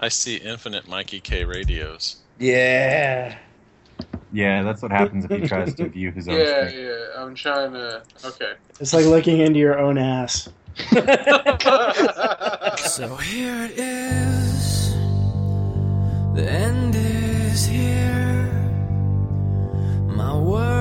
I see infinite Mikey K radios. Yeah. Yeah, that's what happens if he tries to view his own Yeah, screen. yeah. I'm trying to. Okay. It's like looking into your own ass. So here it is. The end is here. My words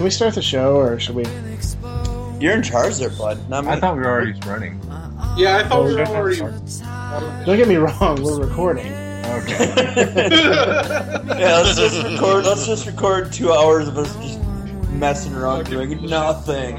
Can we start the show, or should we? You're in charge there, bud. Not me. I thought we were already running. yeah, I thought we were oh, Okay. already. Don't get me wrong, we're recording. Okay. yeah, let's just record. Let's just record two hours of us just messing around doing nothing.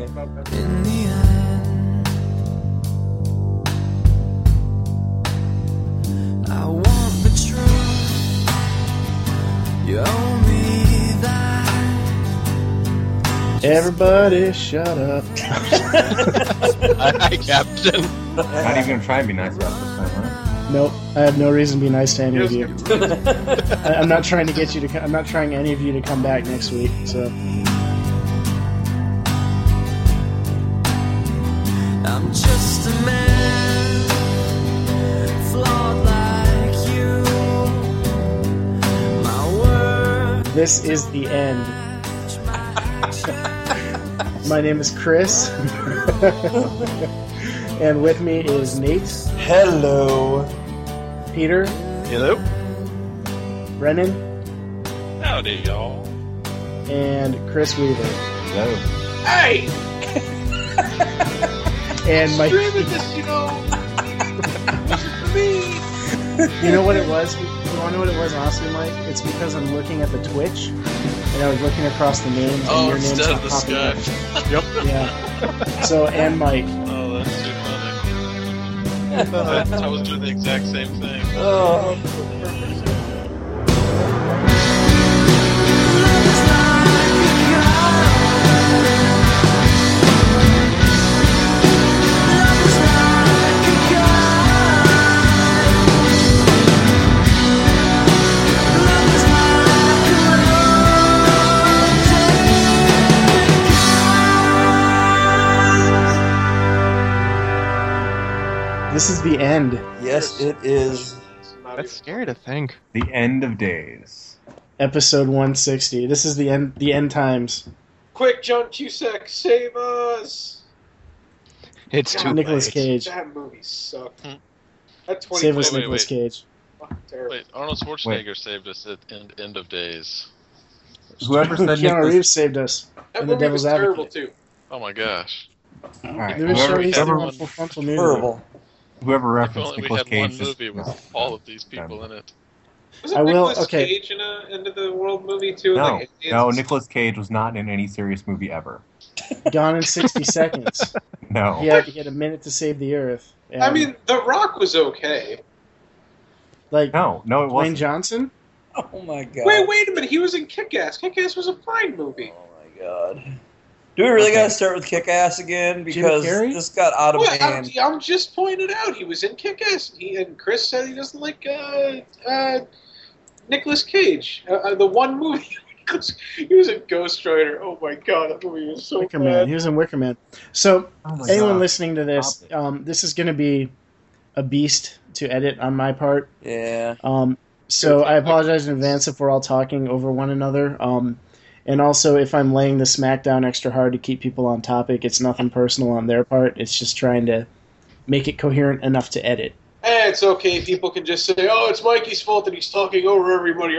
Everybody, shut up. Hi, Captain. Not even gonna try and be nice about this time, huh? Nope, I have no reason to be nice to any of you. I, I'm not trying to get you to. co- I'm not trying any of you to come back next week. So I'm just a man, flawed like you. This is the end. My name is Chris, and with me is Nate, Hello. Peter, Hello. Brennan, Howdy, y'all. and Chris Weaver, Hello. Hey, and my. streaming this, you know. for me. You know what it was? You want to know what it was, honestly, Mike? It's because I'm looking at the Twitch, and I was looking across the names, and Oh, your name's not the popping sky. up. Yep. Yeah. So and Mike. Oh, that's too funny. I was doing the exact same thing. Oh. This is the end. Yes, it is. That's scary to think. The end of days. Episode 160. This is the end. The end times. Quick, John Cusack, save us! It's too Nicholas late. Cage. That movie sucked. Hmm. That twenty Save us, wait, Nicholas wait. Cage. Wait, Arnold Schwarzenegger saved us at end, end of days. Whoever said Keanu Nicholas, Reeves saved us. That and the movie was Devil's terrible Advocate. too. Oh my gosh. all right, They were whoever, showing whoever- on full frontal nudity. Horrible. whoever If referenced only we Nicholas had Cage one just- movie with no. all of these people in it. Was it I will- Nicolas okay. Cage in a End of the World movie too? No, Like, no, and Nicholas Cage was not in any serious movie ever. Gone in 60 seconds. No. He had, he had a minute to save the Earth. I mean, The Rock was okay. like No, no, it Dwayne wasn't. Johnson. Oh my god. Wait, wait a minute. He was in Kick Ass. Kick Ass was a fine movie. Oh my god. Do we really Okay. gotta start with Kick Ass again? Because Carrey? this got out of What? I'm, hand. I'm just pointing out he was in Kick Ass. He and Chris said he doesn't like uh, uh, Nicolas Cage. Uh, uh, the one movie he was a Ghost Rider. Oh my god, that movie was so Wicker bad. Man. He was in Wicker Man. So Oh anyone God. listening to this, um, this is going to be a beast to edit on my part. Yeah. Um, so I apologize in advance if we're all talking over one another. Um, and also, if I'm laying the smackdown extra hard to keep people on topic, it's nothing personal on their part. It's just trying to make it coherent enough to edit. Eh, it's okay. People can just say, "Oh, it's Mikey's fault that he's talking over everybody."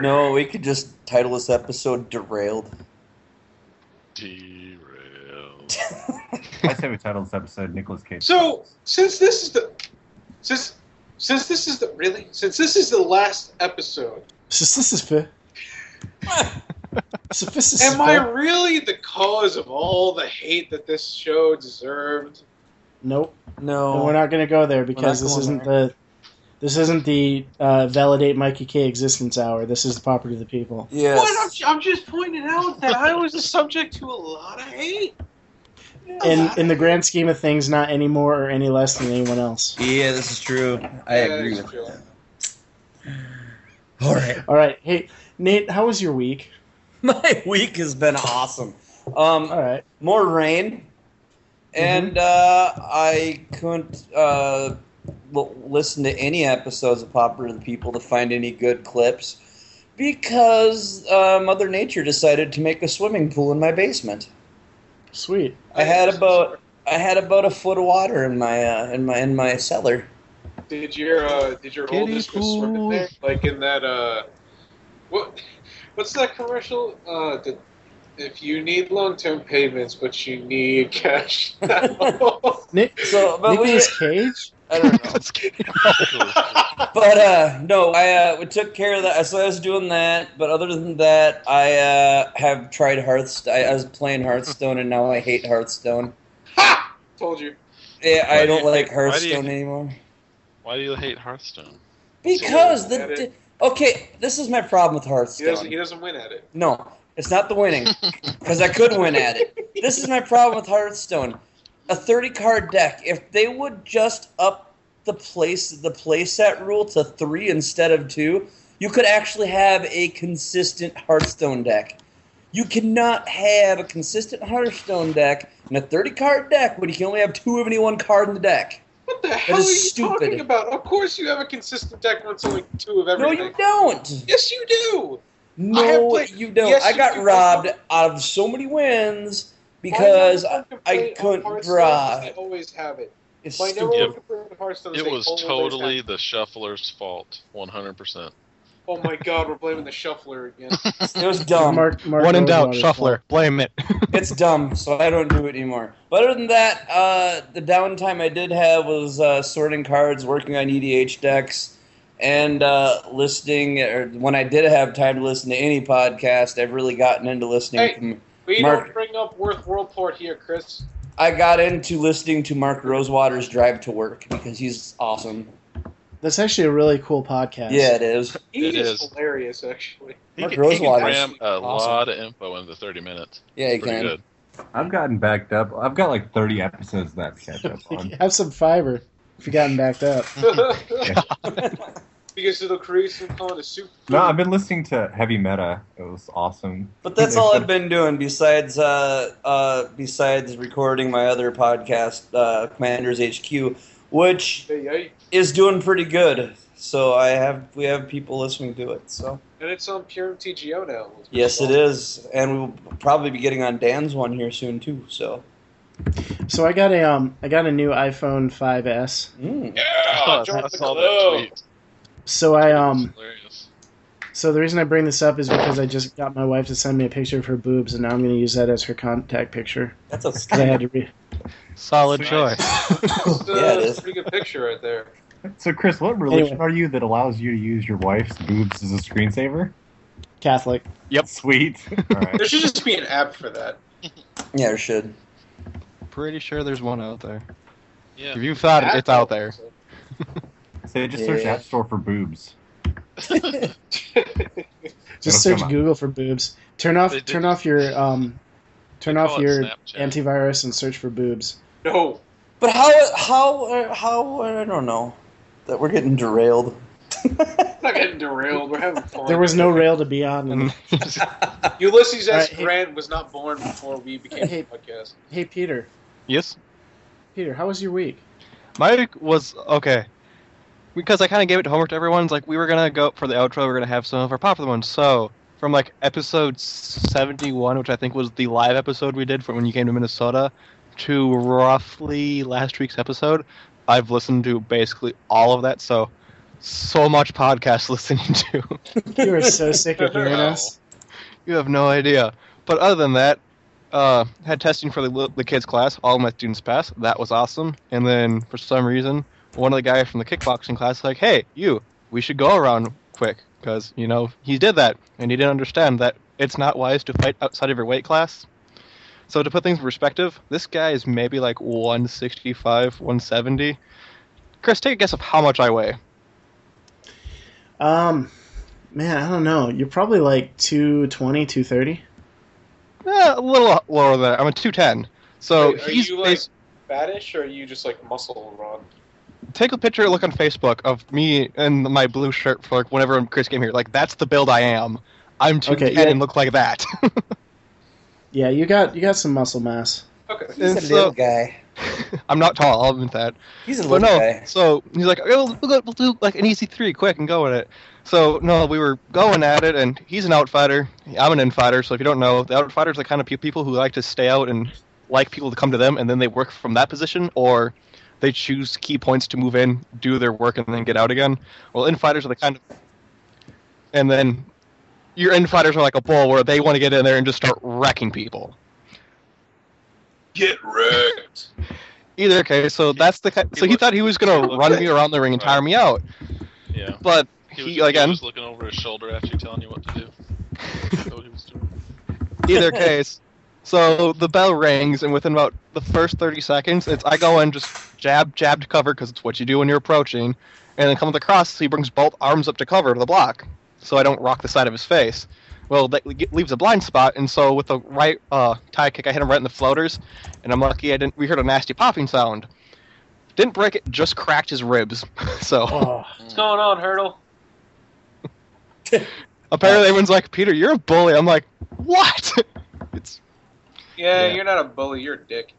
No, we could just title this episode "Derailed." Derailed. I say we title this episode Nicholas Cage. So, since this is the since since this is the really since this is the last episode, Since This is fair. So this is am I really the cause of all the hate that this show deserved? Nope. No. No, we're not going to go there because this isn't there. the this isn't the uh, validate Mikey K existence hour. This is the property of the people. Yeah. I'm, I'm just pointing out that I was a subject to a lot of hate. in in the grand scheme of things, not any more or any less than anyone else. Yeah, this is true. I Yeah, agree with true. that. All right. All right, hey Nate, how was your week? My week has been awesome. Um, All right, more rain, and uh, I couldn't uh, l- listen to any episodes of Pauper to the People to find any good clips because uh, Mother Nature decided to make a swimming pool in my basement. sweet. I had about I had about a foot of water in my uh, in my in my cellar. Did your uh, did your Kiddie oldest go swimming pool. there? Like in that uh, what what's that commercial? Uh, the, if you need long term payments, but you need cash. now. Nick, So, but we, Nicolas Cage. I don't know. But uh, no, I uh, we took care of that. So I was doing that. But other than that, I uh, have tried Hearthstone. I, I was playing Hearthstone, and now I hate Hearthstone. ha! Told you. Yeah, Why I do don't you- like why do you- Hearthstone anymore Why do you hate Hearthstone? because So, the it- okay. This is my problem with He doesn't. He doesn't win at it. No, it's not the winning because I could win at it. This is my problem with Hearthstone. A thirty card deck. If they would just up the place the playset rule to three instead of two, you could actually have a consistent Hearthstone deck. You cannot have a consistent Hearthstone deck in a thirty card deck when you can only have two of any one card in the deck. What the hell are you stupid. talking about? Of course you have a consistent deck when it's only two of everything. No, you don't. Yes, you do. I No, played- you don't. Yes, I got do. robbed out of so many wins because I, I couldn't draw. They always have it. It's stupid. number Yeah. one complaint on Hearthstone is It was totally the shuffler's fault, 100%. Oh my god, we're blaming the shuffler again. It was dumb. Mark, Mark One in doubt, Rosewater's shuffler. Blame it. it's dumb, so I don't do it anymore. But other than that, uh, the downtime I did have was uh, sorting cards, working on EDH decks, and uh, listening. Or when I did have time to listen to any podcast, I've really gotten into listening. Hey. From, We Mark- don't bring up Worth Worldport here, Chris. I got into listening to Mark Rosewater's Drive to Work because he's awesome. That's actually a really cool podcast. Yeah, it is. He It is, is. hilarious, actually. He Mark can, he can Rosewater's cram a awesome. lot of info into 30 minutes. Yeah, he Pretty can. good. I've gotten backed up. I've got like 30 episodes of that to catch up on. Have some fiber if you've gotten backed up. because it'll create some kind of soup. No, I've been listening to Heavy Meta. It was awesome. But that's all I've been doing besides uh, uh, besides recording my other podcast, uh, Commanders HQ, which Hey, hey. Is doing pretty good. So I have we have people listening to it. So And it's on PureMTGO now. yes, it is, and we'll probably be getting on Dan's one here soon too. So So I got a um I got a new iPhone 5s. mm. Yeah, I join the saw that tweet. So I um so the reason I bring this up is because I just got my wife to send me a picture of her boobs, and now I'm going to use that as her contact picture that's a 'Cause I had to re- Solid choice. It's, uh, Yeah, it is. pretty good picture right there. So, Chris, what religion Anyway. are you that allows you to use your wife's boobs as a screensaver? Catholic. Yep. Sweet. All right. There should just be an app for that. yeah, there should. Pretty sure there's one out there. Yeah. If you thought it, App it's out there. Say, just search App Store for boobs. Just It'll search. Google for boobs. Turn off turn off your um turn off your Snapchat. antivirus and search for boobs. no. But how how uh, how I don't know that we're getting derailed. Not getting derailed. We're having fun. There was no rail to be on. Mm. And, Ulysses S. right, hey- Grant was not born before we became Hey. a podcast. hey Peter, yes. Peter, how was your week? My week was okay. Because I kind of gave it homework to everyone. It's like we were gonna go for the outro. We are gonna have some of our popular ones. So from like episode seventy-one, which I think was the live episode we did from when you came to Minnesota, to roughly last week's episode, I've listened to basically all of that. So so much podcast listening to. You are so sick of hearing us. You have no idea. But other than that, uh, had testing for the, the kids class. All my students passed. That was awesome. And then for some reason, one of the guys from the kickboxing class like, "Hey, you, we should go around quick because you know he did that and he didn't understand that it's not wise to fight outside of your weight class." So to put things in perspective, this guy is maybe like 165, 170. Chris, take a guess of how much I weigh. Um, man, I don't know. You're probably like 220, 230. Eh, a little lower than that. I'm a 210. So Wait, are he's you like fattish or are you just like muscle Ron? take a picture, look on Facebook of me in my blue shirt for like whenever Chris came here. Like that's the build I am. I'm too Okay, thin yeah. and look like that. Yeah, you got you got some muscle mass. Okay. He's And a so- little guy. I'm not tall. I'll admit that. He's a But little no, guy. so he's like, oh, we'll, go, we'll do like an easy three, quick, and go with it. So no, we were going at it, and he's an outfighter. I'm an infighter. So if you don't know, the outfighters are the kind of people who like to stay out and like people to come to them, and then they work from that position, or they choose key points to move in, do their work, and then get out again. Well, infighters are the kind of, and then your infighters are like a bull, where they want to get in there and just start wrecking people. Get wrecked. Either case, so that's the ki- so he looked- thought he was gonna looked run me around the ring and tire uh, me out, Yeah. but He was, he again he was looking over his shoulder after you telling you what to do. What he was doing. either case. So the bell rings, and within about the first 30 seconds, it's I go in just jab, jab to cover because it's what you do when you're approaching, and then come across. He brings both arms up to cover the block, so I don't rock the side of his face. Well, that leaves a blind spot, and so with the right uh, tie kick, I hit him right in the floaters, and I'm lucky I didn't. We heard a nasty popping sound. Didn't break it, just cracked his ribs. so Oh, What's going on, Hurdle? apparently everyone's like, "Peter, you're a bully." I'm like, "What?" it's Yeah, Yeah. you're not a bully. You're a dick.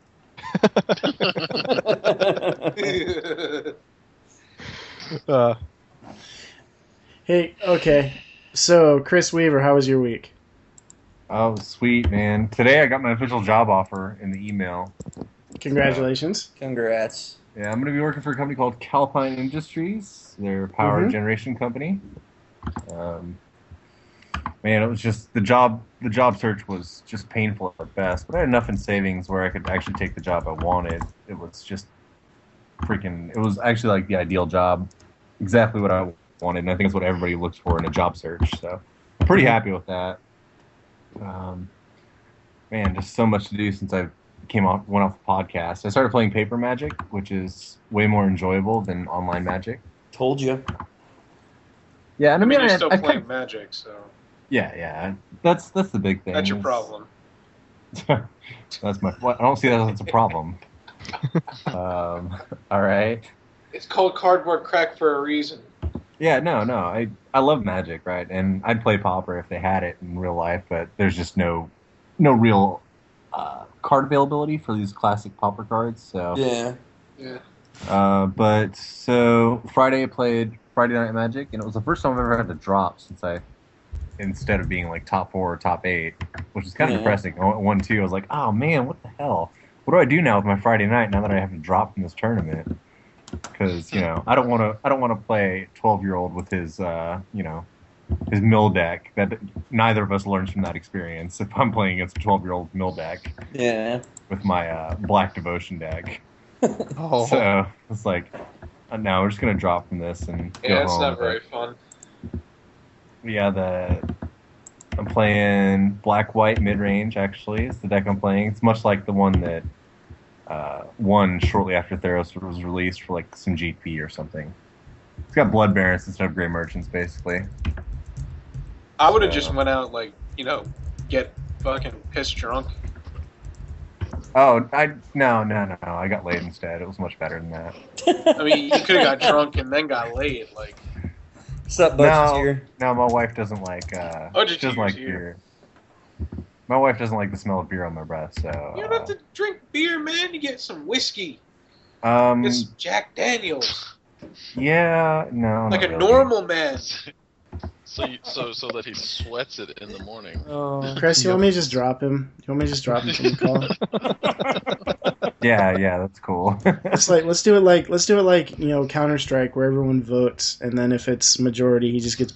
uh, hey, okay. So, Chris Weaver, how was your week? Oh, sweet, man. Today I got my official job offer in the email. Congratulations. Congrats. Yeah, I'm going to be working for a company called Calpine Industries. They're a power Mhm. generation company. Um, man, it was just the job. The job search was just painful at best, but I had enough in savings where I could actually take the job I wanted. It was just freaking. It was actually like the ideal job, exactly what I wanted, and I think it's what everybody looks for in a job search. So, I'm pretty happy with that. Um, man, just so much to do since I came off went off the podcast. I started playing Paper Magic, which is way more enjoyable than online Magic. Told you. Yeah, and I I mean, mean, you're I, still I playing kind Magic, so yeah, yeah, that's that's the big thing. that's your problem. that's my. Well, I don't see that as a problem. um, all right. It's called cardboard crack for a reason. Yeah, no, no. I I love Magic, right? And I'd play Pauper if they had it in real life, but there's just no no real uh, card availability for these classic Pauper cards. So, Yeah. Yeah. uh, but so Friday I played Friday Night Magic, and it was the first time I've ever had to drop since I instead of being like top four or top eight, which is kind of Yeah. depressing. One two, I was like, oh man, what the hell? What do I do now with my Friday night now that I have to drop from this tournament? Because you know, I don't want to. I don't want to play twelve year old with his, uh, you know, his mill deck. That neither of us learns from that experience. If I'm playing against a twelve year old mill deck Yeah. with my uh, black devotion deck, oh, so it's like, now we're just gonna drop from this and go Yeah, it's home. not But- very fun. yeah, the I'm playing black white mid range. Actually, it's the deck I'm playing. It's much like the one that uh, won shortly after Theros was released for like some GP or something. It's got blood barons instead of gray merchants, basically. I would have So- just went out like you know, get fucking pissed drunk. Oh, I no no no no. I got laid instead. It was much better than that. I mean, you could have got drunk and then got laid. Like, What's up, No. Budgeteer? No, my wife doesn't like. Uh, Oh, she did doesn't you like hear? beer. My wife doesn't like the smell of beer on my breath. So you don't have to drink beer, man. You get some whiskey. uh, um, Get some Jack Daniels, yeah, no, like a really. normal man. So, you, so, so that he sweats it in the morning. Oh. Chris, you want me to just drop him? You want me to just drop him from the call? Yeah, yeah, that's cool. It's like let's do it like let's do it like you know Counter Strike where everyone votes and then if it's majority he just gets.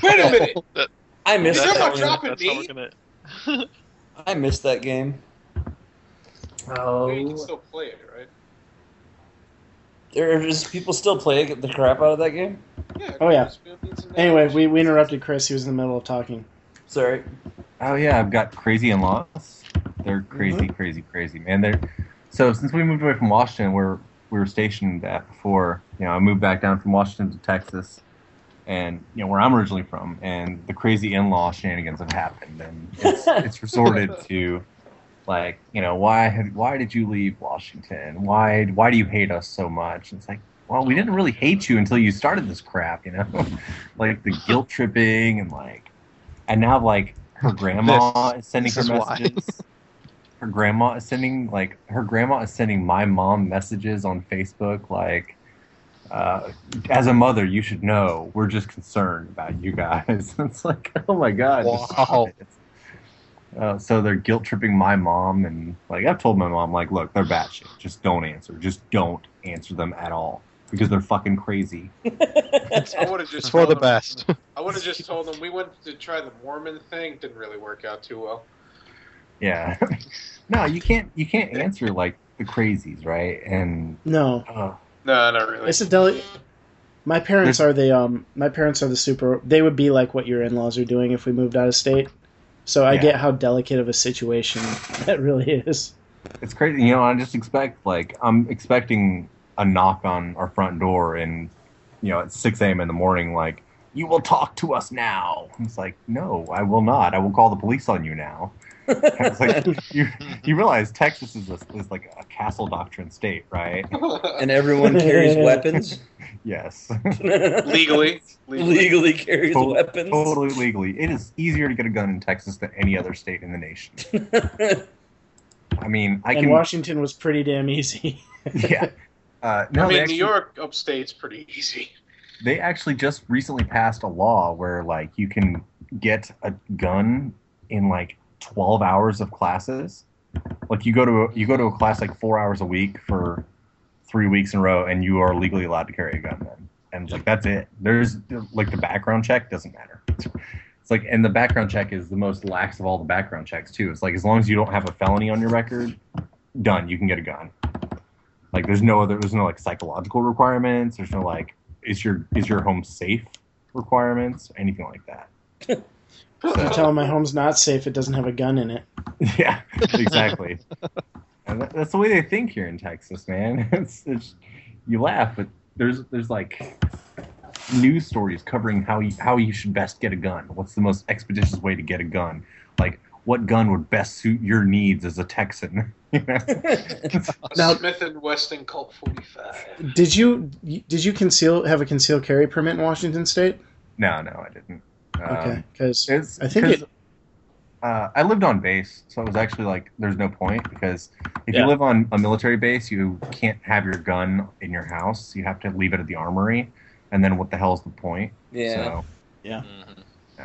Wait a minute. That, I missed You're that's not that how, game. dropping that's how me. We're gonna. I missed that game. Oh, You can still play it, right? There's people still play the crap out of that game. Yeah. Oh, yeah. it's- it's an Anyway, we, we interrupted Chris. He was in the middle of talking. Sorry. Oh yeah, I've got crazy in-laws. They're mm-hmm. crazy, crazy, crazy, man. They're so since we moved away from Washington, where we were stationed at before, you know, I moved back down from Washington to Texas, and you know where I'm originally from, and the crazy in-law shenanigans have happened, and it's, it's resorted to like you know why have, why did you leave Washington? Why why do you hate us so much? And it's like well we didn't really hate you until you started this crap, you know, like the guilt tripping and like and now like her grandma is sending her is messages. her grandma is sending like her grandma is sending my mom messages on Facebook like uh, as a mother you should know we're just concerned about you guys it's like oh my god Wow. Uh, so they're guilt tripping my mom and like I've told my mom like look they're batshit just don't answer just don't answer them at all because they're fucking crazy I would have just for told the them- best. I would have just told them we went to try the Mormon thing. Didn't really work out too well. yeah no you can't you can't answer like the crazies right and No, uh, No, not really. it's a deli. My parents are the um. My parents are the super. They would be like what your in-laws are doing if we moved out of state. So I Yeah. get how delicate of a situation that really is. It's crazy, you know. I just expect like I'm expecting a knock on our front door, and you know, at 6 a.m. in the morning, like you will talk to us now. It's like, no, I will not. I will call the police on you now. It's like you, you realize Texas is a, is like a castle doctrine state, right? and everyone carries weapons. Yes, legally, legally. Legally carries Tot- weapons. totally legally. It is easier to get a gun in Texas than any other state in the nation. I mean, I and can. Washington was pretty damn easy. yeah. Uh, no, I mean, actually- New York upstate's pretty easy. they actually just recently passed a law where like you can get a gun in like 12 hours of classes. Like you go to a, you go to a class like four hours a week for three weeks in a row and you are legally allowed to carry a gun then. And like that's it. There's like the background check doesn't matter. It's like and the background check is the most lax of all the background checks too. It's like as long as you don't have a felony on your record done. You can get a gun. Like there's no other there's no like psychological requirements. There's no like is your is your home safe requirements? Anything like that I'm telling my home's not safe. It doesn't have a gun in it. yeah exactly that, that's the way they think here in texas man it's, it's you laugh but there's there's like news stories covering how you how you should best get a gun what's the most expeditious way to get a gun like what gun would best suit your needs as a texan A Now- Smith and Wesson Colt 45. Did you did you conceal have a concealed carry permit in Washington State? no no i didn't Okay, because It's, I think it- Uh, I lived on base, so it was actually like there's no point because if Yeah. you live on a military base, you can't have your gun in your house. You have to leave it at the armory, and then what the hell is the point? yeah. So, Mhm.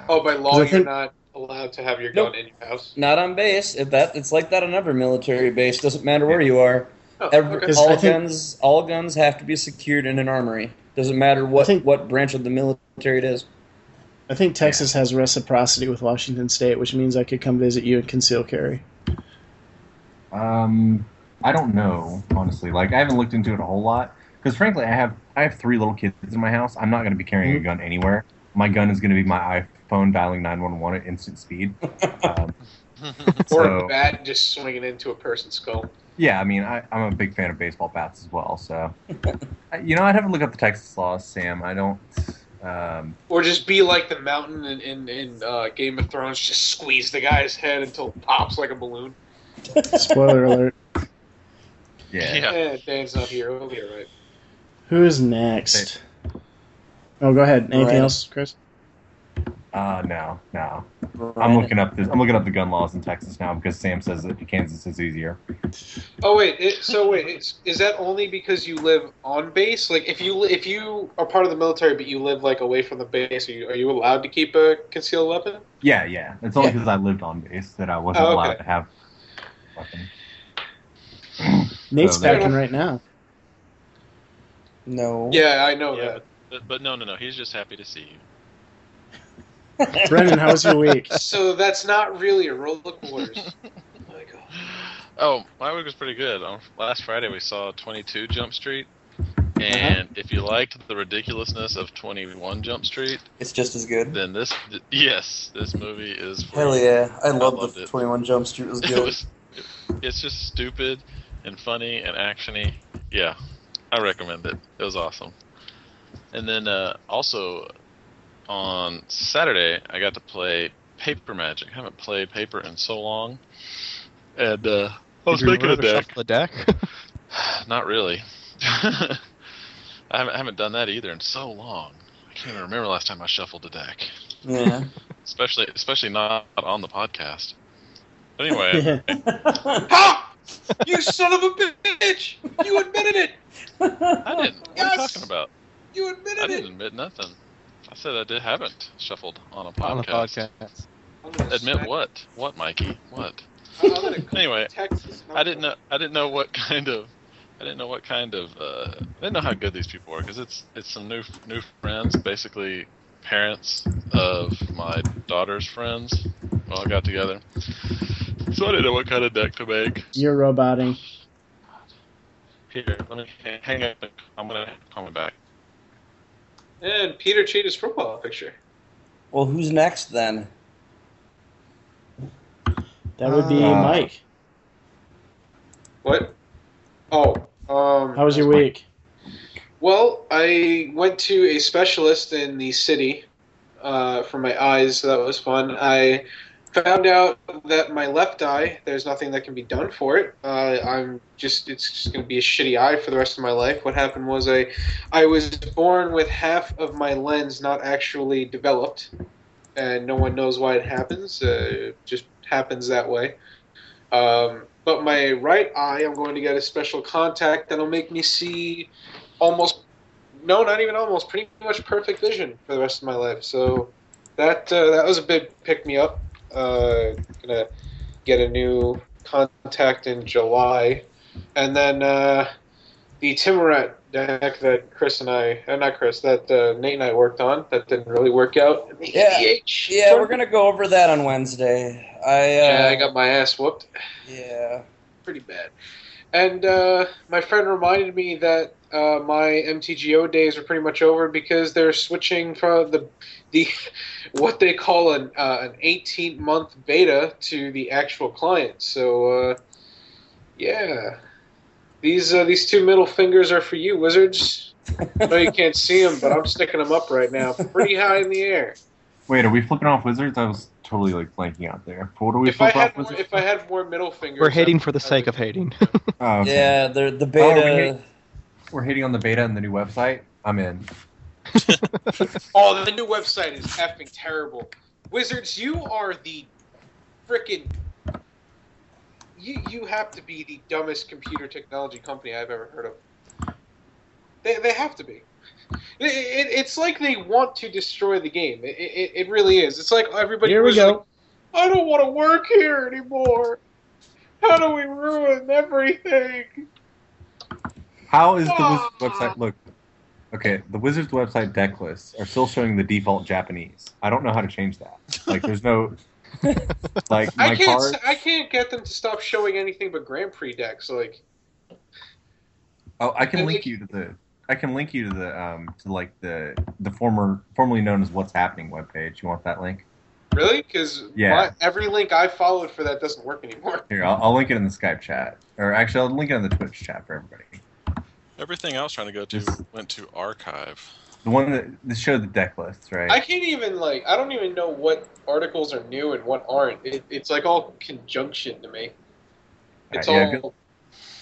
Oh, by law, I you're think- not allowed to have your Nope. gun in your house. Not on base. If that it's like that on every military base. Doesn't matter where you are. Oh, Every, okay. All think- guns all guns have to be secured in an armory. Doesn't matter what think- what branch of the military it is. I think Texas has reciprocity with Washington State, which means I could come visit you and conceal carry. um, I don't know honestly. Like I haven't looked into it a whole lot because frankly, I have I have three little kids in my house. I'm not going to be carrying Mm-hmm. a gun anywhere. My gun is going to be my iPhone dialing 911 at instant speed. Um, Or so- a bat just swinging into a person's skull. Yeah, I mean, I, I'm a big fan of baseball bats as well. So, I- you know, I'd have to look up the Texas laws, Sam. I don't. Um, Or just be like the mountain in, in, in uh, Game of Thrones, just squeeze the guy's head until it pops like a balloon. Spoiler alert. yeah. Yeah. Eh, Dan's not here. He'll be alright. Who is next? Oh, go ahead. Anything Right. else, Chris? Uh, no, no. I'm looking up this. I'm looking up the gun laws in Texas now because Sam says that Kansas is easier. Oh wait, it, so wait, it's, is that only because you live on base? Like, if you if you are part of the military but you live like away from the base, are you, are you allowed to keep a concealed weapon? Yeah, yeah. It's only Yeah. because I lived on base that I wasn't Oh, okay. allowed to have weapon. Nate's So packing right now. No. Yeah, I know Yeah, that. but, but no, no, no. He's just happy to see you. Brendan, how was your week? So that's not really a roller coasters. oh my god. Oh, my week was pretty good. On last Friday, we saw 22 Jump Street, Uh-huh. and if you liked the ridiculousness of 21 Jump Street, It's just as good. then this, th- yes, this movie is. for Hell yeah. I love loved the it. 21 Jump Street was It good. was, it's just stupid and funny and actiony. Yeah, I recommend it. It was awesome. And then uh, also on Saturday, I got to play Paper Magic. I haven't played Paper in so long. and uh, I was Did you making a deck. shuffle a deck? Not really. I haven't, done that either in so long. I can't even remember last time I shuffled a deck, Yeah. especially especially not on the podcast. But anyway, Ha! You son of a bitch! You admitted it! I didn't. What are you talking about? You admitted I admitted didn't it! admit nothing. I said I did haven't shuffled on a podcast. on the podcast. Admit smack- what? What, Mikey? What? Anyway, I didn't know. I didn't know what kind of. I didn't know what kind of. Uh, I didn't know how good these people were because it's it's some new new friends, basically parents of my daughter's friends. All got together, so I didn't know what kind of deck to make. You're roboting. Here, let me hang up. I'm gonna call me back. And Peter Cheetah's profile picture. well, who's next then? That would be Uh, Mike. What? Oh, um. How was your week? Well, I went to a specialist in the city uh, for my eyes, so that was fun. I found out that my left eye, there's nothing that can be done for it. Uh, I'm just, it's just going to be a shitty eye for the rest of my life. What happened was I, I was born with half of my lens not actually developed, and no one knows why it happens. Uh, it just happens that way. Um, but my right eye, I'm going to get a special contact that'll make me see almost no, not even almost, pretty much perfect vision for the rest of my life. So that uh, that was a big pick me up. Uh, gonna get a new contact in July, and then uh, the Timorat deck that Chris and I, uh, not Chris, that uh, Nate and I worked on that didn't really work out. The Yeah. EDH Yeah, we're gonna go over that on Wednesday. I uh, Yeah, I got my ass whooped. yeah. pretty bad. And uh, my friend reminded me that uh, my MTGO days are pretty much over because they're switching from the the what they call an uh, an 18 month beta to the actual client. So uh, yeah, these uh, these two middle fingers are for you, wizards. I know you can't see them, but I'm sticking them up right now, pretty high in the air. Wait, are we flipping off wizards? I was totally like blanking out there. What are we If I flipping had off more, wizards? if I had more middle fingers, We're hating for the sake of hating. Oh, okay. Yeah, the the Oh, beta. we We're hitting on the beta and the new website. I'm in. Oh, the new website is effing terrible. Wizards, you are the freaking you you have to be the dumbest computer technology company I've ever heard of. They, they have to be. It, it, it's like they want to destroy the game. It, it, it really is. It's like everybody. Here we go. like, I don't want to work here anymore. How do we ruin everything? How is the. Wizards website? Look, okay, the Wizards website deck lists are still showing the default Japanese. I don't know how to change that. Like, there's no like I my can't. card. s- I can't get them to stop showing anything but Grand Prix decks. Like. Oh, I can and link it- you to the. I can link you to the um to like the the former formerly known as What's Happening webpage. You want that link? Really? Because Yeah. every link I followed for that doesn't work anymore. Here, I'll, I'll link it in the Skype chat, or actually, I'll link it in the Twitch chat for everybody. Everything I was trying to go to Just- went to archive. The one that this showed the deck lists, right? I can't even like. I don't even know what articles are new and what aren't. It, it's like all conjunction to me. It's Uh, yeah, all.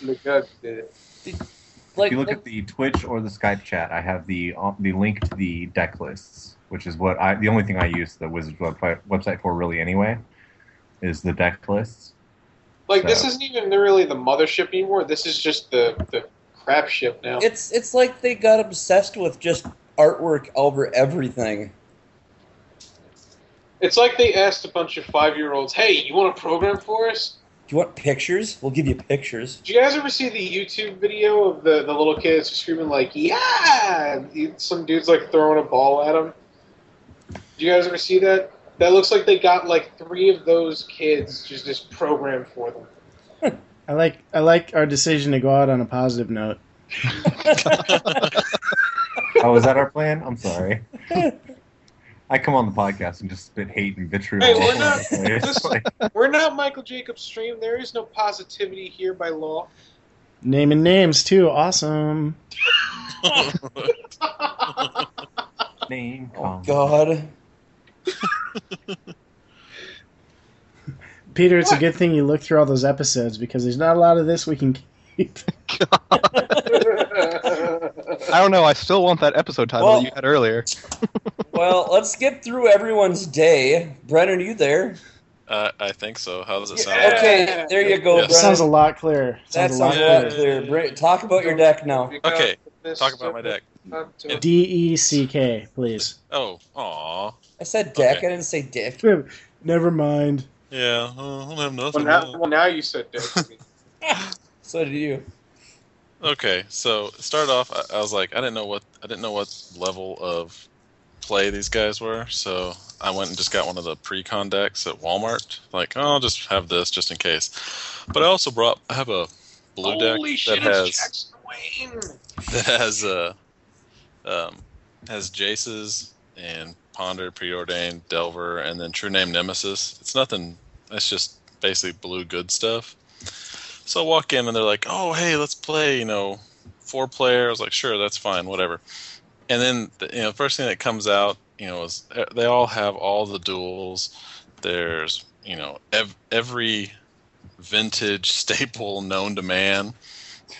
Look at the- like, if you look like- at the Twitch or the Skype chat, I have the uh, the link to the deck lists, which is what I the only thing I use the Wizards website website for really anyway, is the deck lists. Like this isn't even really the mothership anymore. This is just the the crap ship now. it's it's like they got obsessed with just artwork over everything. It's like they asked a bunch of five year olds, "Hey, you want to program for us?" Do you want pictures? We'll give you pictures. Did you guys ever see the YouTube video of the, the little kids screaming like "Yeah!" and Some dude's like throwing a ball at them? Do you guys ever see that? That looks like they got like three of those kids just just programmed for them. I like I like our decision to go out on a positive note. Oh, is that our plan? I'm sorry. I come on the podcast and just spit hate and vitriol. Hey, we're not- the listen. We're not Michael Jacobs stream. There is no positivity here by law. Naming names too, awesome. name Oh. God. Peter, it's What? a good thing you looked through all those episodes because there's not a lot of this we can keep. I don't know. I still want that episode title Well- that you had earlier. Well, let's get through everyone's day. Brennan, are you there? Uh, I think so. How does it sound? Yeah. Okay, there you go, Yes. Brennan. Sounds a lot clearer. that Sounds sounds a a lot lot clearer. clearer. Bra- Talk about your deck now. Okay, Talk about my deck. D E C K, please. Oh, aw. I said deck. Okay. I didn't say dick. Never mind. Yeah, uh, I don't have Well nothing. now, well, now you said dick. So did you. Okay, so start off. I, I was like, I didn't know what I didn't know what level of play these guys were, so I went and just got one of the pre-con decks at Walmart. Like, oh, I'll just have this just in case. But I also brought I have a blue Holy deck shit! that has It's Jackson Wayne. that has uh um has Jace's and Ponder, Preordained, Delver, and then True Name Nemesis. It's nothing. It's just basically blue good stuff. So I walk in and they're like, "Oh, hey, let's play." You know, four player. I was like, "Sure, that's fine, whatever." And then the, you know, first thing that comes out, you know, is uh, they all have all the duels. There's you know ev- every vintage staple known to man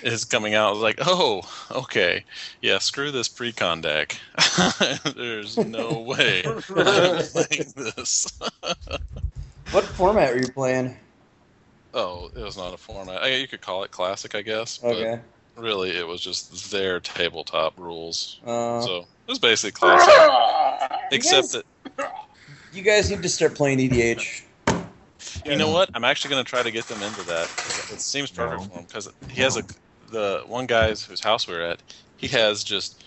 is coming out. I was like, oh, okay, yeah, screw this pre-con deck. There's no way I'm playing this. What format were you playing? oh, it was not a format. I, you could call it classic, I guess. Okay. But really, it was just their tabletop rules. Uh, so it was basically classic, except guys- that you guys need to start playing E EDH. You know what? I'm actually going to try to get them into that. It seems perfect No. for him because he has a the one guy's whose house we we're at. He has just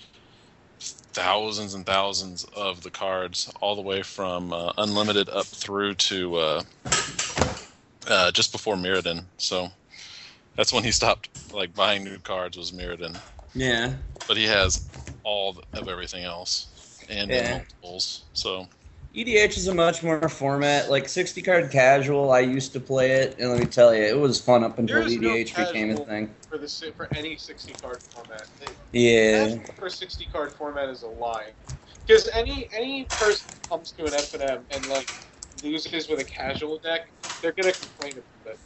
thousands and thousands of the cards, all the way from uh, unlimited up through to uh, uh, just before Mirrodin. So that's when he stopped like buying new cards was Mirrodin. Yeah. But he has all of everything else and Yeah. multiples. So EDH is a much more format like 60 card casual. I used to play it, and let me tell you, it was fun up until There is no EDH became a thing. for the for any sixty card format. Yeah. For a sixty card format is a lie. Because any any person comes to an F and and like loses with a casual deck, they're gonna complain about it.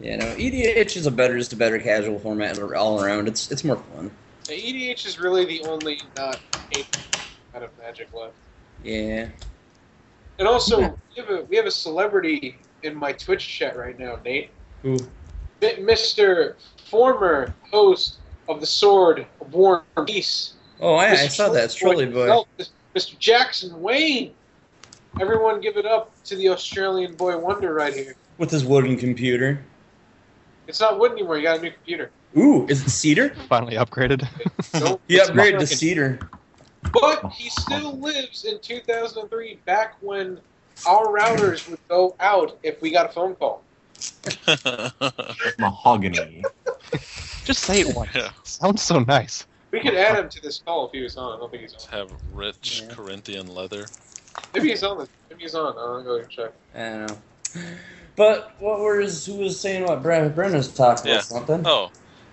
Yeah, no, EDH is a better, just a better casual format all around. It's it's more fun. The EDH is really the only not eight out of Magic left. Yeah. And also, we have a we have a celebrity in my Twitch chat right now, Nate. Who? Mr. Former host of the Sword of War and Peace. Oh, I, I saw that. Trolley boy. himself, Mr. Jackson Wayne. Everyone give it up to the Australian boy wonder right here. With his wooden computer. It's not wood anymore, you got a new computer. Ooh, is it cedar? Finally upgraded. Nope. He upgraded to fucking- cedar. But oh, he oh. still lives in 2003, back when our routers would go out if we got a phone call. Mahogany. Just say it once. yeah. Sounds so nice. We could add him to this call if he was on. I don't think he's on. have rich Yeah. Corinthian leather. Maybe he's on. The, maybe he's on. I'll go check. I don't know. But what was who was saying what Brent Brendan's talking Yeah. about something? Oh,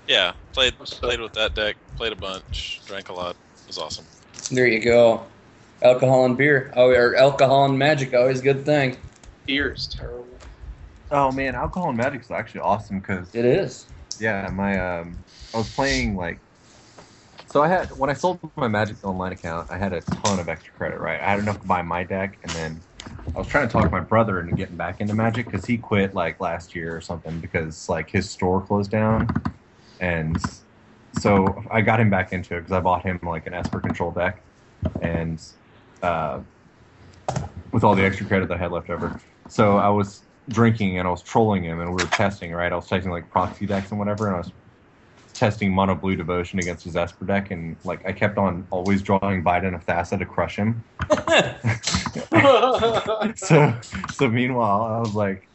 yeah. Played played with that deck. Played a bunch. Drank a lot. It was awesome. There you go. Alcohol and beer. Oh, or alcohol and magic, always a good thing. Beer is terrible. Oh man, alcohol and magic is actually awesome because It is. yeah, my um, I was playing like, so I had when I sold my Magic Online account, I had a ton of extra credit. Right, I had enough to buy my deck, and then I was trying to talk my brother into getting back into Magic because he quit like last year or something because like his store closed down, and so I got him back into it because I bought him like an Esper control deck, and uh, with all the extra credit that I had left over. So I was drinking and I was trolling him and we were testing, right? I was testing like proxy decks and whatever, and I was testing mono blue devotion against his Esper deck, and like I kept on always drawing Bident of Thassa to crush him. so so meanwhile, I was like,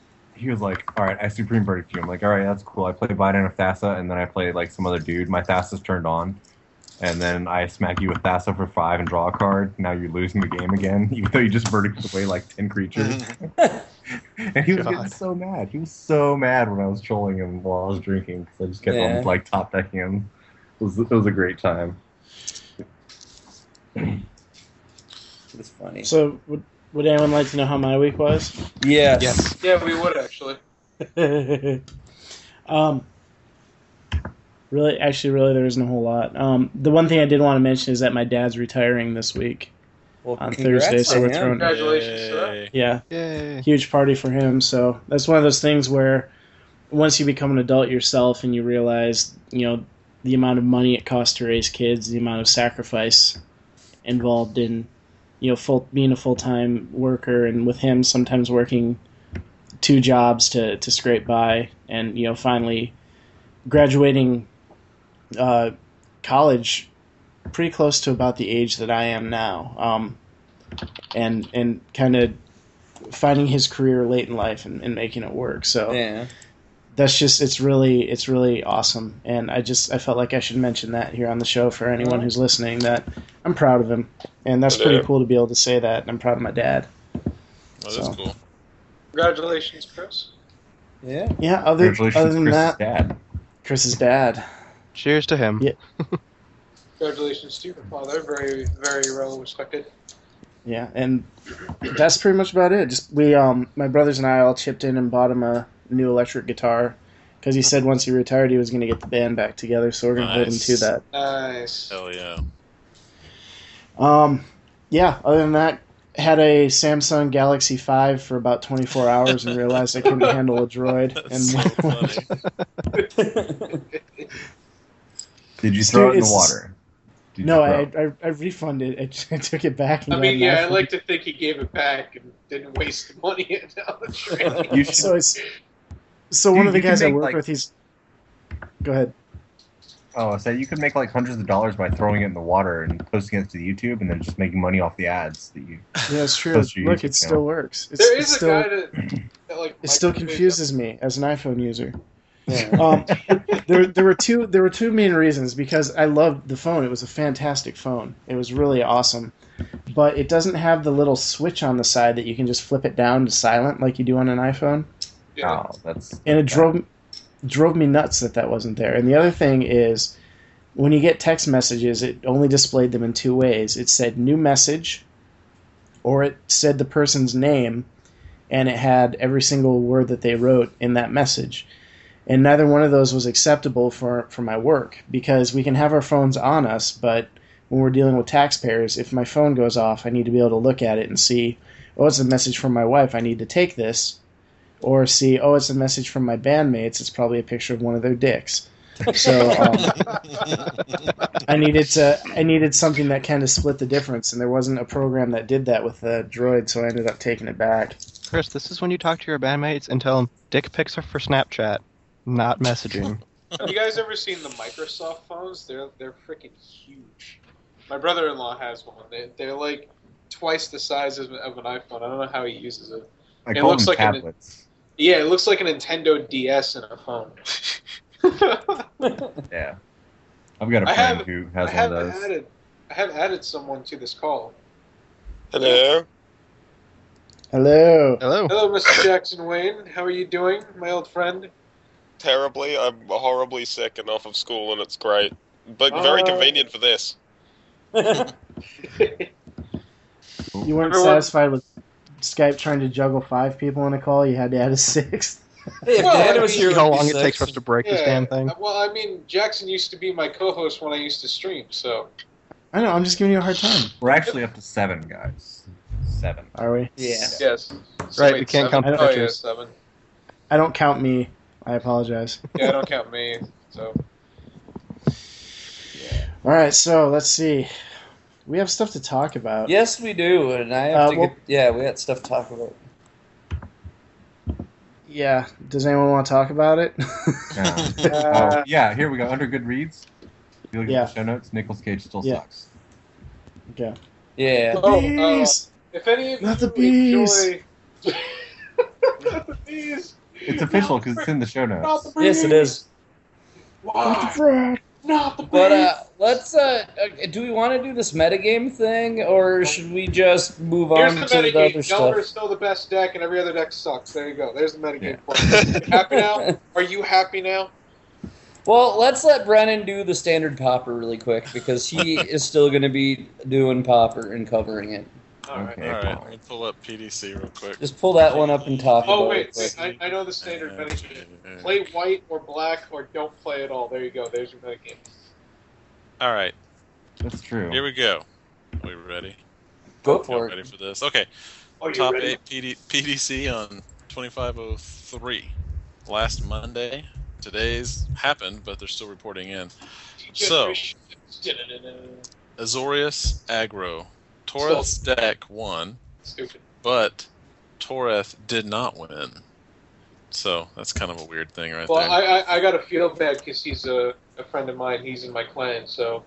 he was like, all right, I supreme verdict you. I'm like, all right, that's cool. I play Bident of Thassa, and then I play like some other dude. My Thassa's turned on. And then I smack you with Thassa for five and draw a card. Now you're losing the game again, even though you just verdicted away like ten creatures. And he was getting so mad. He was so mad when I was trolling him while I was drinking because I just kept Yeah. on like top decking him. It was, it was a great time. It's funny. So, would, Would anyone like to know how my week was? Yes. Yes. Yeah, we would actually. um, really, actually, really, there isn't a whole lot. Um, the one thing I did want to mention is that my dad's retiring this week. Well, On Thursday, so we're him. throwing- Congratulations. Yay. Yeah, Yay. huge party for him. So that's one of those things where once you become an adult yourself and you realize, you know, the amount of money it costs to raise kids, the amount of sacrifice involved in, you know, full being a full time worker, and with him sometimes working two jobs to to scrape by, and you know, finally graduating uh, college pretty close to about the age that I am now, um, and and kind of finding his career late in life and, and making it work. So Yeah. That's just it's really it's really awesome, and I just I felt like I should mention that here on the show for anyone who's listening that I'm proud of him, and that's pretty cool to be able to say that. And I'm proud of my dad. Well, that's So. cool. Congratulations, Chris. Yeah. Yeah. Other Congratulations, other than Chris's that, dad. Chris's dad. Cheers to him. Yeah. Congratulations to your father. Very, very well respected. Yeah, and that's pretty much about it. Just we, um, my brothers and I all chipped in and bought him a new electric guitar because he said once he retired he was going to get the band back together. So we're going to hold him to that. Nice. Hell yeah. Um, yeah. Other than that, had a Samsung Galaxy Five for about 24 hours and realized I couldn't handle a Droid. That's and so funny. Did you Dude, throw it in the water? Did no, I, throw it? I I refunded. I, I took it back. And I mean, yeah, I like to think he gave it back and didn't waste the money on the drain. You should, So it's so one of the guys I make, work like- with. He's go ahead. oh, I said you could make like hundreds of dollars by throwing it in the water and posting it to YouTube, and then just making money off the ads that you. Yeah, it's true. Look, YouTube it still channel. works. It's, there it's a still, guy that, that like It still microwaves confuses me as an iPhone user. Yeah. Um, there, there were two. There were two main reasons because I loved the phone. It was a fantastic phone. It was really awesome, but it doesn't have the little switch on the side that you can just flip it down to silent like you do on an iPhone. Yeah. Oh, that's And it drove drove me nuts that that wasn't there. And the other thing is, when you get text messages, it only displayed them in two ways. It said new message, or it said the person's name, and it had every single word that they wrote in that message. And neither one of those was acceptable for, for my work because we can have our phones on us, but when we're dealing with taxpayers, if my phone goes off, I need to be able to look at it and see, oh, it's a message from my wife. I need to take this or see, oh, it's a message from my bandmates. It's probably a picture of one of their dicks. So um, I needed to, I needed something that kind of split the difference, and there wasn't a program that did that with the Droid, so I ended up taking it back. Chris, this is when you talk to your bandmates and tell them dick pics are for Snapchat, not messaging. Have you guys ever seen the Microsoft phones? They're they're freaking huge. My brother-in-law has one. They they're like twice the size of, of an iPhone. I don't know how he uses it. I It call looks them like an- tablets. Yeah, it looks like a Nintendo DS in a phone. Yeah, I've got a I friend have- who I has one have of those. added I have added someone to this call. Hello. Hello. Hello. Hello, Mr. Jackson Wayne. How are you doing, my old friend? Terribly. I'm horribly sick and off of school, and it's great. But very Uh, convenient for this. You weren't Everyone- satisfied with Skype trying to juggle five people in a call. You had to add a sixth. Hey, if Well, Dan I was mean- here, how long it takes for us to break this damn thing. Well, I mean, Jackson used to be my co-host when I used to stream, so I know. I'm just giving you a hard time. We're actually up to seven guys. Seven. Are we? Yeah. yes. So Right, wait, we can't seven? count the Oh yeah, pictures. seven. I don't count me. I apologize. Yeah, I don't count me. So All right, so let's see. We have stuff to talk about. Yes, we do, and I have Uh, to well- get. Yeah, we got stuff to talk about. Yeah. Does anyone want to talk about it? Yeah. Uh, oh, yeah, here we go. Under good reads. If you look Yeah. at the show notes, Nicolas Cage still Yeah. sucks. okay. Yeah. Oh, uh, Bees! if any of Not you the bees. enjoy, not the bees. It's official because it's in the show notes. the. Yes, it is. What the Why? Frick? Not the bees. But uh, let's. Uh, uh, do we want to do this metagame thing, or should we just move Here's on the to the metagame. other stuff? Delver is still the best deck, and every other deck sucks. There you go. There's the metagame. Yeah. for you. You happy now? Are you happy now? Well, let's let Brennan do the standard pauper really quick because he is still going to be doing pauper and covering it. All right. Okay. All right, let me pull up PDC real quick. Just pull that one up and talk Oh about wait, it. wait I, I know the standard metagame. Play white or black or don't play at all. There you go. There's your metagame. All right, That's true. here we go. Are we ready? Go Y'all for ready for this? Okay. Oh, you Top ready? eight PD, PDC on 2503. Last Monday. Today's happened, but they're still reporting in. So- Azorius Aggro. Toreth's deck won, Stupid. but Toreth did not win. So that's kind of a weird thing right Well, there. I, I I got to feel bad because he's a, a friend of mine. He's in my clan, so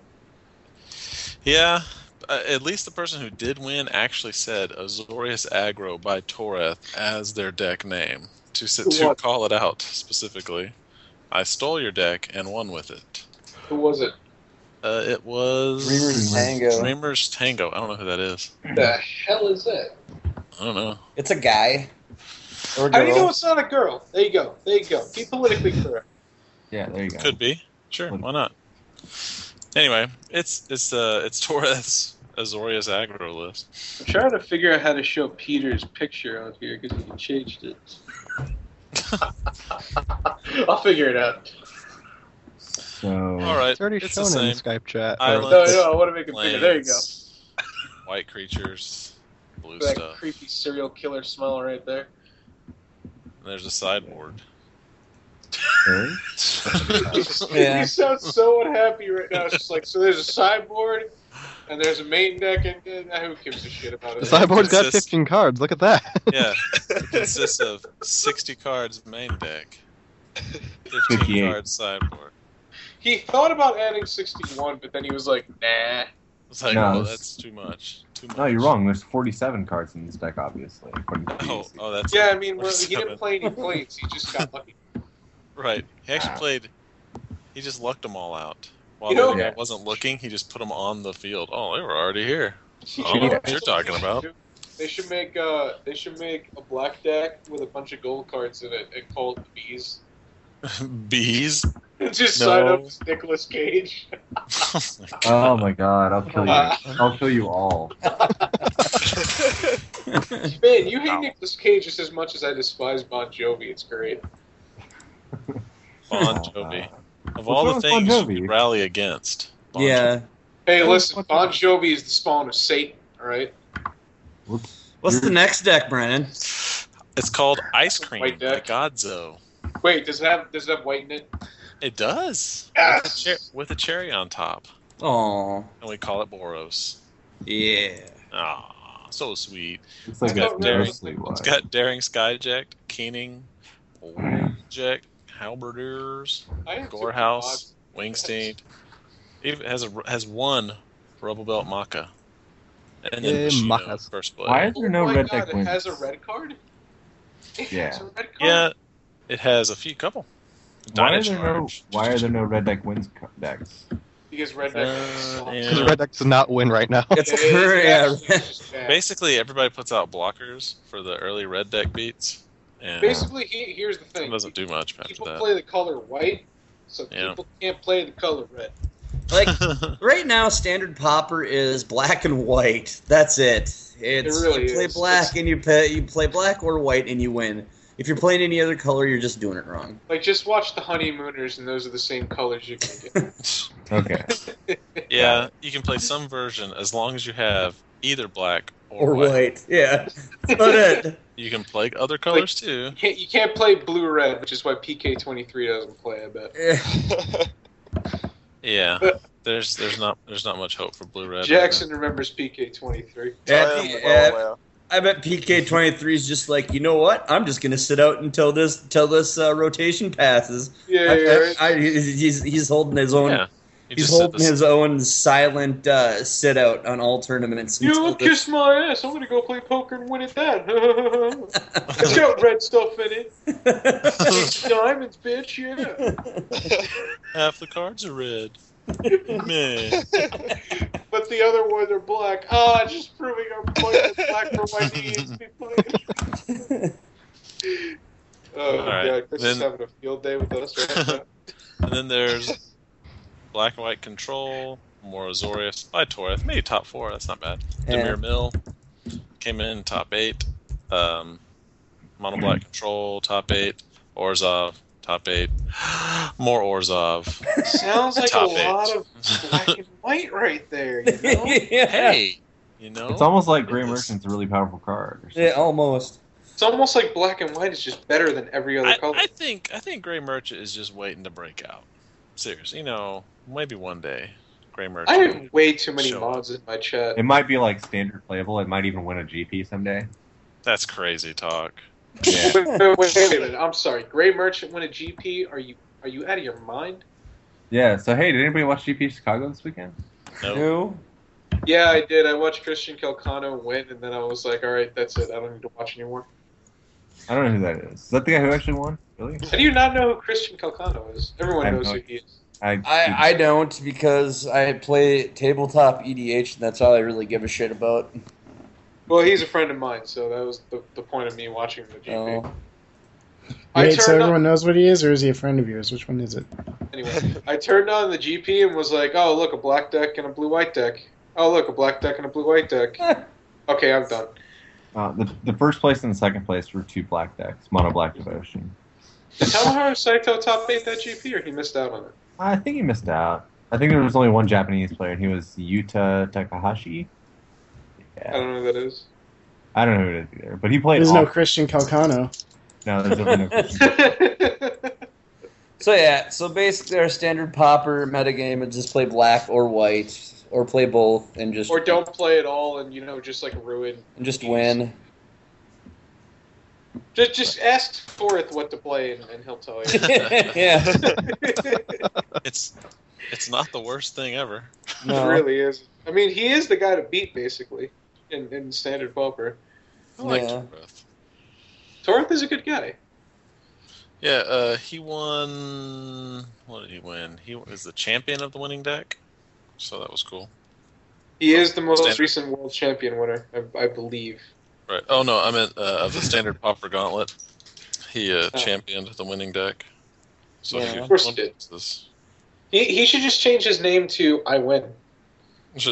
Yeah, uh, at least the person who did win actually said Azorius Aggro by Toreth as their deck name to to call it out specifically. I stole your deck and won with it. who was it? Uh, it was Dreamers Tango. Dreamers Tango. I don't know who that is. The hell is that? I don't know. It's a guy. Or a How do you know it's not a girl? There you go. There you go. Be politically correct. Yeah, there you go. Could be. Sure, why not? Anyway, it's it's uh it's Toreth's Azorius Aggro list. I'm trying to figure out how to show Peter's picture out here because he changed it. I'll figure it out. So. All right, It's already it's the shown in the same. Skype chat. Islands. No, no, I want to make it bigger. There you go. White creatures, blue That stuff. creepy serial killer smell right there. There's a sideboard. Okay. Yeah. You sound so unhappy right now. It's just like, so there's a sideboard, and there's a main deck, and, and who gives a shit about it? The sideboard's got 15 cards. Look at that. Yeah, it consists of 60 cards main deck, 15 58. card sideboard. He thought about adding 61, but then he was like, nah. It's like, No, oh, it's- that's too much. Too much. No, you're wrong. There's 47 cards in this deck, obviously. Oh, PDC. oh, that's Yeah, I mean, well, he didn't play any planes. He just got lucky. right. He actually played. He just lucked them all out. While You know- the guy Yeah. wasn't looking, he just put them on the field. Oh, they were already here. You Oh, know what you're talking about. They should make uh, they should make a black deck with a bunch of gold cards in it and call it the bees. Bees. Just No. sign up as Nicolas Cage. oh my god. Oh my god, I'll kill you. I'll kill you all. Man, you hate Ow. Nicolas Cage just as much as I despise Bon Jovi. It's great. Bon Oh, Jovi. Of What's all the with Bon things you Jovi? rally against. Bon Yeah. Hey, Oh, listen, Bon? Jovi is the spawn of Satan. All right. Whoops. What's the next deck, Brandon? It's called Ice Cream White by deck. Godzo. Wait, does it have does it have white in it? It does. Yes! With, a cher- with a cherry on top. Oh, And we call it Boros. yeah. Ah, so sweet. It's like I a don't know. mostly It's got Daring Skyjack, Keening, Jack, Halberdiers, I have Gorehouse, Wingsteed. Even has a has one Rubblebelt Maaka. And then Yay, Bushido, first blood. Why is Oh there no my red God, deck it wins? has a red card. It Yeah. has a red card? Yeah, it has a few couple. Why are there no Why are there no red deck wins decks? because red deck. Uh, yeah. Because Red Deck does not win right now. It's It is current. Yeah. actually just bad. Basically, everybody puts out blockers for the early red deck beats, and Basically, he, here's the thing. it doesn't do much after People that. play the color white, so Yeah. people can't play the color red. Like right now, standard pauper is black and white. That's it. It's really you play is. black It's- and you play you play black or white and you win. If you're playing any other color, you're just doing it wrong. Like, just watch the honeymooners, and those are the same colors you can gonna get. Okay. yeah, you can play some version as long as you have either black or, Or white. white. Yeah. That's it. You can play other colors too. You can't, you can't play blue red, which is why PK23 doesn't play. I bet. Yeah. Yeah, there's there's not there's not much hope for blue red. Jackson uh, remembers PK23. Yeah, I the yeah, oh, well, I bet PK23 is just like, you know what? I'm just gonna sit out until this until this uh, rotation passes. Yeah, I, yeah, right. I, I, he's he's holding his own. Yeah, you He's holding his own silent uh, sit out on all tournaments. You until kiss my ass. I'm gonna go play poker and win at that. it's got red stuff in it. Diamonds, bitch. Yeah. half the cards are red. Man, But the other ones are black. Ah, just I'm playing with black for my needs. Oh All right, god, Chris is having a field day with us right now. and then there's black and white control, more Azorius by Toreth, maybe top four. That's not bad. Yeah. Dimir Mill, came in top eight. Um, Mono Black Control top eight. Orzhov top eight. More Orzhov. Sounds like a eight. lot of black and white right there. You know? yeah. Hey, you know It's almost like Gray It is- Merchant's a really powerful card. Yeah, almost. It's almost like black and white is just better than every other I, color. I think I think Gray Merchant is just waiting to break out. Seriously, you know, maybe one day, Gray Merchant. I have way too many Show mods in my chat. It might be like standard playable. It might even win a GP someday. That's crazy talk. Yeah. Wait, wait, wait, wait a minute. I'm sorry. Gray Merchant win a GP? Are you are you out of your mind? yeah. So hey, did anybody watch GP Chicago this weekend? No, Who? Yeah, I did. I watched Christian Calcano win, and then I was like, all right, that's it. I don't need to watch anymore. I don't know who that is. Is that the guy who actually won? Really? How do you not know who Christian Calcano is? Everyone knows no who he is. I I, I don't because I play tabletop EDH and that's all I really give a shit about. Well, he's a friend of mine, so that was the, the point of me watching the GP. Oh. Wait, so everyone on, knows what he is, or is he a friend of yours? Which one is it? anyway, I turned on the GP and was like, oh, look, a black deck and a blue white deck. Oh, look, a black deck and a blue white deck. Okay, I'm done. Uh, the the first place and the second place were two black decks, mono black devotion. Did Tomohiro Saito top eight that GP, or he missed out on it? I think he missed out. I think there was only one Japanese player, and he was Yuta Takahashi. I don't know who that is. I don't know who it is either, but he played. There's no Christian Calcano. no, there's definitely no Christian. So yeah, so basically our standard pauper metagame is just play black or white or play both and just or don't play at all, and you know, just like ruin. and just win. Just just ask Forth what to play, and, and he'll tell you. yeah. it's it's not the worst thing ever. No. It really is. I mean, he is the guy to beat, basically, in, in standard poker. I like Yeah. Toreth. Torth is a good guy. Yeah, uh, he won. What did he win? He was the champion of the winning deck, so that was cool. He is the most Standard. recent world champion winner, I, I believe. Right. Oh no, I meant uh, of the standard pauper gauntlet. He uh, Oh. championed the winning deck. So Yeah. he Of course he did. this. He, he should just change his name to I Win.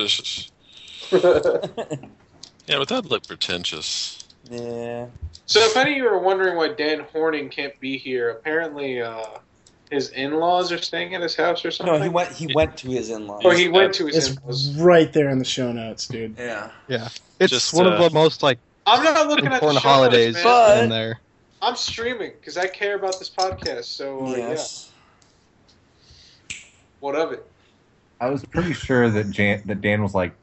Yeah, but that'd look pretentious. yeah. So if any of you are wondering why Dan Horning can't be here, apparently uh, his in-laws are staying at his house or something. No, he went. He went to his in-laws. Or he went to his It's in-laws. right there in the show notes, dude. Yeah. Yeah. It's Just, one uh, of the most like I'm not looking at the important show notes, holidays man. But- in there. I'm streaming because I care about this podcast. So uh, Yes. yeah, what of it? I was pretty sure that Jan, that Dan was like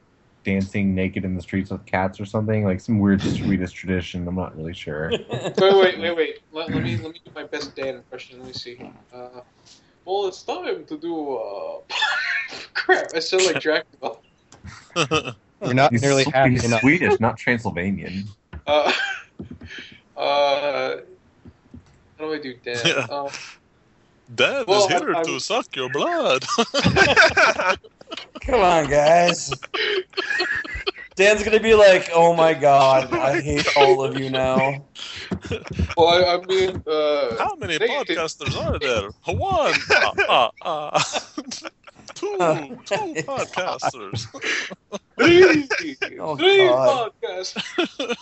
dancing naked in the streets with cats or something, like some weird Swedish tradition. I'm not really sure. Wait, wait, wait, wait. Let, let me let me do my best Dan impression. Let me see. Uh, well, it's time to do. Uh... Crap! I sound like Dracula. You're not He's, nearly happy he's enough. Swedish, not Transylvanian. Uh, uh, how do I do Dan? Yeah. Uh, Dad Well, is here I'm- to suck your blood. Come on, guys. Dan's gonna be like, "Oh my god, I hate all of you now." well, I, I mean, uh, How many They- podcasters are there? One. Ah, ah. two. Two podcasters. three, Oh, three God. podcasts.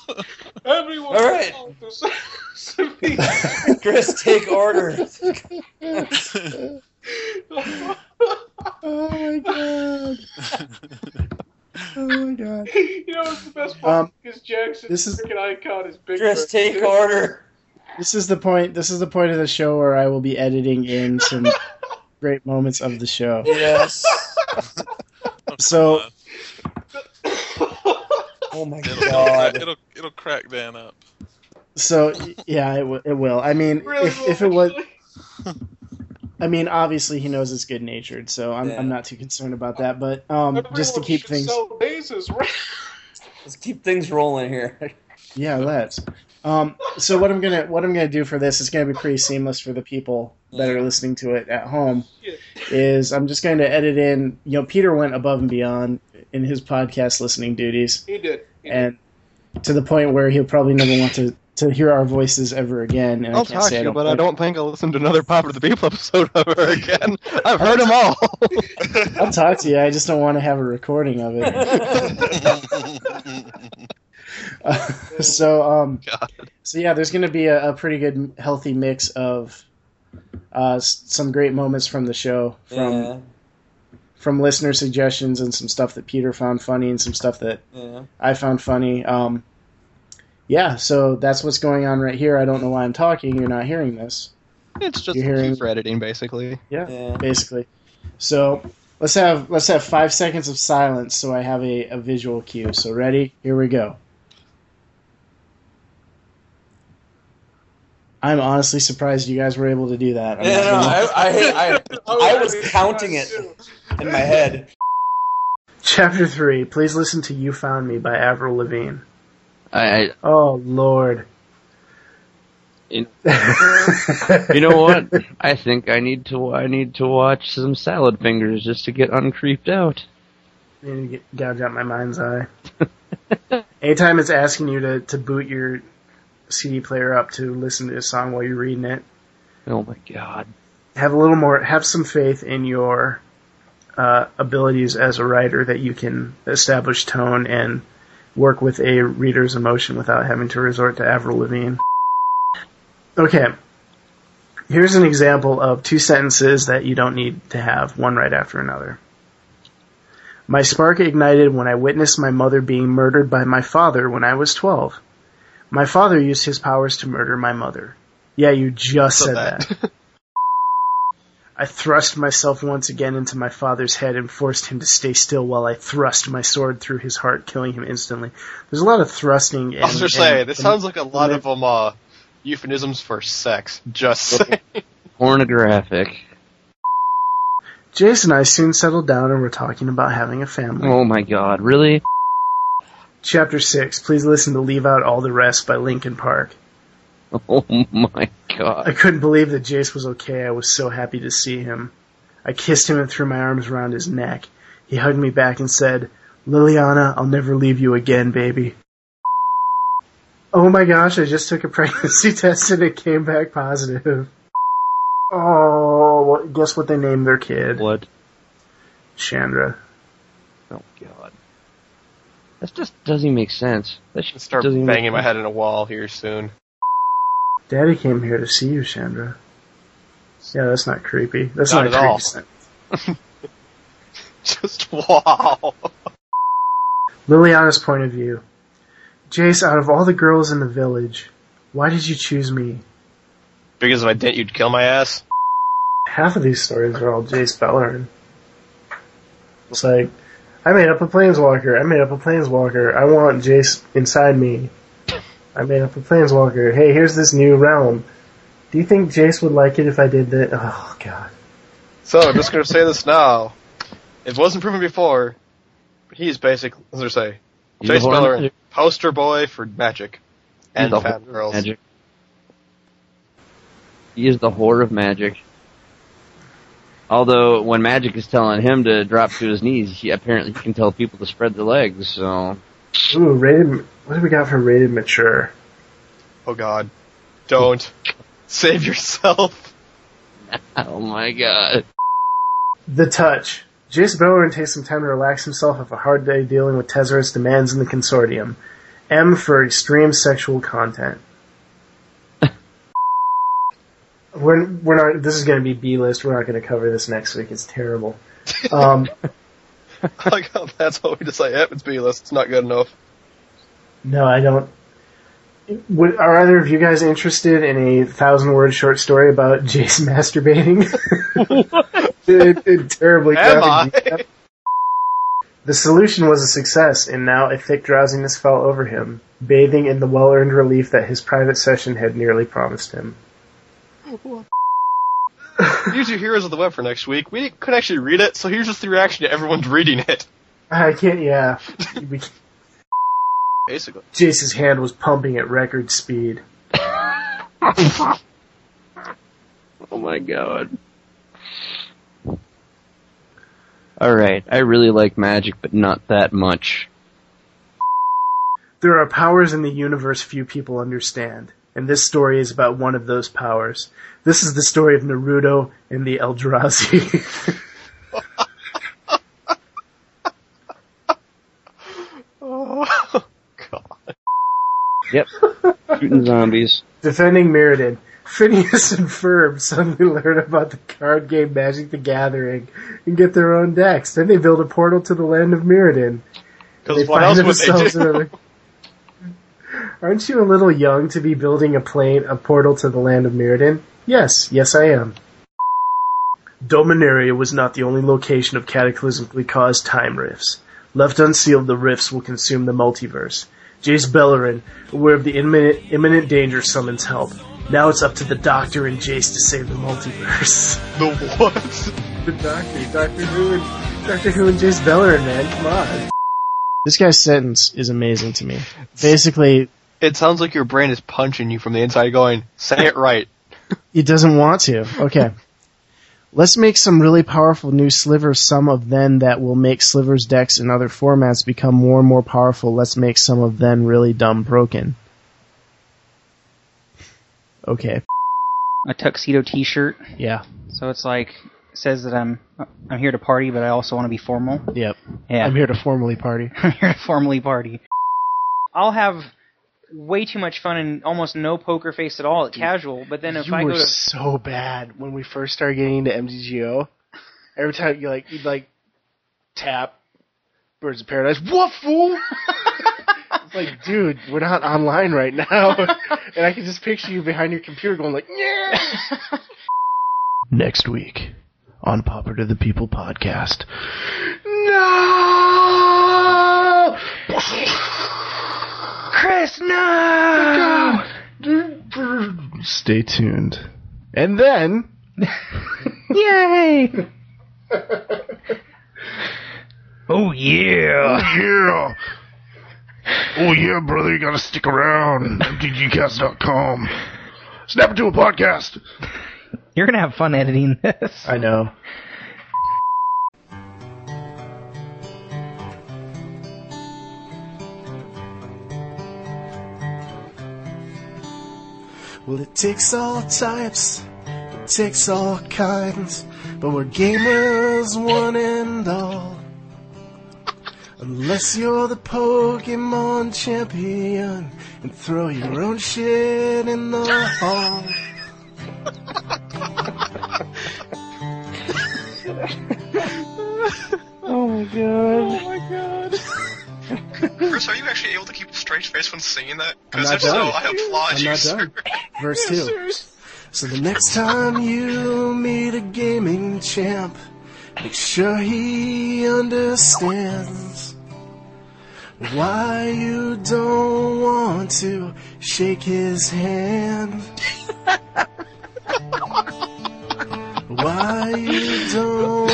Everyone. All right. is on to me. Chris, take order. Oh my god. Oh my god. you know what's the best part? Um, Because Jackson's this is- freaking icon is big. Chris, take order. This is the point. This is the point of the show where I will be editing in some great moments of the show. Yes. So- Oh my It'll, it'll, god. it'll, it'll crack Dan up. So yeah, it, w- it will. I mean, really if, will, if it was. I mean, obviously he knows it's good natured, so I'm, Yeah. I'm not too concerned about that. But um, just to Everyone keep should things, Sell bases, right? Let's keep things rolling here. yeah, let's. Um, so what I'm gonna what I'm gonna do for this is gonna be pretty seamless for the people that are listening to it at home. Is I'm just going to edit in. You know, Peter went above and beyond in his podcast listening duties, He did. He did. and to the point where he'll probably never want to to hear our voices ever again. And I'll I can't talk say to you, don't but I don't think I'll listen to another Pauper to the People episode ever again. I've heard them all. I'll talk to you. I just don't want to have a recording of it. so um, God. so yeah, there's going to be a, a pretty good, healthy mix of uh, s- some great moments from the show, from yeah, from listener suggestions, and some stuff that Peter found funny, and some stuff that yeah. I found funny. Um, yeah, so that's what's going on right here. I don't know why I'm talking. You're not hearing this, It's just You're hearing- for editing, basically. yeah. basically. So let's have let's have five seconds of silence so I have a, a visual cue. So ready? Here we go. I'm honestly surprised you guys were able to do that. I'm Yeah, no, gonna- I, I, I, I was counting it in my head. Chapter three. Please listen to "You Found Me" by Avril Lavigne. I, Oh Lord. In- I, you know what? I think I need to. I need to watch some Salad Fingers just to get uncreeped out. I need to get, gouge out my mind's eye. Anytime it's asking you to, to boot your CD player up to listen to a song while you're reading it, Oh my god! have a little more, have some faith in your uh, abilities as a writer that you can establish tone and work with a reader's emotion without having to resort to Avril Lavigne. Okay. Here's an example of two sentences that you don't need to have one right after another. My spark ignited when I witnessed my mother being murdered by my father when I was 12. My father used his powers to murder my mother. Yeah, you just So said that- that. I thrust myself once again into my father's head and forced him to stay still while I thrust my sword through his heart, killing him instantly. There's a lot of thrusting. And, I was gonna say, this and- sounds like a lot of um, uh, euphemisms for sex. Just saying. Pornographic. Jason and I soon settled down and were talking about having a family. Oh my god! Really? Chapter 6. Please listen to Leave Out All the Rest by Linkin Park. Oh my god. I couldn't believe that Jace was okay. I was so happy to see him. I kissed him and threw my arms around his neck. He hugged me back and said, Liliana, I'll never leave you again, baby. Oh my gosh, I just took a pregnancy test and it came back positive. Oh, what, guess what they named their kid? What? Chandra. Oh god! That just doesn't make sense. That shit Start doesn't banging my head in a wall here soon. Daddy came here to see you, Chandra. Yeah, that's not creepy. That's Not not, at a creepy all. Just wow. Liliana's point of view. Jace, out of all the girls in the village, why did you choose me? Because if I didn't, you'd kill my ass. Half of these stories are all Jace Beleren. It's like, I made up a planeswalker, I made up a planeswalker, I want Jace inside me. I made up a planeswalker, hey, here's this new realm. Do you think Jace would like it if I did that? Oh, God. So I'm just gonna say this now. It wasn't proven before. But he's basically, as I say, He's the Chase Miller, magic. poster boy for magic and the fat horn girls. Magic. He is the whore of magic. Although when magic is telling him to drop to his knees, he apparently can tell people to spread their legs. So Ooh, rated, what do we got for rated mature? Oh God, don't save yourself. oh my god. The touch. Jace Beleren takes some time to relax himself after a hard day dealing with Tezzeret's demands in the consortium. M for extreme sexual content. we're, we're not, this is gonna be B list, we're not gonna cover this next week, it's terrible. Um, like how that's what we decide. Yep, it's B list. It's not good enough. No, I don't. Would, are either of you guys interested in a thousand word short story about Jace masturbating? in, in terribly Am graphic I? The solution was a success, and now a thick drowsiness fell over him, bathing in the well-earned relief that his private session had nearly promised him. Here's your heroes of the web for next week. We couldn't actually read it, so here's just the reaction to everyone's reading it. I can't, yeah. We, Basically. Jace's hand was pumping at record speed. Oh my god. Alright, I really like magic, but not that much. There are powers in the universe few people understand, and this story is about one of those powers. This is the story of Naruto and the Eldrazi. Oh God. Yep. Shooting zombies. Defending Mirrodin. Phineas and Ferb suddenly learn about the card game Magic the Gathering and get their own decks. Then they build a portal to the land of Mirrodin. They Because what find else would they do? in Aren't you a little young to be building a plane, a portal to the land of Mirrodin? Yes, yes I am. Dominaria was not the only location of cataclysmically caused time rifts. Left unsealed, the rifts will consume the multiverse. Jace Beleren, aware of the imminent, imminent danger, summons help. Now it's up to the Doctor and Jace to save the multiverse. The what? the Doctor, Doctor Who, and Doctor Who and Jace Beleren, man, come on. This guy's sentence is amazing to me. Basically, It sounds like your brain is punching you from the inside, going, "Say it right." He doesn't want to. Okay. Let's make some really powerful new slivers, some of them that will make slivers decks in other formats become more and more powerful. Let's make some of them really dumb broken. Okay. A tuxedo T-shirt. Yeah. So it's like says that I'm I'm here to party, but I also want to be formal. Yep. Yeah. I'm here to formally party. I'm here to formally party. I'll have way too much fun and almost no poker face at all at casual. But then if you I were go to so bad when we first started getting into MTGO. Every time you like you'd like tap Birds of Paradise. What fool? it's like, dude, we're not online right now, and I can just picture you behind your computer going like, yeah. Next week on Pauper to the People podcast. No. Chris, no. Stay tuned. And then. Yay! Oh yeah. Oh yeah. Oh yeah, brother, you gotta stick around. MTGcast.com. Snap into a podcast. You're gonna have fun editing this. I know. Well, it takes all types, it takes all kinds, but we're gamers one and all. Unless you're the Pokemon champion and throw your own shit in the hall. oh my god. Oh my god. Chris, are you actually able to keep a straight face when singing that? I'm Because not if so, done. I applaud I'm you, not sir. done. Verse 2. So the next time you meet a gaming champ, make sure he understands why you don't want to shake his hand. why you don't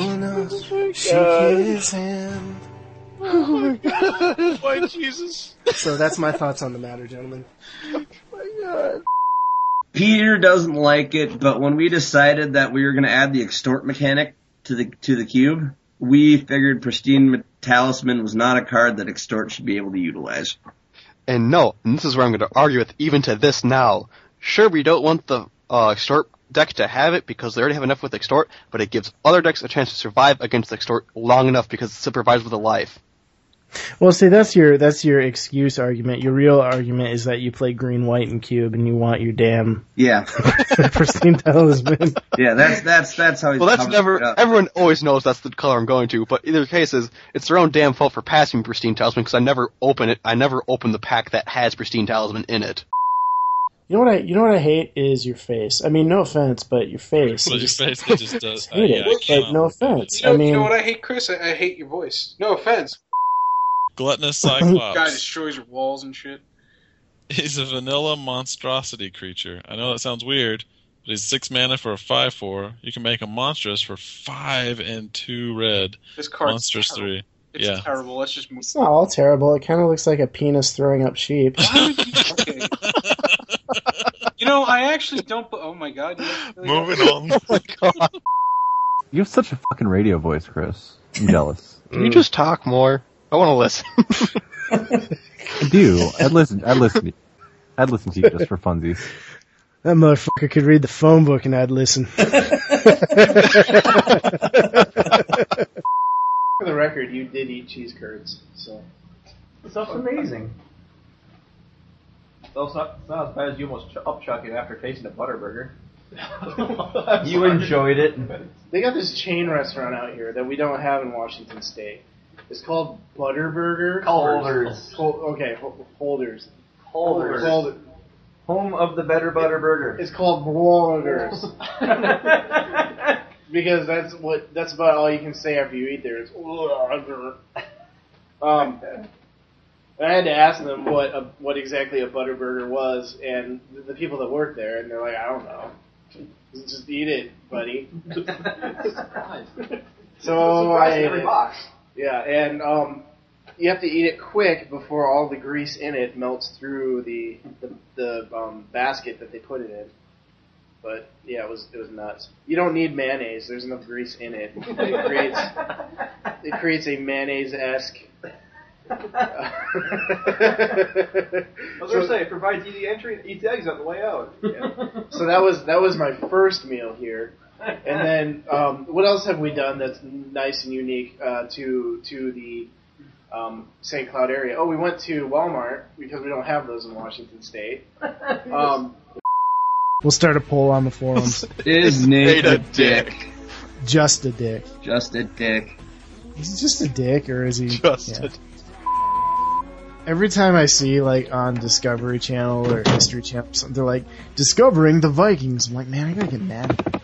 wanna shake his hand. Oh my god. Why, Jesus? So that's my thoughts on the matter, gentlemen. My God, Peter doesn't like it, but when we decided that we were going to add the extort mechanic to the to the cube, we figured pristine talisman was not a card that extort should be able to utilize. And no, and this is where I'm going to argue with even to this now. Sure, we don't want the uh, extort deck to have it because they already have enough with extort, but it gives other decks a chance to survive against extort long enough because it survives with a life. Well, see, that's your that's your excuse argument. Your real argument is that you play green, white, and cube, and you want your damn Yeah, pristine talisman. yeah, that's that's that's how. He's Well, that's never. it up. Everyone always knows that's the color I'm going to, but either cases, it's their own damn fault for passing pristine talisman because I never open it. I never open the pack that has pristine talisman in it. You know what I you know what I hate is your face. I mean, no offense, but your face. Well, I your just- face, it just does- I hate uh, it. yeah, I Like, no offense. You know, I mean, you know what I hate, Chris? I, I hate your voice. No offense. Gluttonous Cyclops. Guy destroys your walls and shit. He's a vanilla monstrosity creature. I know that sounds weird, but he's six mana for a five four. You can make a monstrous for five and two red. This card's monstrous terrible. three. It's yeah. terrible. Let's just move. it's not all terrible. It kind of looks like a penis throwing up sheep. Okay. you know, I actually don't. Oh my god. you really don't- Moving on. Oh my god! You have such a fucking radio voice, Chris. I'm jealous. Can you just talk more? I want to listen. I do. I'd listen. I'd listen. To you. I'd listen to you just for funsies. That motherfucker could read the phone book and I'd listen. For the record, you did eat cheese curds, so It's also amazing. Well, it's not, it's not as bad as you almost ch- upchuck it after tasting a Butterburger. You enjoyed it. They got this chain restaurant out here that we don't have in Washington State. It's called Butterburger. Holders. Hol- okay, ho- holders. Holders. Home of the Better Butter Burger. It's called Holders. because that's what that's about all you can say after you eat there. It's um. I had to ask them what a, what exactly a Butterburger was, and the, the people that work there, and they're like, I don't know. Just eat it, buddy. So I ate every it. box. Yeah, and um, you have to eat it quick before all the grease in it melts through the the, the um, basket that they put it in. But yeah, it was it was nuts. You don't need mayonnaise. There's enough grease in it. It creates it creates a mayonnaise esque. I was gonna say, it provides easy entry and eats eggs on the way out. so that was that was my first meal here. And then um, what else have we done that's nice and unique uh, to to the um, St. Cloud area? Oh, we went to Walmart because we don't have those in Washington State. Um, We'll start a poll on the forums. Is Nate a dick? Just a dick. Just a dick. Is he just a dick, or is he? Just yeah. Every time I see like on Discovery Channel or History Channel, they're like discovering the Vikings. I'm like, man, I gotta get mad.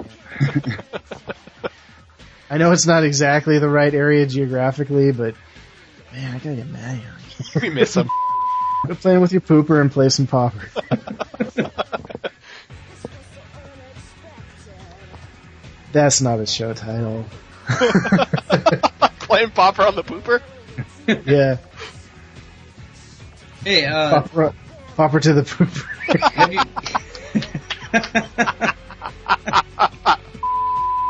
I know it's not exactly the right area geographically, but man, I gotta get mad. Here. we miss him. Quit playing with your pooper and play some pauper. That's not a show title. Playing Pauper on the pooper? Yeah. Hey, uh, Pauper, pauper to the pooper.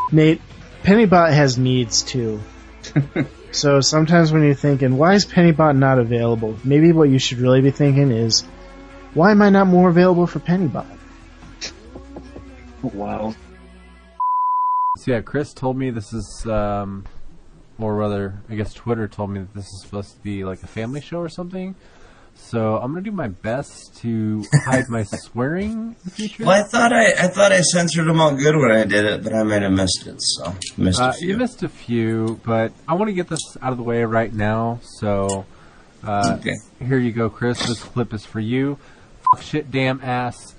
have you, Nate, Pennybot has needs too. so sometimes when you're thinking, why is Pennybot not available? Maybe what you should really be thinking is, why am I not more available for Pennybot? wow. So yeah, Chris told me this is, um, or rather, I guess Twitter told me that this is supposed to be like a family show or something. So I'm gonna do my best to hide my swearing in the future. Well, I thought I, I thought I censored them all good when I did it, but I might have missed it. So missed a Uh, few. you missed a few, but I want to get this out of the way right now. So, uh, Okay. here you go, Chris. This clip is for you. Fuck shit, damn ass,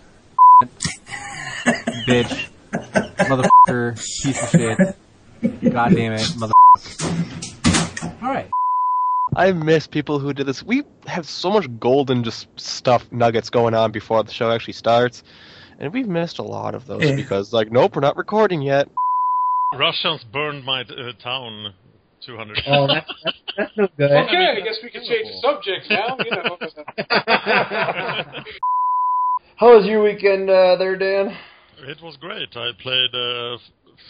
bitch, motherfucker, piece of shit. God damn it, motherfucker. All right. I miss people who did this. We have so much golden just stuff nuggets going on before the show actually starts, and we've missed a lot of those Yeah. because like, nope, we're not recording yet. Russians burned my uh, town 200 Oh, that- that's no good. Okay, I guess we can change the subject now. You know. How was your weekend uh, there, Dan? It was great. I played uh, f-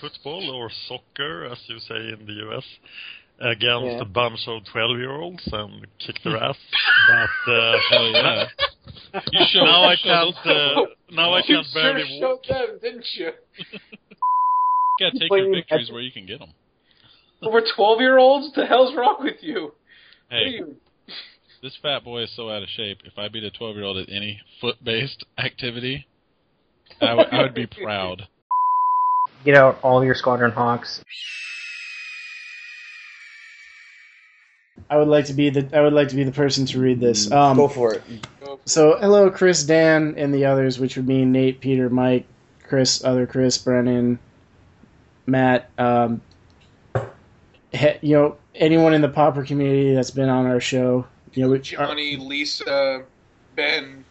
football or soccer, as you say in the US, against Yeah. a bunch of 12 year olds and kicked their ass. But uh, Hell yeah. You showed- now I can't. Uh, now I can't sure barely showed them, didn't you? You gotta take your victories where you can get them. Over 12 year olds? The hell's wrong with you? Hey, you- this fat boy is so out of shape. If I beat a 12 year old at any foot based activity, I would- be proud. Get out all your Squadron Hawks. I would like to be the I would like to be the person to read this. Um, Go for it. So, hello, Chris, Dan, and the others, which would mean Nate, Peter, Mike, Chris, other Chris, Brennan, Matt. Um, he, you know, anyone in the pauper community that's been on our show. You know, which are, Johnny, Lisa, Ben.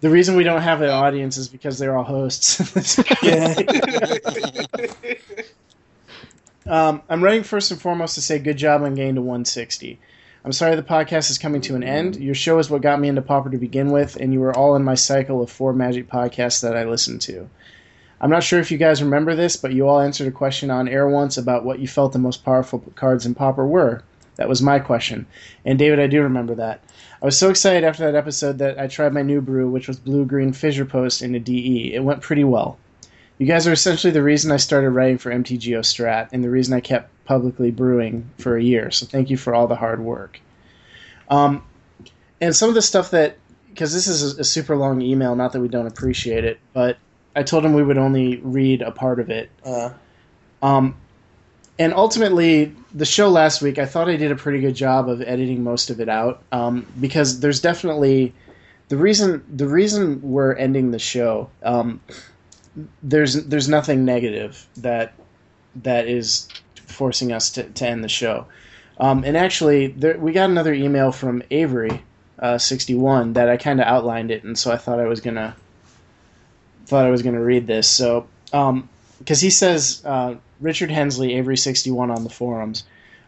the reason we don't have an audience is because they're all hosts. Um, I'm writing first and foremost to say good job on getting to 160. I'm sorry the podcast is coming to an end. Your show is what got me into Pauper to begin with, and you were all in my cycle of four Magic podcasts that I listened to. I'm not sure if you guys remember this, but you all answered a question on air once about what you felt the most powerful cards in Pauper were. That was my question. And David, I do remember that. I was so excited after that episode that I tried my new brew, which was Blue Green Fissure Post into DE. It went pretty well. You guys are essentially the reason I started writing for MTGO Strat and the reason I kept publicly brewing for a year. So thank you for all the hard work. Um, and some of the stuff that because this is a, a super long email. Not that we don't appreciate it, but I told him we would only read a part of it. Uh, Um, and ultimately, the show last week, I thought I did a pretty good job of editing most of it out um, because there's definitely the reason the reason we're ending the show. Um, there's there's nothing negative that that is forcing us to, to end the show. Um, and actually, there, we got another email from Avery, uh, sixty one, that I kind of outlined it, and so I thought I was gonna thought I was gonna read this. So, because he says uh, Richard Hensley, Avery sixty one on the forums.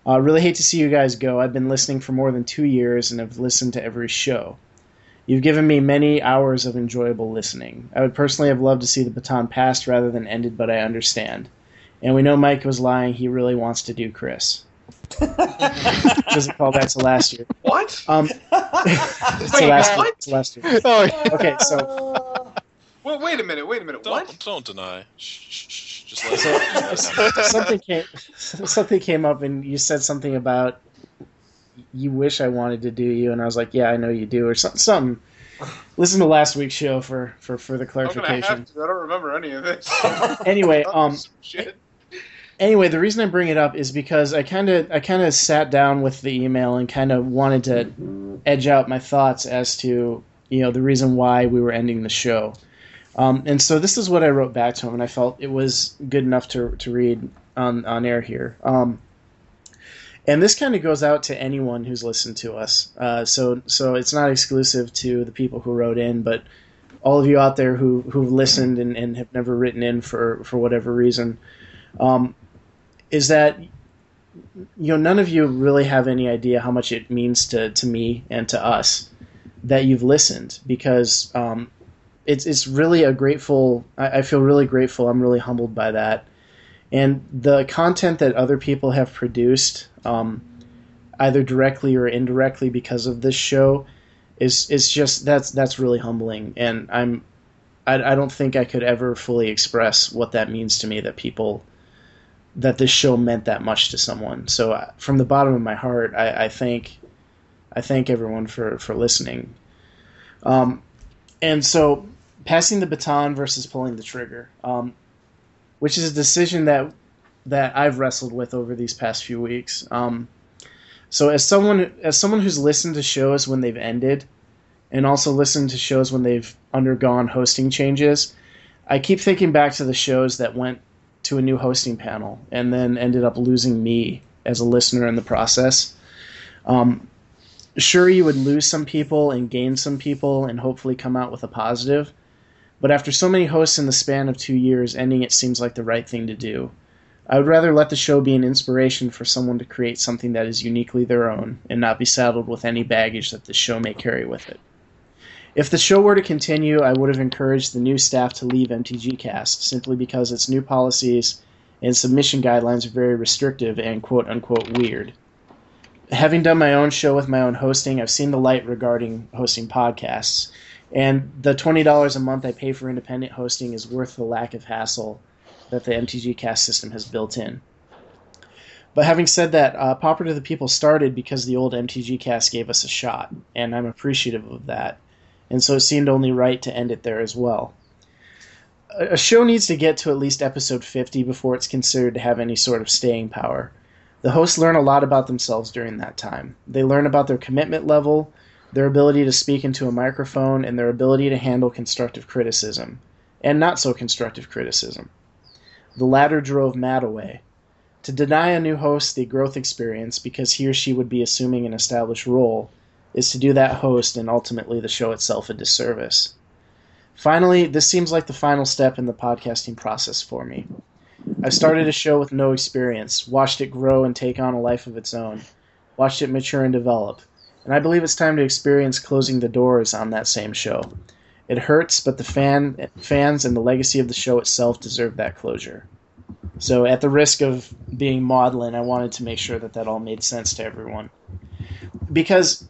Uh, really hate to see you guys go. I've been listening for more than two years and have listened to every show. You've given me many hours of enjoyable listening. I would personally have loved to see the baton passed rather than ended, but I understand. And we know Mike was lying. He really wants to do Chris. Doesn't call back to last year. What? Um, it's Wait, the last what? year. It's the last year. Oh, yeah. Okay, so Well, wait a minute. Wait a minute. Don't, What? don't deny. Shh, shh, shh, Just let so it something came something came up and you said something about you wish I wanted to do you and I was like yeah I know you do or something something listen to last week's show for for further clarification to. I don't remember any of this. anyway um anyway the reason I bring it up is because I kind of I kind of sat down with the email and kind of wanted to edge out my thoughts as to you know the reason why we were ending the show um, and so this is what I wrote back to him, and I felt it was good enough to to read on on air here. Um, and this kind of goes out to anyone who's listened to us. Uh, so so it's not exclusive to the people who wrote in, but all of you out there who who've listened and, and have never written in for for whatever reason, um, is that you know none of you really have any idea how much it means to to me and to us that you've listened because um, it's it's really a grateful. I, I feel really grateful. I'm really humbled by that, and the content that other people have produced, um, either directly or indirectly because of this show, is is just that's that's really humbling, and I'm. I, I don't think I could ever fully express what that means to me. That people, that this show meant that much to someone. So from the bottom of my heart, I, I thank, I thank everyone for for listening. Um, and so passing the baton versus pulling the trigger, um, which is a decision that that I've wrestled with over these past few weeks. Um, so as someone as someone who's listened to shows when they've ended, and also listened to shows when they've undergone hosting changes, I keep thinking back to the shows that went to a new hosting panel and then ended up losing me as a listener in the process. Um, sure, you would lose some people and gain some people and hopefully come out with a positive. But after so many hosts in the span of two years, ending it seems like the right thing to do. I would rather let the show be an inspiration for someone to create something that is uniquely their own and not be saddled with any baggage that the show may carry with it. If the show were to continue, I would have encouraged the new staff to leave MTG Cast simply because its new policies and submission guidelines are very restrictive and quote unquote weird. Having done my own show with my own hosting, I've seen the light regarding hosting podcasts, and the $20 a month I pay for independent hosting is worth the lack of hassle that the MTG Cast system has built in. But having said that, uh, Pauper to the People started because the old MTG Cast gave us a shot, and I'm appreciative of that and so it seemed only right to end it there as well. A a show needs to get to at least episode 50 before it's considered to have any sort of staying power. The hosts learn a lot about themselves during that time. They learn about their commitment level, their ability to speak into a microphone, and their ability to handle constructive criticism, and not so constructive criticism. The latter drove Matt away. To deny a new host the growth experience because he or she would be assuming an established role is to do that host and ultimately the show itself a disservice. Finally, this seems like the final step in the podcasting process for me. I've started a show with no experience, watched it grow and take on a life of its own, watched it mature and develop, and I believe it's time to experience closing the doors on that same show. It hurts, but the fan fans and the legacy of the show itself deserve that closure. So, at the risk of being maudlin, I wanted to make sure that that all made sense to everyone. Because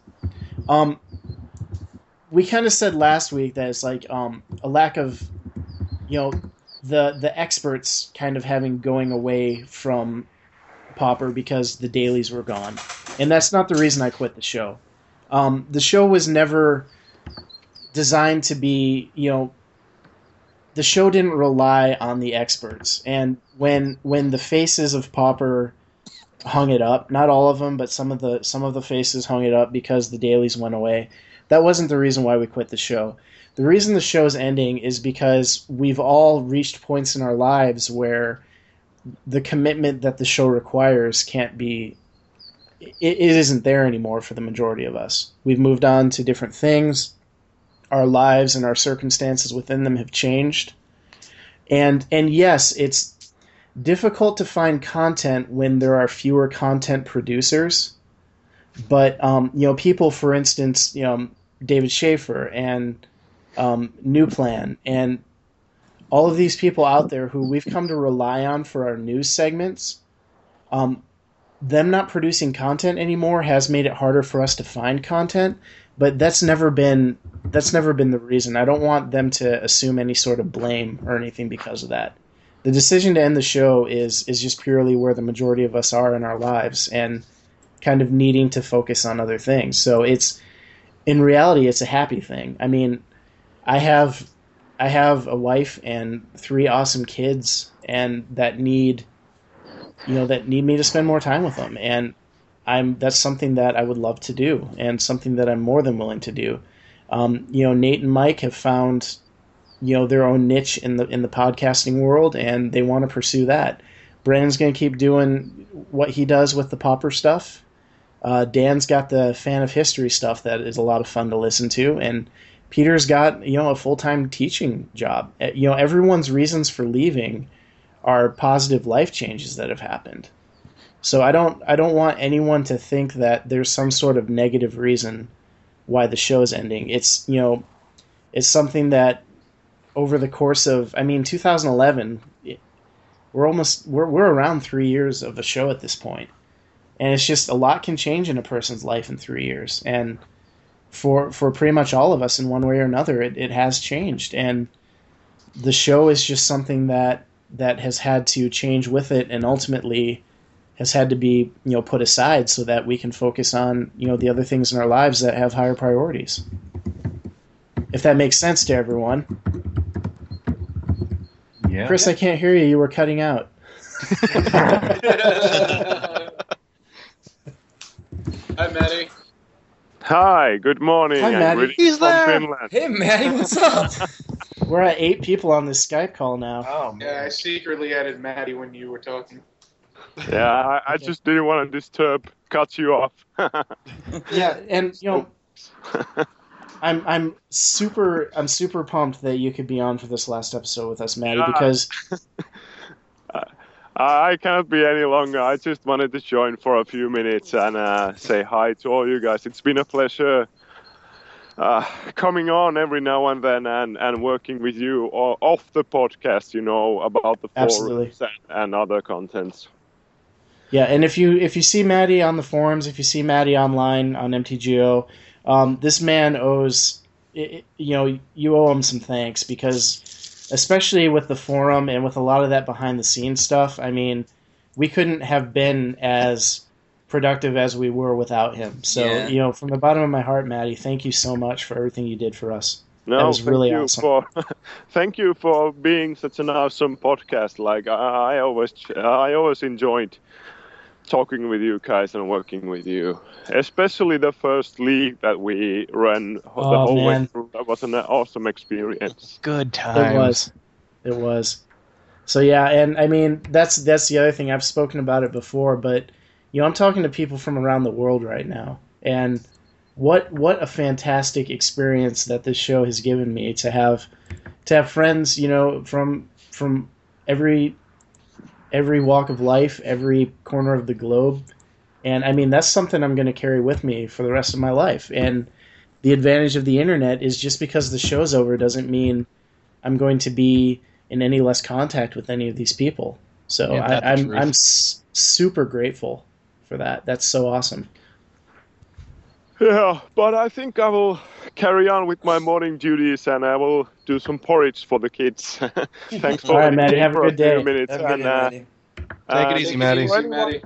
um, we kind of said last week that it's like um, a lack of, you know, the the experts kind of having going away from Pauper because the dailies were gone, and that's not the reason I quit the show. Um, the show was never designed to be, you know, the show didn't rely on the experts. And when when the faces of Pauper hung it up, not all of them, but some of the some of the faces hung it up because the dailies went away. That wasn't the reason why we quit the show. The reason the show's ending is because we've all reached points in our lives where the commitment that the show requires can't be it, it isn't there anymore for the majority of us. We've moved on to different things. Our lives and our circumstances within them have changed. And and yes, it's difficult to find content when there are fewer content producers. But um, you know, people, for instance, you know, David Schaefer and um, New Plan and all of these people out there who we've come to rely on for our news segments, um, them not producing content anymore has made it harder for us to find content. But that's never been that's never been the reason. I don't want them to assume any sort of blame or anything because of that. The decision to end the show is is just purely where the majority of us are in our lives and kind of needing to focus on other things. So it's in reality it's a happy thing. I mean, I have I have a wife and three awesome kids and that need you know that need me to spend more time with them and I'm that's something that I would love to do and something that I'm more than willing to do. Um, you know, Nate and Mike have found you know their own niche in the in the podcasting world and they want to pursue that. Brandon's going to keep doing what he does with the pauper stuff. Uh, Dan's got the fan of history stuff that is a lot of fun to listen to, and Peter's got you know a full time teaching job. You know, everyone's reasons for leaving are positive life changes that have happened. So I don't I don't want anyone to think that there's some sort of negative reason why the show's ending. It's you know it's something that over the course of I mean 2011 it- we're almost we're we're around 3 years of the show at this. And it's just a lot can change in a person's life in 3 years and for for pretty much all of us in one way or another it, it has changed and the show is just something that that has had to change with it and ultimately has had to be you know put aside so that we can focus on you know the other things in our lives that have higher priorities if that makes sense to everyone Yeah. chris i can't hear you you were cutting out Hi, Maddie. Hi, good morning. Hi, Maddie. reading He's from there. Finland. Hey, Maddie, what's up? we're at eight people on this skype call now oh man. Yeah, I secretly added Maddie when you were talking. Yeah, I, I just didn't want to disturb, cut you off. yeah and you know i'm i'm super i'm super pumped that you could be on for this last episode with us maddie Yeah. because I cannot be any longer. I just wanted to join for a few minutes and uh, say hi to all you guys. It's been a pleasure uh, coming on every now and then and, and working with you o- off the podcast, you know, about the Absolutely. forums and, and other contents. Yeah, and if you if you see Maddie on the forums, if you see Maddie online on MTGO, um, this man owes i- i- you know you owe him some thanks because especially with the forum and with a lot of that behind the scenes stuff. I mean, we couldn't have been as productive as we were without him. So Yeah. you know, from the bottom of my heart, Maddie, thank you so much for everything you did for us. No, that was thank really you awesome. for thank you for being such an awesome podcast. Like I, I always, I always enjoyed talking with you guys and working with you, especially the first league that we ran the Oh, whole way through. That was an awesome experience. Good times. It was. It was. So yeah, and I mean that's that's the other thing. I've spoken about it before, but you know, I'm talking to people from around the world right now. And what what a fantastic experience that this show has given me to have to have friends, you know, from from every every walk of life, every corner of the globe. And I mean, that's something I'm going to carry with me for the rest of my life. And the advantage of the internet is just because the show's over doesn't mean I'm going to be in any less contact with any of these people. So Ain't that the I, I'm? I'm s- super grateful for that. That's so awesome. Yeah, but I think I will carry on with my morning duties and I will do some porridge for the kids. Thanks for All right, letting Maddie, me have a for good few day. Minutes Have a good and day, uh, Take it Uh, easy, Maddie. for anyone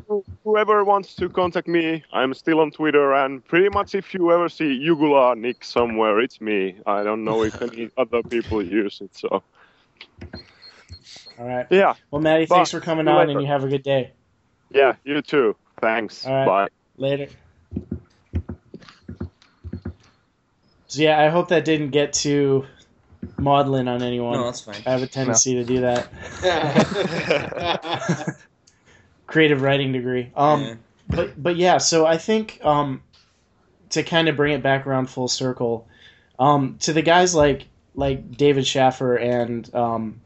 Whoever wants to contact me, I'm still on Twitter, and pretty much if you ever see Yugula Nick somewhere, it's me. I don't know if any other people use it, so All right. yeah. Well, Maddie, Bye. thanks for coming on, later. and you have a good day. Yeah, you too. Thanks. All right. Bye. Later. So yeah, I hope that didn't get too maudlin on anyone. No, that's fine. I have a tendency to do that. Creative writing degree. Um, Yeah. but but yeah, so I think um, to kind of bring it back around full circle, um, to the guys like like David Schaffer and um,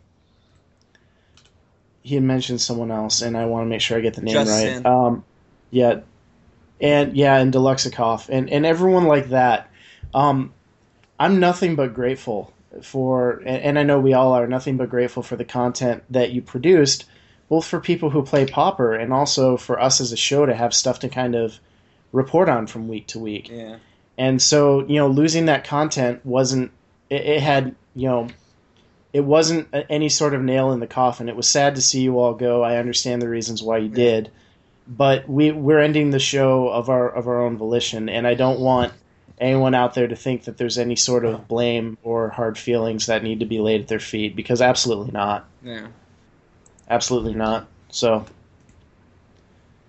he had mentioned someone else, and I want to make sure I get the name Justin. right. Um, yeah, and yeah, and Deluxikoff and and everyone like that. Um, I'm nothing but grateful for, and, and I know we all are nothing but grateful for the content that you produced, both for people who play Pauper and also for us as a show to have stuff to kind of report on from week to week. Yeah. And so, you know, losing that content wasn't, it, it had, you know, it wasn't any sort of nail in the coffin. It was sad to see you all go. I understand the reasons why you did, but we we're ending the show of our of our own volition, and I don't want anyone out there to think that there's any sort of blame or hard feelings that need to be laid at their feet because absolutely not. Yeah. Absolutely not. So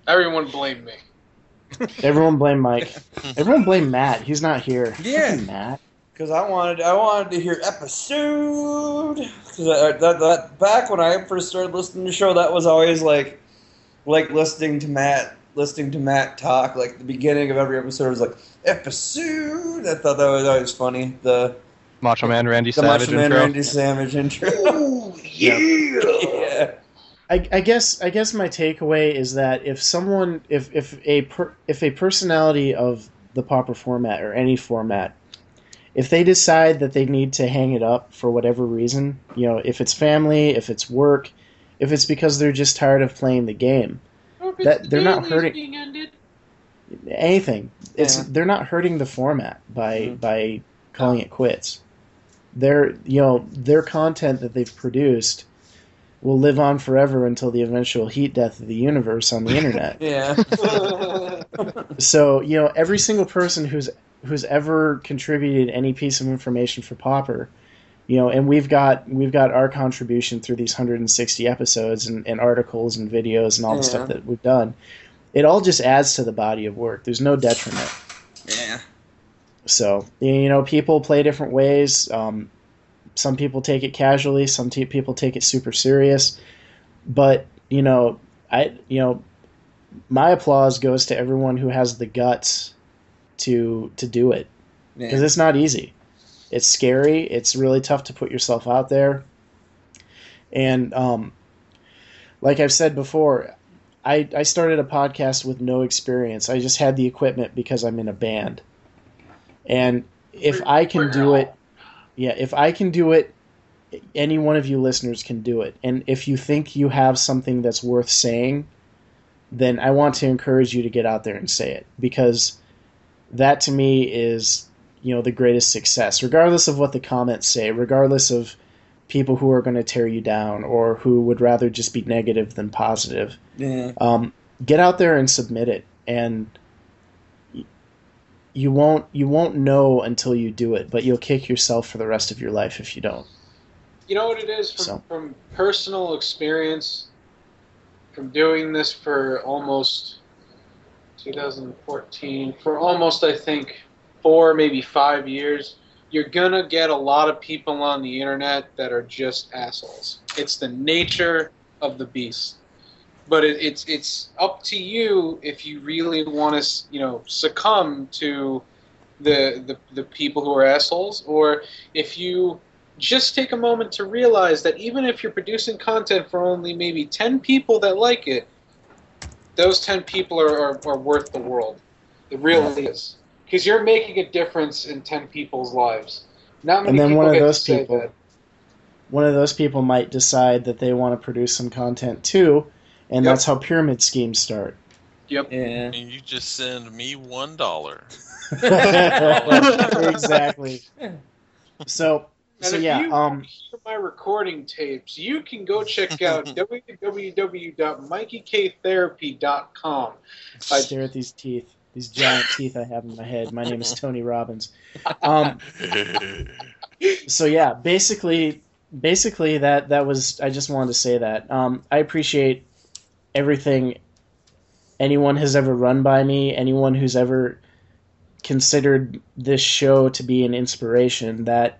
Everyone blame me. everyone blame Mike. Everyone blame Matt. He's not here. Yeah. Fucking Matt. Because I wanted, I wanted to hear episode. Because that, that back when I first started listening to the show, that was always like, like listening to Matt, listening to Matt talk. Like the beginning of every episode was like episode. I thought that was always funny. The Macho Man Randy the Savage Macho Man intro. Randy Savage intro. Oh yeah. I, I guess I guess my takeaway is that if someone if if a per, if a personality of the pauper format or any format if they decide that they need to hang it up for whatever reason you know if it's family if it's work if it's because they're just tired of playing the game that they're not hurting anything. It's Yeah. they're not hurting the format by mm-hmm. by calling it quits. Their you know their content that they've produced will live on forever until the eventual heat death of the universe on the internet. Yeah. so you know every single person who's who's ever contributed any piece of information for Pauper, you know, and we've got we've got our contribution through these 160 episodes and, and articles and videos and all the stuff that we've done. It all just adds to the body of work. There's no detriment. Yeah. So you know, people play different ways. Um, some people take it casually. Some te- people take it super serious. But you know, I you know, my applause goes to everyone who has the guts to to do it because Yeah. it's not easy. It's scary. It's really tough to put yourself out there. And um, like I've said before, I I started a podcast with no experience. I just had the equipment because I'm in a band. And if I can do it, yeah, if I can do it, any one of you listeners can do it. And if you think you have something that's worth saying, then I want to encourage you to get out there and say it because that to me is you know the greatest success regardless of what the comments say regardless of people who are going to tear you down or who would rather just be negative than positive Yeah. um, get out there and submit it and you won't you won't know until you do it but you'll kick yourself for the rest of your life if you don't You know what it is from, So. from personal experience, from doing this for almost 2014, for almost I think four, maybe five years. You're gonna get a lot of people on the internet that are just assholes. It's the nature of the beast. But it, it's it's up to you if you really want to, you know, succumb to the, the the people who are assholes, or if you just take a moment to realize that even if you're producing content for only maybe 10 people that like it, those 10 people are, are, are worth the world. It really is. Because you're making a difference in 10 people's lives. Not many and then people one of those say people that. one of those people might decide that they want to produce some content too and Yep. that's how pyramid schemes start Yep. Yeah. And you just send me one dollar. exactly. So, And So if yeah, you um, hear my recording tapes, you can go check out www.mikeyktherapy.com. I- stare at these teeth, these giant teeth I have in my head. My name is Tony Robbins. Um, so yeah, basically, basically that that was. I just wanted to say that. Um, I appreciate everything anyone has ever run by me. Anyone who's ever considered this show to be an inspiration. That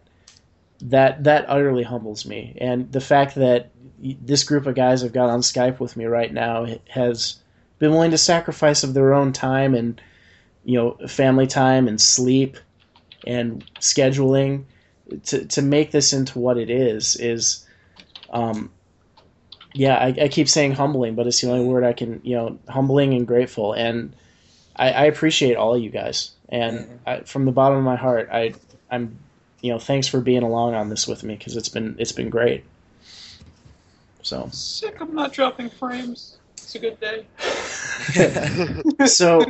that that utterly humbles me, and the fact that this group of guys have got on Skype with me right now has been willing to sacrifice of their own time and you know family time and sleep and scheduling to to make this into what it is is um yeah I, I keep saying humbling but it's the only word I can you know humbling and grateful. And I, I appreciate all of you guys. And I, from the bottom of my heart I I'm you know thanks for being along on this with me because it's been it's been great. So. Sick, I'm not dropping frames. It's a good day. so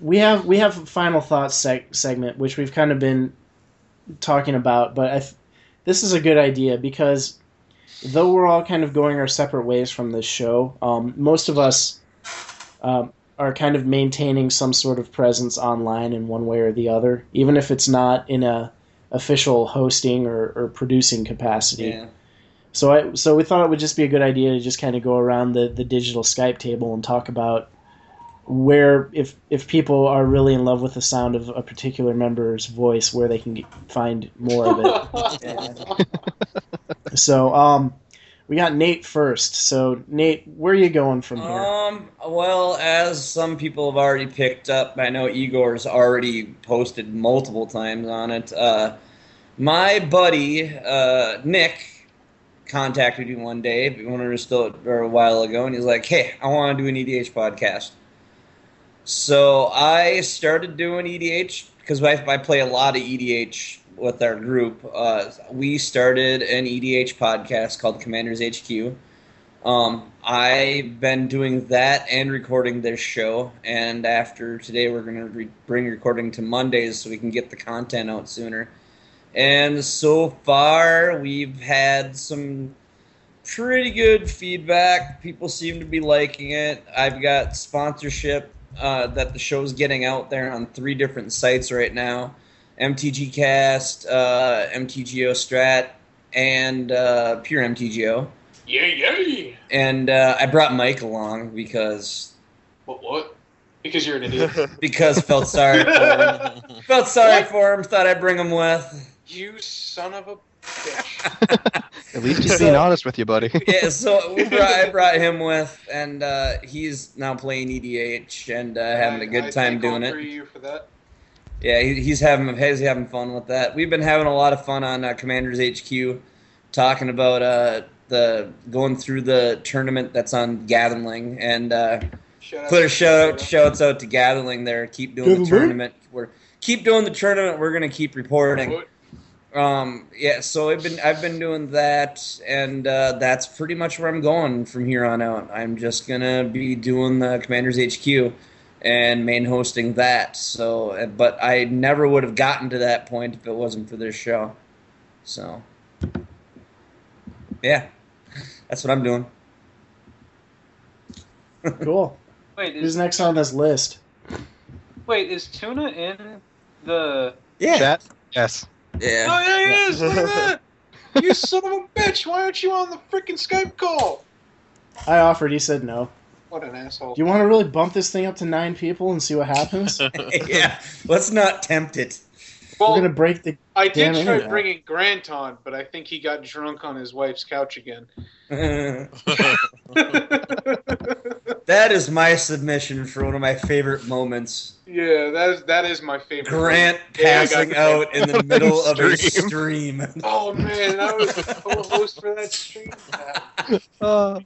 we have we have a final thoughts seg- segment which we've kind of been talking about but I th- this is a good idea because though we're all kind of going our separate ways from this show um, most of us um, are kind of maintaining some sort of presence online in one way or the other even if it's not in a official hosting or, or producing capacity Yeah. So I so we thought it would just be a good idea to just kind of go around the, the digital Skype table and talk about where if if people are really in love with the sound of a particular member's voice, where they can get, find more of it. so um, we got Nate first. So Nate, where are you going from here? Um, well, as some people have already picked up, I know Igor's already posted multiple times on it. Uh, my buddy uh, Nick contacted me one day, when we were still or a while ago, and he's like, "Hey, I want to do an EDH podcast." So I started doing EDH because I, I play a lot of EDH with our group. Uh, we started an EDH podcast called Commanders HQ. Um, I've been doing that and recording this show, and after today, we're going to re- bring recording to Mondays so we can get the content out sooner. And so far, we've had some pretty good feedback. People seem to be liking it. I've got sponsorship uh, that the show's getting out there on three different sites right now MTG Cast, uh, MTGO Strat, and uh, Pure MTGO. Yeah, yeah. And uh, I brought Mike along because What? What? Because you're an idiot. because felt sorry for him. felt sorry for him. Thought I'd bring him with. You son of a bitch. At least he's being honest with you, buddy. yeah, so we brought, I brought him with, and uh, he's now playing EDH and uh, having a good I time doing all it. three of you for that. Yeah, he, he's having he's having fun with that. We've been having a lot of fun on uh, Commanders HQ, talking about uh, the going through the tournament that's on Gatherling, and uh, Shout out put a to shout out shouts out to Gatherling there. Keep doing the tournament. We're keep doing the tournament. We're gonna keep reporting. Um, yeah, so I've been I've been doing that, and uh, that's pretty much where I'm going from here on out. I'm just gonna be doing the Commanders HQ and main hosting that. So, uh, but I never would have gotten to that point if it wasn't for this show. So, yeah, that's what I'm doing. Cool. Wait, Who's is, next on this list? wait, is Tuna in the? Yeah. Chat? Yes. Yeah. Oh yeah, he is. Look at that. You son of a bitch! Why aren't you on the freaking Skype call? I offered. He said no. What an asshole. Do you want to really bump this thing up to nine people and see what happens? yeah, let's not tempt it. We're gonna break the. I did try internet. bringing Grant on, but I think he got drunk on his wife's couch again. That is my submission for one of my favorite moments. Yeah, that is that is my favorite. Grant Yeah, I got passing Grant. out in the middle of a Stream. stream. Oh man, I was the co-host for that stream. Oh,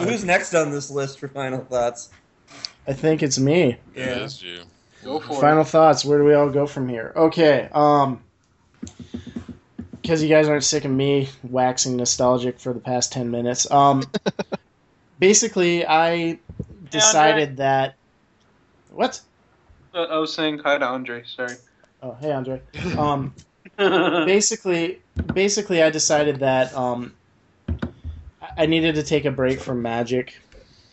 Who's next on this list for final thoughts? I think it's me. Yeah, it is you. Go for it. Final thoughts. Where do we all go from here? Okay. Um, because you guys aren't sick of me waxing nostalgic for the past ten minutes. Um, basically, I decided that. What? Uh, I was saying hi to Andre. Sorry. Oh, hey Andre. Um, basically, basically, I decided that um, I needed to take a break from Magic,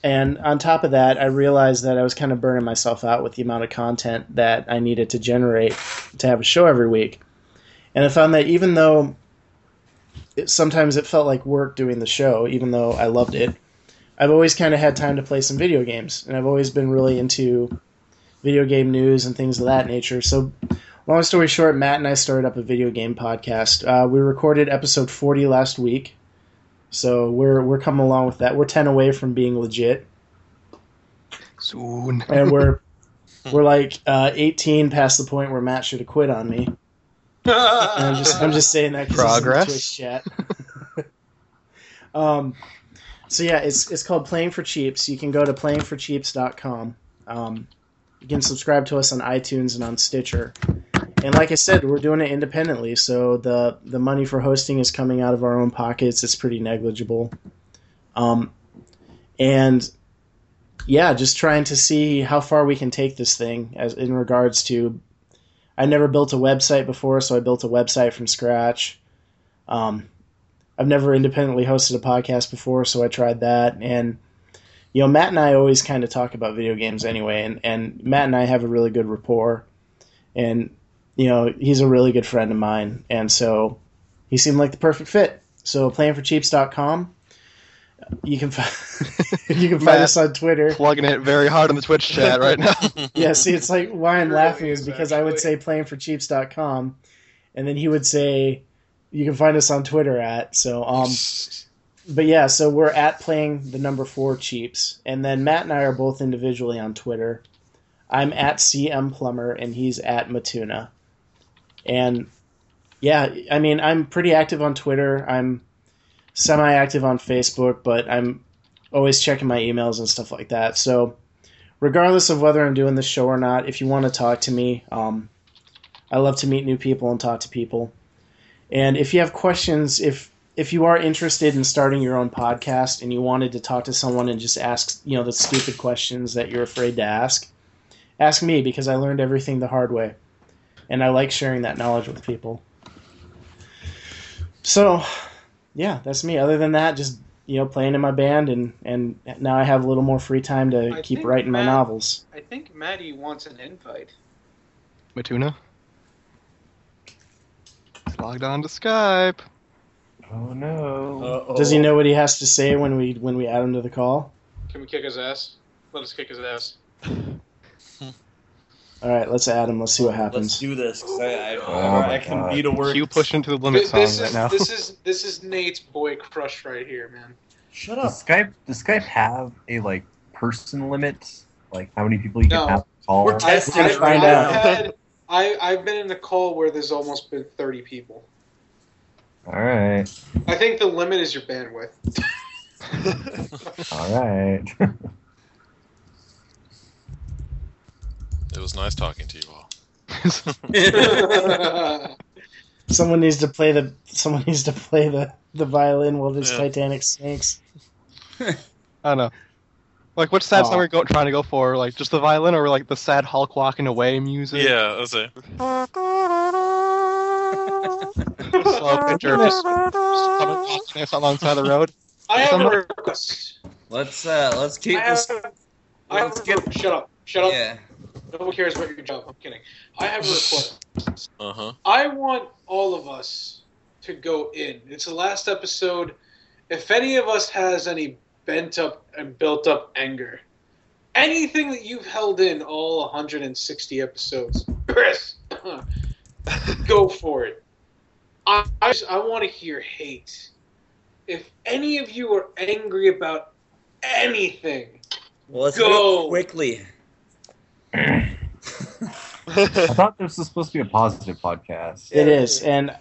and on top of that, I realized that I was kind of burning myself out with the amount of content that I needed to generate to have a show every week, and I found that even though it, sometimes it felt like work doing the show, even though I loved it, I've always kind of had time to play some video games, and I've always been really into video game news and things of that nature. So, long story short, Matt and I started up a video game podcast. Uh, we recorded episode 40 last week, so we're we're coming along with that. We're 10 away from being legit, Soon. and we're we're like uh, 18 past the point where Matt should have quit on me. And I'm just I'm just saying that 'cause it's in the Progress. Chat. um, so yeah, it's it's called Playing for Cheaps. You can go to playingforcheaps.com. Um, you can subscribe to us on iTunes and on Stitcher. And like I said, we're doing it independently, so the the money for hosting is coming out of our own pockets. It's pretty negligible. Um, and yeah, just trying to see how far we can take this thing as in regards to I never built a website before, so I built a website from scratch. Um, I've never independently hosted a podcast before, so I tried that. And you know, Matt and I always kind of talk about video games anyway, and and Matt and I have a really good rapport, and you know, he's a really good friend of mine, and so he seemed like the perfect fit. So playingforcheaps.com. You can find you can find Matt us on Twitter. Plugging it very hard in the Twitch chat right now. yeah, see, it's like why I'm laughing is because I would say playingforcheaps.com, and then he would say you can find us on Twitter at so um. But yeah, so we're at playing the number four cheaps, and then Matt and I are both individually on Twitter. I'm at CM Plummer, and he's at Matuna. And yeah, I mean, I'm pretty active on Twitter. I'm semi-active on Facebook, but I'm always checking my emails and stuff like that. So regardless of whether I'm doing this show or not, if you want to talk to me, um, I love to meet new people and talk to people. And if you have questions, if if you are interested in starting your own podcast and you wanted to talk to someone and just ask, you know, the stupid questions that you're afraid to ask, ask me because I learned everything the hard way. And I like sharing that knowledge with people. So, yeah, that's me. Other than that, just you know, playing in my band and and now I have a little more free time to I keep think writing my novels. I think Maddie wants an invite. Matuna. He's logged on to Skype. Oh no. Does he know what he has to say when we when we add him to the call? Can we kick his ass? Let us kick his ass. All right, let's add him. Let's see what happens. Let's happens. do this. 'cause I, I, Oh I, my can God. be to work. You pushing to the limit This, song this right is now. this is this is Nate's boy crush right here, man. Shut Does up. Skype does Skype have a like person limit? Like how many people you No. can have on call? We're testing I've- it right find now. out. Had, I I've been in a call where there's almost been 30 people. All right. I think the limit is your bandwidth. All right. It was nice talking to you all. Someone needs to play the someone needs to play the the violin while this Yeah. Titanic sinks. I don't know. Like, which sad Aw. song are we go, trying to go for? Like, just the violin or like the sad Hulk walking away music? yeah, that's it. Slow picture of just, just coming walking us alongside the road. I have a Somebody- request. Let's uh, let's keep I this. have, I have let's a, get- shut up. Shut up. Yeah. No one cares about your job. I'm kidding. I have a request. Uh huh. I want all of us to go in. It's the last episode. If any of us has any bent up and built up anger, anything that you've held in all 160 episodes, Chris, go for it. I, I, just- I want to hear hate. If any of you are angry about anything, Well, let's Go. go quickly. I thought this was supposed to be a positive podcast. It is, and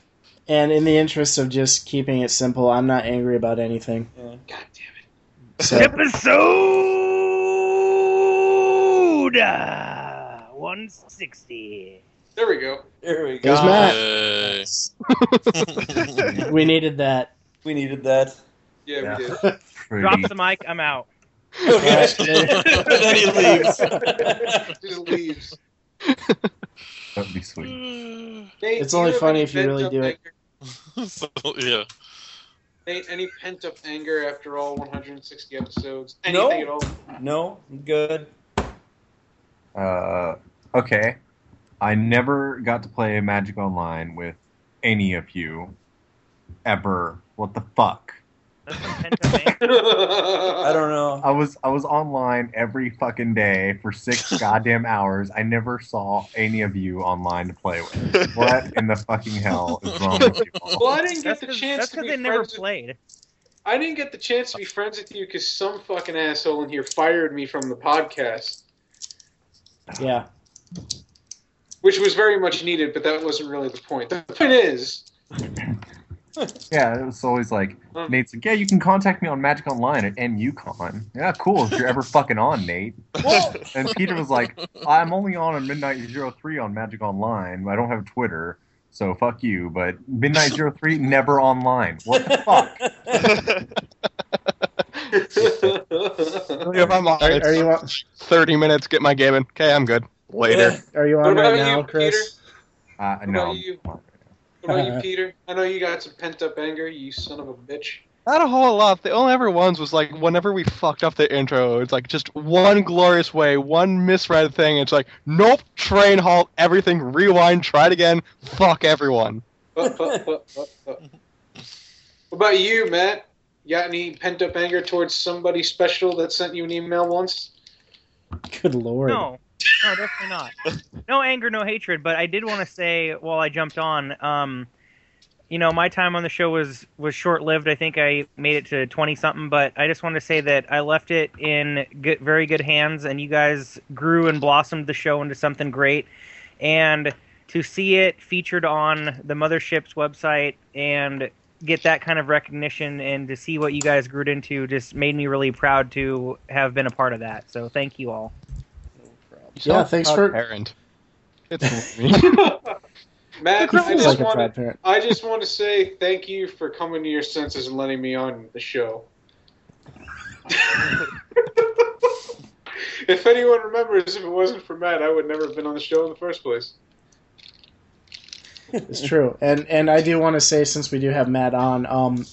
and in the interest of just keeping it simple, I'm not angry about anything. God damn it. So, Episode uh, 160. There we go. There we go. there's Matt. Hey. We needed that. We needed that. Yeah, Yeah. we did. Drop the mic. I'm out. then he leaves. Just leaves. That'd be sweet. Nate, It's only funny if you really do it. so, yeah. Nate, any pent up anger after all 160 episodes? No. Anything at all? No, I'm good. Uh, okay. I never got to play Magic Online with any of you ever. What the fuck? I don't know. I was I was online every fucking day for six goddamn hours. I never saw any of you online to play with. What in the fucking hell is wrong with you? all? Well, I didn't get That's the 'cause- chance that's to 'cause be they never friends with- played. I didn't get the chance to be friends with you because some fucking asshole in here fired me from the podcast, Yeah. which was very much needed, but that wasn't really the point. The point is, Yeah, it was always like Nate's like, yeah, you can contact me on Magic Online at NUCon. Yeah, cool. If you're ever fucking on, Nate. and Peter was like, I'm only on on Midnight Zero Three on Magic Online. I don't have Twitter, so fuck you. But Midnight Zero Three never online. What the fuck? if I'm on, Are- are you on- 30 minutes, get my game in. Okay, I'm good. Later. Are you on right now, you, Chris? Uh, what no. About you? What about you, Peter? I know you got some pent up anger, you son of a bitch. Not a whole lot. The only ever ones was like whenever we fucked up the intro. It's like just one glorious way, one misread thing. It's like, nope, train halt, everything, rewind, try it again, fuck everyone. What about you, Matt? You got any pent up anger towards somebody special that sent you an email once? Good lord. No, no, definitely not. No anger, no hatred. But I did want to say while I jumped on, um, you know, my time on the show was was short lived. I think I made it to twenty something, but I just wanted to say that I left it in good, very good hands, and you guys grew and blossomed the show into something great. And to see it featured on the mothership's website and get that kind of recognition and to see what you guys grew into just made me really proud to have been a part of that. So thank you all. Yeah, thanks for. Parent. It's Matt, I just like wanna, parent. I just want to say thank you for coming to your senses and letting me on the show. if anyone remembers, if it wasn't for Matt, I would never have been on the show in the first place. It's true, and and I do want to say since we do have Matt on, um,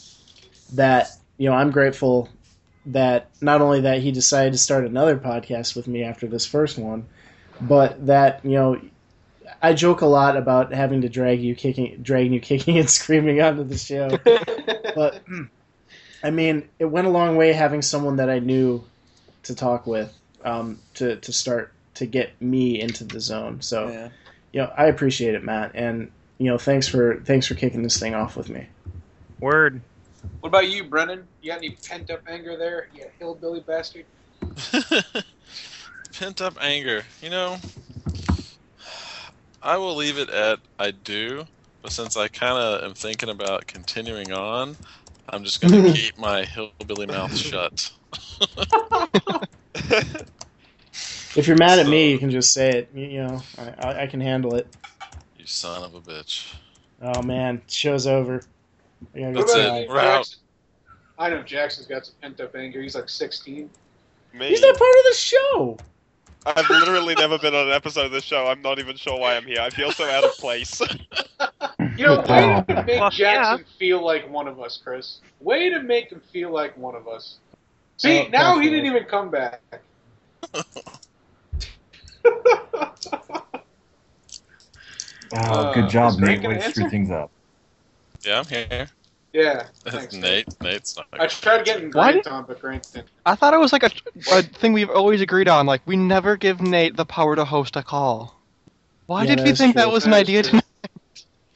that you know I'm grateful that not only that he decided to start another podcast with me after this first one, but that you know I joke a lot about having to drag you kicking, dragging you kicking and screaming onto the show, but I mean it went a long way having someone that I knew to talk with um, to to start to get me into the zone. So Yeah. you know I appreciate it, Matt, and you know thanks for thanks for kicking this thing off with me. Word. What about you, Brennan? You got any pent up anger there? You hillbilly bastard. Pent up anger. You know, I will leave it at I do, but since I kind of am thinking about continuing on, I'm just going to keep my hillbilly mouth shut. If you're mad at me, you can just say it. You, you know I, I, I can handle it. You son of a bitch. Oh man, show's over. I gotta go That's it. We're out. Jackson? I know Jackson's got some pent up anger. He's like 16. Me? He's not part of the show. I've literally never been on an episode of this show. I'm not even sure why I'm here. I feel so out of place. You know, way to make Well, Jackson feel like one of us, Chris. Way to make him feel like one of us. See, Oh, now he didn't even come back. Oh, Uh, good job, is Grant Nate. Way to screw things up. Yeah, I'm here. Yeah, thanks. Nate. Nate's not. I tried getting Why Grant did- on, but Grant didn't. I thought it was like a, a thing we've always agreed on. Like, we never give Nate the power to host a call. Why Yeah, did we think true. that was an idea true.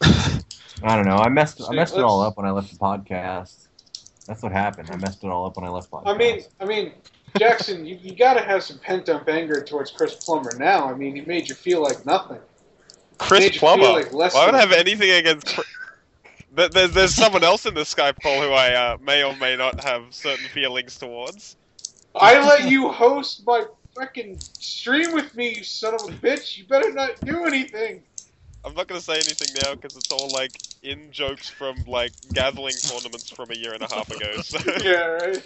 tonight? I don't know. I messed I messed it all up when I left the podcast. That's what happened. I messed it all up when I left podcast. I mean, I mean, Jackson, you, you got to have some pent up anger towards Chris Plummer now. I mean, he made you feel like nothing. Chris Made you feel Plummer. like less Why would I have anything against? There's, there's someone else in the Skype call who I uh, may or may not have certain feelings towards. I let you host my fucking stream with me, you son of a bitch. You better not do anything. I'm not gonna say anything now because it's all like in jokes from like Gatherling tournaments from a year and a half ago. So. yeah, right.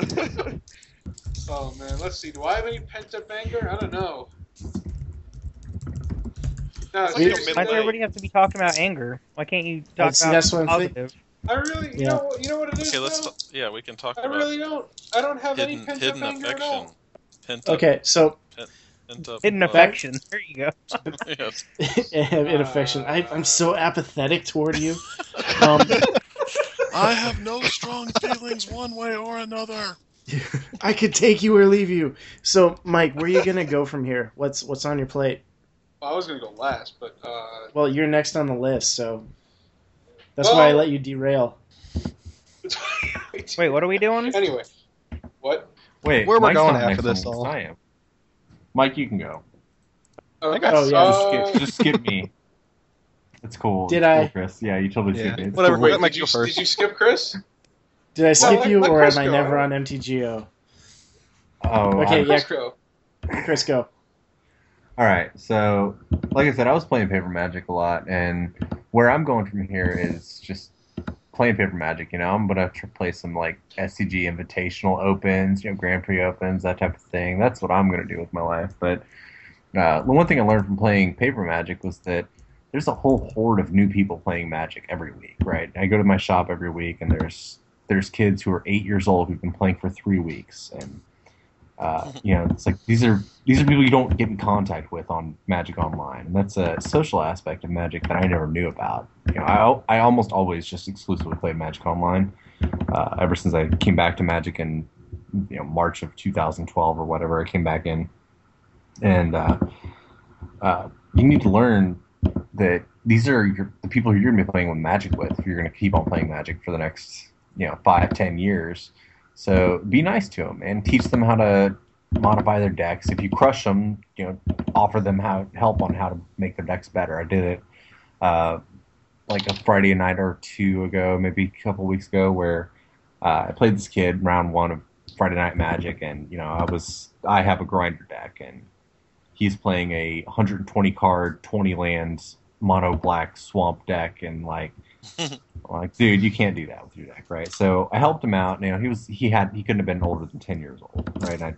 oh man, let's see. Do I have any pent up anger? I don't know. No, Why does everybody have to be talking about anger? Why can't you talk That's- about that's what I'm positive? I really, you Yeah. know, you know what it is. Okay, let's. though? yeah, we can talk I about really don't. I don't have any hidden, pent hidden up anger at affection. all. Pent up, Okay, so pent up Hidden love. affection. There you go. yes. in affection, I, I'm so apathetic toward you. Um, I have no strong feelings one way or another. I could take you or leave you. So, Mike, where are you gonna go from here? What's what's on your plate? Well, I was gonna go last, but uh, Well, you're next on the list, so that's why I let you derail. Wait, what are we doing? Anyway, what? Wait, Where we're Mike's going after this all? I am. Mike, you can go. Okay. Oh, yeah. Just Uh, skip, just skip me. It's cool. Did It's cool, I? Chris? Yeah, you totally Yeah. skipped me. It's Whatever, cool. Wait, Let Mike did you, first. did you skip Chris? Did I skip let- you, let or Chris am I never on MTGO? Oh, Okay, I- yeah. Chris go. Chris, go. All right. So, like I said, I was playing Paper Magic a lot, and where I'm going from here is just playing Paper Magic. You know, I'm gonna play some like SCG Invitational Opens, you know, Grand Prix Opens, that type of thing. That's what I'm gonna do with my life. But uh, the one thing I learned from playing Paper Magic was that there's a whole horde of new people playing Magic every week. Right? I go to my shop every week, and there's there's kids who are eight years old who've been playing for three weeks, and uh, you know, it's like these are these are people you don't get in contact with on Magic Online, and that's a social aspect of Magic that I never knew about. You know, I I almost always just exclusively played Magic Online. Uh, ever since I came back to Magic in you know March of 2012 or whatever, I came back in, and uh, uh, you need to learn that these are your, the people you're going to be playing with Magic with. If you're going to keep on playing Magic for the next you know five ten years. So be nice to them and teach them how to modify their decks. If you crush them, you know, offer them how help on how to make their decks better. I did it uh, like a Friday night or two ago, maybe a couple weeks ago, where uh, I played this kid round one of Friday Night Magic, and you know, I was I have a grinder deck, and he's playing a 120 card, 20 lands mono black swamp deck, and like like, dude, you can't do that with your deck, right? So I helped him out. You know, he was he had he couldn't have been older than ten years old, right? And I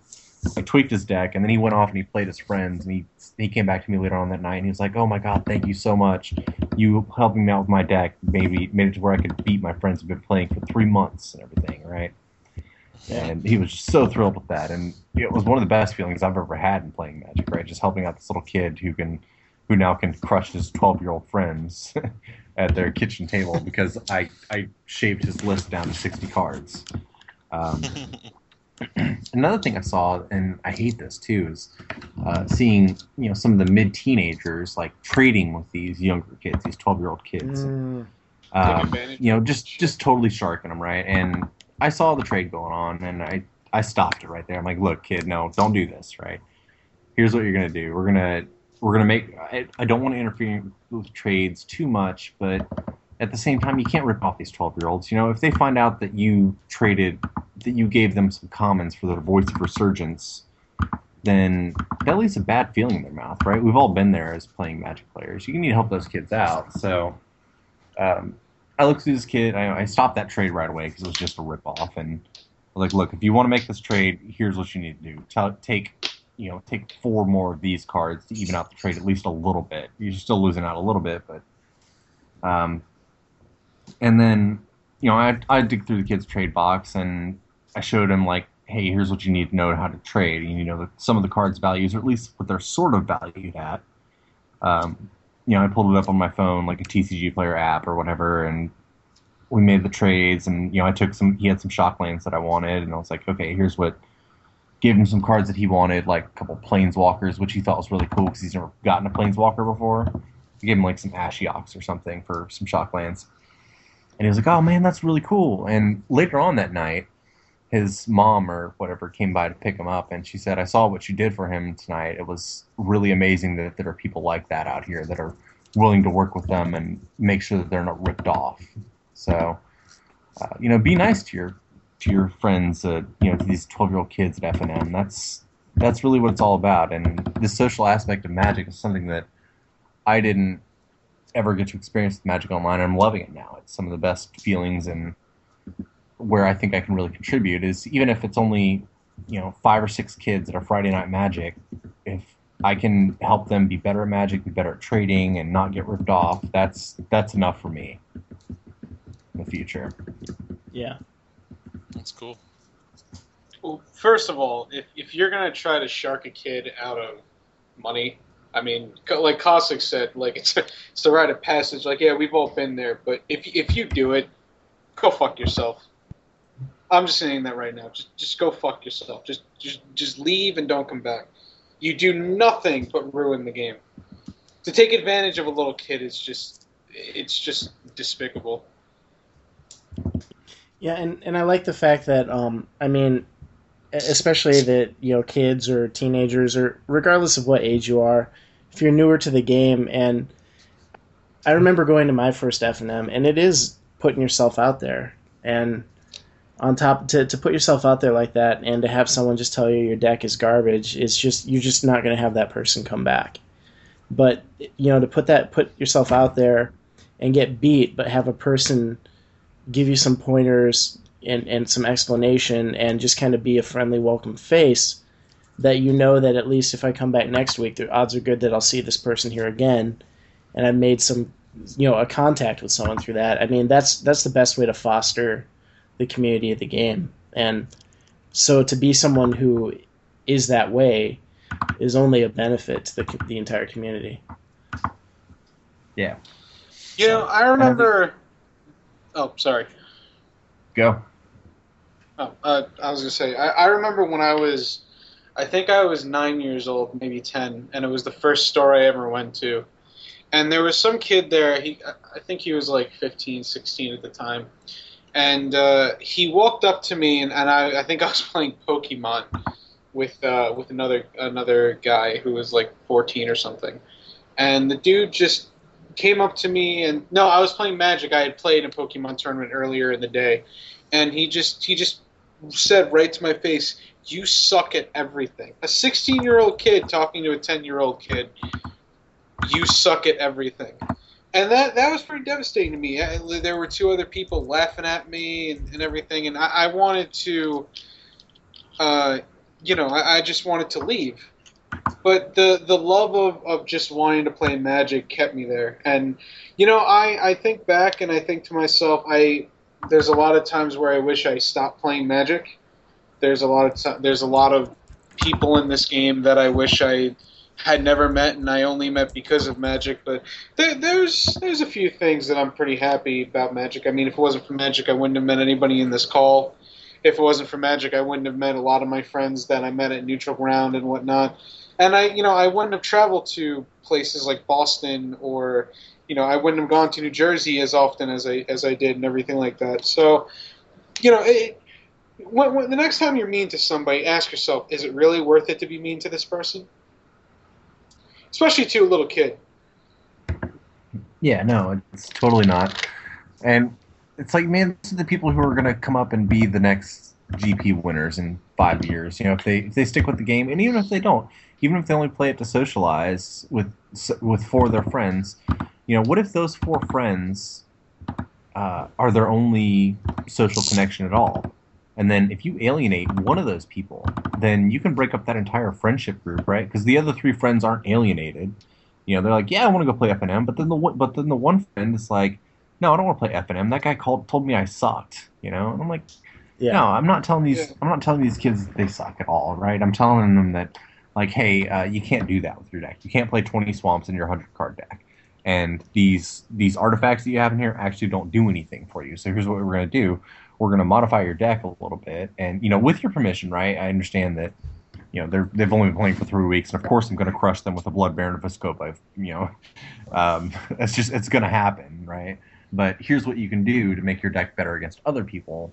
I tweaked his deck, and then he went off and he played his friends, and he he came back to me later on that night, and he was like, "Oh my god, thank you so much. You helping me out with my deck, maybe made it to where I could beat my friends who've been playing for three months and everything, right?" And he was just so thrilled with that, and it was one of the best feelings I've ever had in playing Magic, right? Just helping out this little kid who can, who now can crush his twelve-year-old friends at their kitchen table because I I shaved his list down to sixty cards. Um, another thing I saw, and I hate this too, is uh, seeing you know some of the mid teenagers like trading with these younger kids, these twelve year old kids. Mm. Um, you know, just just totally sharking them, right? And I saw the trade going on, and I I stopped it right there. I'm like, look, kid, no, don't do this, right? Here's what you're gonna do. We're gonna we're gonna make. I, I don't want to interfere with trades too much, but at the same time, you can't rip off these 12 year olds. You know, if they find out that you traded, that you gave them some commons for their voice of resurgence, then that leaves a bad feeling in their mouth, right? We've all been there as playing Magic players. You need to help those kids out. So um, I looked through this kid. I, I stopped that trade right away because it was just a rip off. And like, look, if you want to make this trade, here's what you need to do. Tell, take, you know, take four more of these cards to even out the trade at least a little bit. You're still losing out a little bit, but um, and then you know I I dig through the kid's trade box and I showed him like, hey, here's what you need to know how to trade. And, you know, some of the cards' values, or at least what they're sort of valued at. Um, you know, I pulled it up on my phone, like a TCG Player app or whatever, and we made the trades. And you know, I took some. He had some shock lands that I wanted, and I was like, okay, here's what. Gave him some cards that he wanted, like a couple planeswalkers, which he thought was really cool because he's never gotten a planeswalker before. I gave him like some Ashioks or something for some shock lands. And he was like, "Oh man, that's really cool." And later on that night, his mom or whatever came by to pick him up, and she said, "I saw what you did for him tonight. It was really amazing that there are people like that out here that are willing to work with them and make sure that they're not ripped off." So, uh, you know, be nice to your to your friends, uh, you know, to these twelve year old kids at F and M. That's that's really what it's all about. And the social aspect of Magic is something that I didn't ever get to experience with Magic Online, I'm loving it now. It's some of the best feelings and where I think I can really contribute is even if it's only you know five or six kids at a Friday night Magic. If I can help them be better at Magic, be better at trading, and not get ripped off. That's that's enough for me. In the future. Yeah. That's cool. Well, first of all, if, if you're gonna try to shark a kid out of money, I mean, like Cossack said, like it's it's the rite of passage. Like, yeah, we've all been there, but if if you do it, go fuck yourself. I'm just saying that right now. Just just go fuck yourself. Just just just leave and don't come back. You do nothing but ruin the game. To take advantage of a little kid is just it's just despicable. Yeah, and, and I like the fact that um, I mean, especially that you know kids or teenagers or regardless of what age you are, if you're newer to the game, and I remember going to my first F and M, and it is putting yourself out there, and on top to to put yourself out there like that, and to have someone just tell you your deck is garbage, it's just you're just not going to have that person come back. But you know, to put that put yourself out there and get beat, but have a person give you some pointers and, and some explanation and just kind of be a friendly welcome face that you know that at least if I come back next week the odds are good that I'll see this person here again and I've made some you know a contact with someone through that. I mean that's that's the best way to foster the community of the game. And so to be someone who is that way is only a benefit to the the entire community. Yeah. You know, I remember. Oh, sorry. Go. Oh, uh, I was gonna say, I, I remember when I was, I think I was nine years old, maybe ten, and it was the first store I ever went to, and there was some kid there. He, I think he was like 15, 16 at the time, and uh, he walked up to me, and, and I, I think I was playing Pokemon with uh, with another another guy who was like 14 or something, and the dude just came up to me and no, I was playing Magic. I had played a Pokemon tournament earlier in the day, and he just he just said right to my face, "You suck at everything." A 16 year old kid talking to a 10 year old kid, "You suck at everything." And that that was pretty devastating to me. I, there were two other people laughing at me and, and everything, and I, I wanted to, uh, you know, I, I just wanted to leave but the the love of, of just wanting to play magic kept me there. And you know i i think back and i think to myself i there's a lot of times where i wish i stopped playing magic. There's a lot of ti there's a lot of people in this game that i wish i had never met and i only met because of magic. But there, there's there's a few things that i'm pretty happy about magic. I mean if it wasn't for magic i wouldn't have met anybody in this call. If it wasn't for magic i wouldn't have met a lot of my friends that i met at neutral ground and whatnot and I, you know, I wouldn't have traveled to places like Boston or, you know, I wouldn't have gone to New Jersey as often as I as I did and everything like that. So, you know, it, when, when, the next time you're mean to somebody, ask yourself, is it really worth it to be mean to this person? Especially to a little kid. Yeah, no, it's totally not. And it's like, man, the people who are going to come up and be the next GP winners in five years. You know, if they if they stick with the game, and even if they don't, even if they only play it to socialize with with four of their friends, you know, what if those four friends uh, are their only social connection at all? And then if you alienate one of those people, then you can break up that entire friendship group, right? Because the other three friends aren't alienated. You know, they're like, yeah, I want to go play F and M, but then the but then the one friend is like, no, I don't want to play F and M. That guy called told me I sucked. You know, and I'm like, Yeah. no, I'm not telling these. I'm not telling these kids they suck at all, right? I'm telling them that, like, hey, uh, you can't do that with your deck. You can't play 20 swamps in your 100 card deck, and these these artifacts that you have in here actually don't do anything for you. So here's what we're gonna do: we're gonna modify your deck a little bit, and you know, with your permission, right? I understand that. You know they're they've only been playing for three weeks, and of course I'm going to crush them with a Blood Baron of Vizkopa. If, You know, um, it's just it's going to happen, right? But here's what you can do to make your deck better against other people,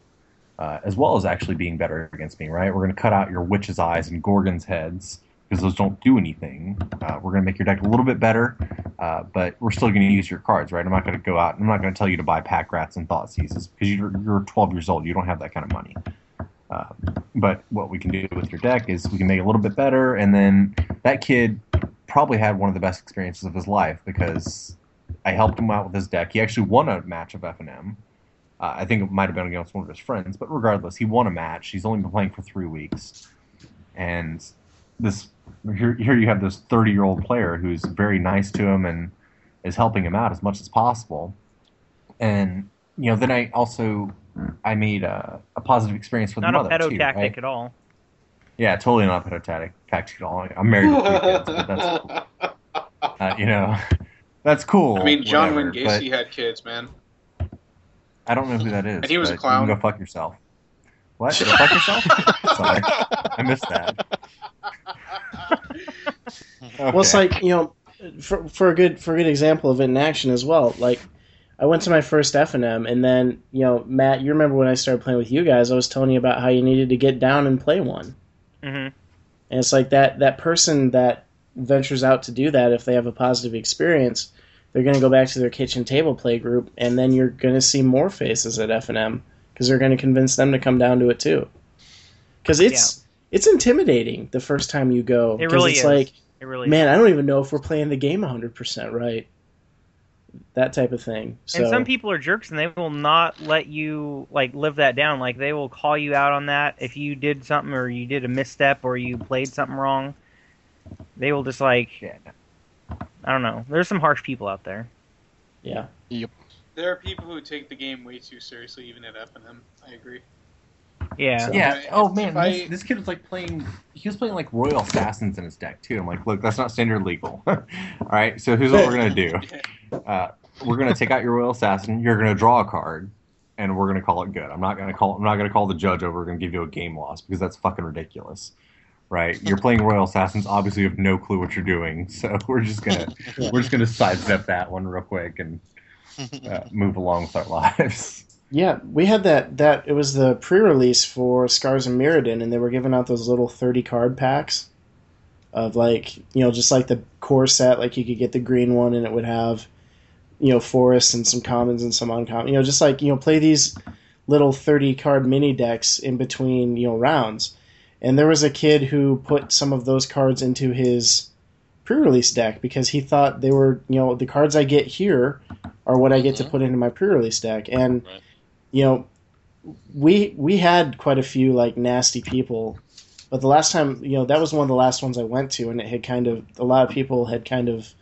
uh, as well as actually being better against me, right? We're going to cut out your witch's eyes and gorgon's heads because those don't do anything. Uh, we're going to make your deck a little bit better, uh, but we're still going to use your cards, right? I'm not going to go out. I'm not going to tell you to buy pack rats and Thoughtseizes because you're, you're 12 years old. You don't have that kind of money. Uh, but what we can do with your deck is we can make it a little bit better, and then that kid probably had one of the best experiences of his life because I helped him out with his deck. He actually won a match of F and M. Uh, I think it might have been against one of his friends, but regardless, he won a match. He's only been playing for three weeks, and this here, here you have this 30 year old player who's very nice to him and is helping him out as much as possible. And you know, then I also I made a, a positive experience with Not the a mother pedo too. tactic right? at all. Yeah, totally not pedo tactic tactic at all. I'm married with three kids, but that's uh, you know, that's cool. I mean, John whatever, Wayne but Gacy had kids, man. I don't know who that is. And he was a clown. You can go fuck yourself. What? Go fuck yourself? Sorry, I missed that. Well, it's like you know, for for a good for a good example of it in action as well. Like, I went to my first F and M, and then you know, Matt, you remember when I started playing with you guys? I was telling you about how you needed to get down and play one, hmm and it's like that that person that ventures out to do that if they have a positive experience, they're going to go back to their kitchen table play group, and then you're going to see more faces at F and M because they're going to convince them to come down to it too. Because it's it's intimidating the first time you go. It really it's is. like It really man, is. I don't even know if we're playing the game 100% right. That type of thing. So And some people are jerks, and they will not let you like live that down. Like they will call you out on that if you did something or you did a misstep or you played something wrong. They will just like, I don't know. There's some harsh people out there. Yeah. Yep. There are people who take the game way too seriously, even at F and M. I agree. Yeah. Yeah. If Oh man, I- this, this kid was like playing. He was playing like Royal Assassins in his deck too. I'm like, look, that's not standard legal. All right. So here's what we're gonna do. Uh, we're gonna take out your Royal Assassin. You're gonna draw a card, and we're gonna call it good. I'm not gonna call. I'm not gonna call the judge over. We're gonna give you a game loss because that's fucking ridiculous. Right? You're playing Royal Assassins. Obviously, you have no clue what you're doing. So we're just gonna we're just gonna sidestep that one real quick and uh, move along with our lives. Yeah, we had that that it was the pre-release for Scars and Mirrodin and they were giving out those little 30 card packs of like, you know, just like the core set like you could get the green one and it would have you know, forests and some commons and some uncommon. You know, just like, you know, play these little 30 card mini decks in between, you know, rounds. And there was a kid who put some of those cards into his pre-release deck because he thought they were, you know, the cards I get here are what I get to mm-hmm. put into my pre-release deck. And you know, we we had quite a few like nasty people, but the last time, you know, that was one of the last ones I went to, and it had kind of a lot of people had kind of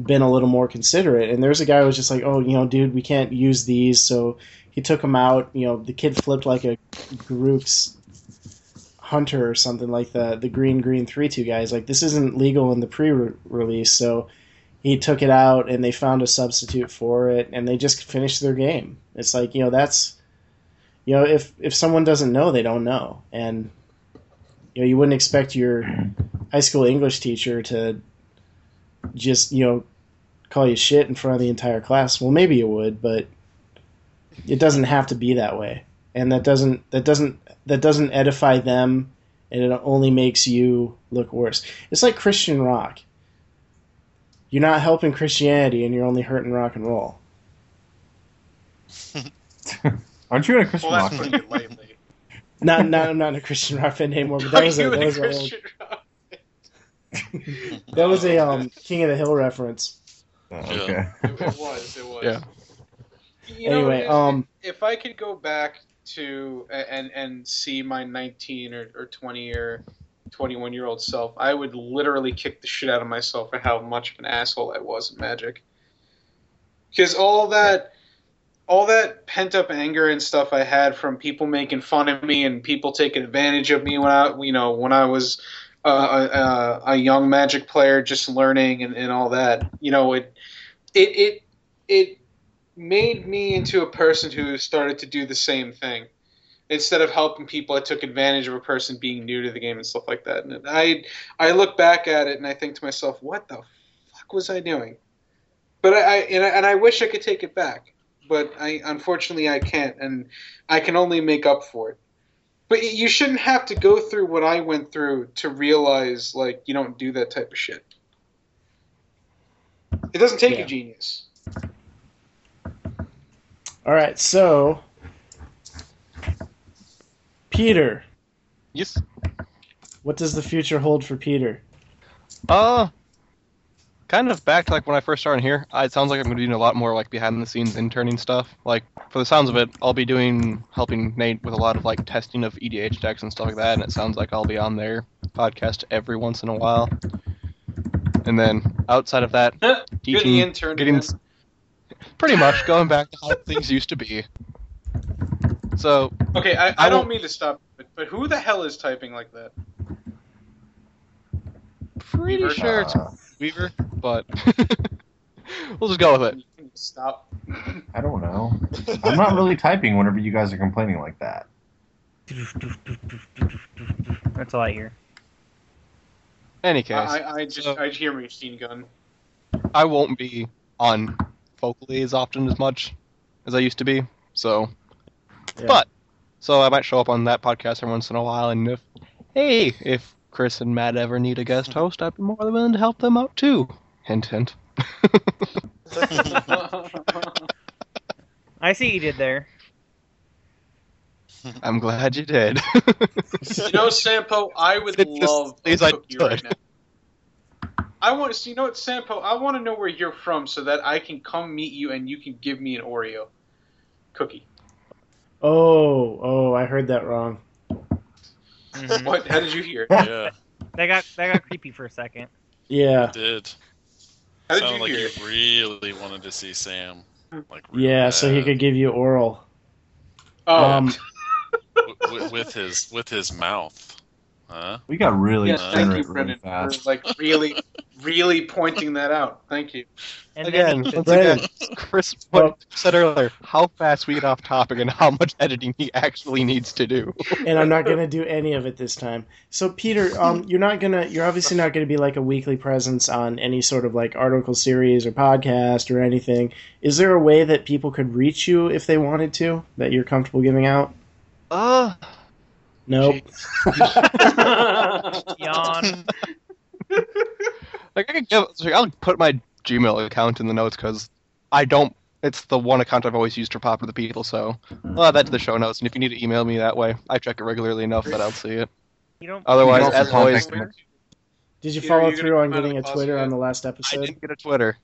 been a little more considerate. And there was a guy who was just like, "Oh, you know, dude, we can't use these," so he took them out. You know, the kid flipped like a Grook's Hunter or something like the the green green three two guys. Like this isn't legal in the pre-release, so he took it out and they found a substitute for it and they just finished their game. It's like, you know, that's you know, if if someone doesn't know, they don't know. And you know, you wouldn't expect your high school English teacher to just, you know, call you shit in front of the entire class. Well, maybe you would, but it doesn't have to be that way. And that doesn't that doesn't that doesn't edify them and it only makes you look worse. It's like Christian rock you're not helping Christianity and you're only hurting rock and roll. Aren't you in a Christian Well, that's rock? putting it lightly. Not, not, I'm not a Christian rock fan anymore, but that was a, Are that was a a old, that was a um, King of the Hill reference. okay. It, it was. It was. Yeah. You know, Anyway, if, um, if I could go back to and and see my 19 or, or 20 or 21 year old self, I would literally kick the shit out of myself for how much of an asshole I was in Magic. Because all that, all that pent up anger and stuff I had from people making fun of me and people taking advantage of me when I, you know, when I was a, a, a young Magic player, just learning and, and all that. You know, it, it, it, it made me into a person who started to do the same thing. Instead of helping people, I took advantage of a person being new to the game and stuff like that. And I, I look back at it and I think to myself, what the fuck was I doing? But I, I and I, and I wish I could take it back, but I unfortunately I can't, and I can only make up for it. But you shouldn't have to go through what I went through to realize like you don't do that type of shit. It doesn't take Yeah. a genius. All right, so Peter. Yes. What does the future hold for Peter? Uh, kind of back to like when I first started here. I, it sounds like I'm going to be doing a lot more like behind the scenes interning stuff. Like for the sounds of it, I'll be doing helping Nate with a lot of like testing of EDH decks and stuff like that. And it sounds like I'll be on their podcast every once in a while. And then outside of that, You're teaching, the intern. getting again. Pretty much going back to how things used to be. So Okay, I, I, I don't mean to stop, but, but who the hell is typing like that? pretty Weaver? sure it's Uh, Weaver, but we'll just go with it. Can you Stop. I don't know. I'm not really typing whenever you guys are complaining like that. That's all I hear. Any case, I, I, I just I hear machine gun. I won't be on vocally as often as much as I used to be. So, but so I might show up on that podcast every once in a while. And if hey, if Chris and Matt ever need a guest host, I'd be more than willing to help them out too. Hint, hint. I see you did there. I'm glad you did. You know, Sampo, I would It's love a things I cookie right now. I want to see. You know what, Sampo? I want to know where you're from so that I can come meet you and you can give me an Oreo cookie. Oh, oh, I heard that wrong. What? How did you hear? Yeah, That got that got creepy for a second. Yeah, did. How did Sounded you like hear? you really wanted to see Sam. Like yeah, so he could give you oral. Oh, Um, with, with his with his mouth, huh? We got really yes, thank you, degenerate really Brendan, fast. for like really, really pointing that out. Thank you. And Again, then once again, Chris what said earlier, how fast we get off topic and how much editing he actually needs to do. and I'm not gonna do any of it this time. So Peter, um, you're not gonna, you're obviously not gonna be like a weekly presence on any sort of like article series or podcast or anything. Is there a way that people could reach you if they wanted to that you're comfortable giving out? Uh, Nope. yawn. Like I could give, like, I'll put my Gmail account in the notes because I don't. It's the one account I've always used to Pauper to the People, so I'll add that to the show notes. And if you need to email me that way, I check it regularly enough that I'll see it. You don't. Otherwise, You can as always, contact. Did you follow you gonna through on come out of getting a Twitter closet on the last episode? I episode? didn't get a Twitter.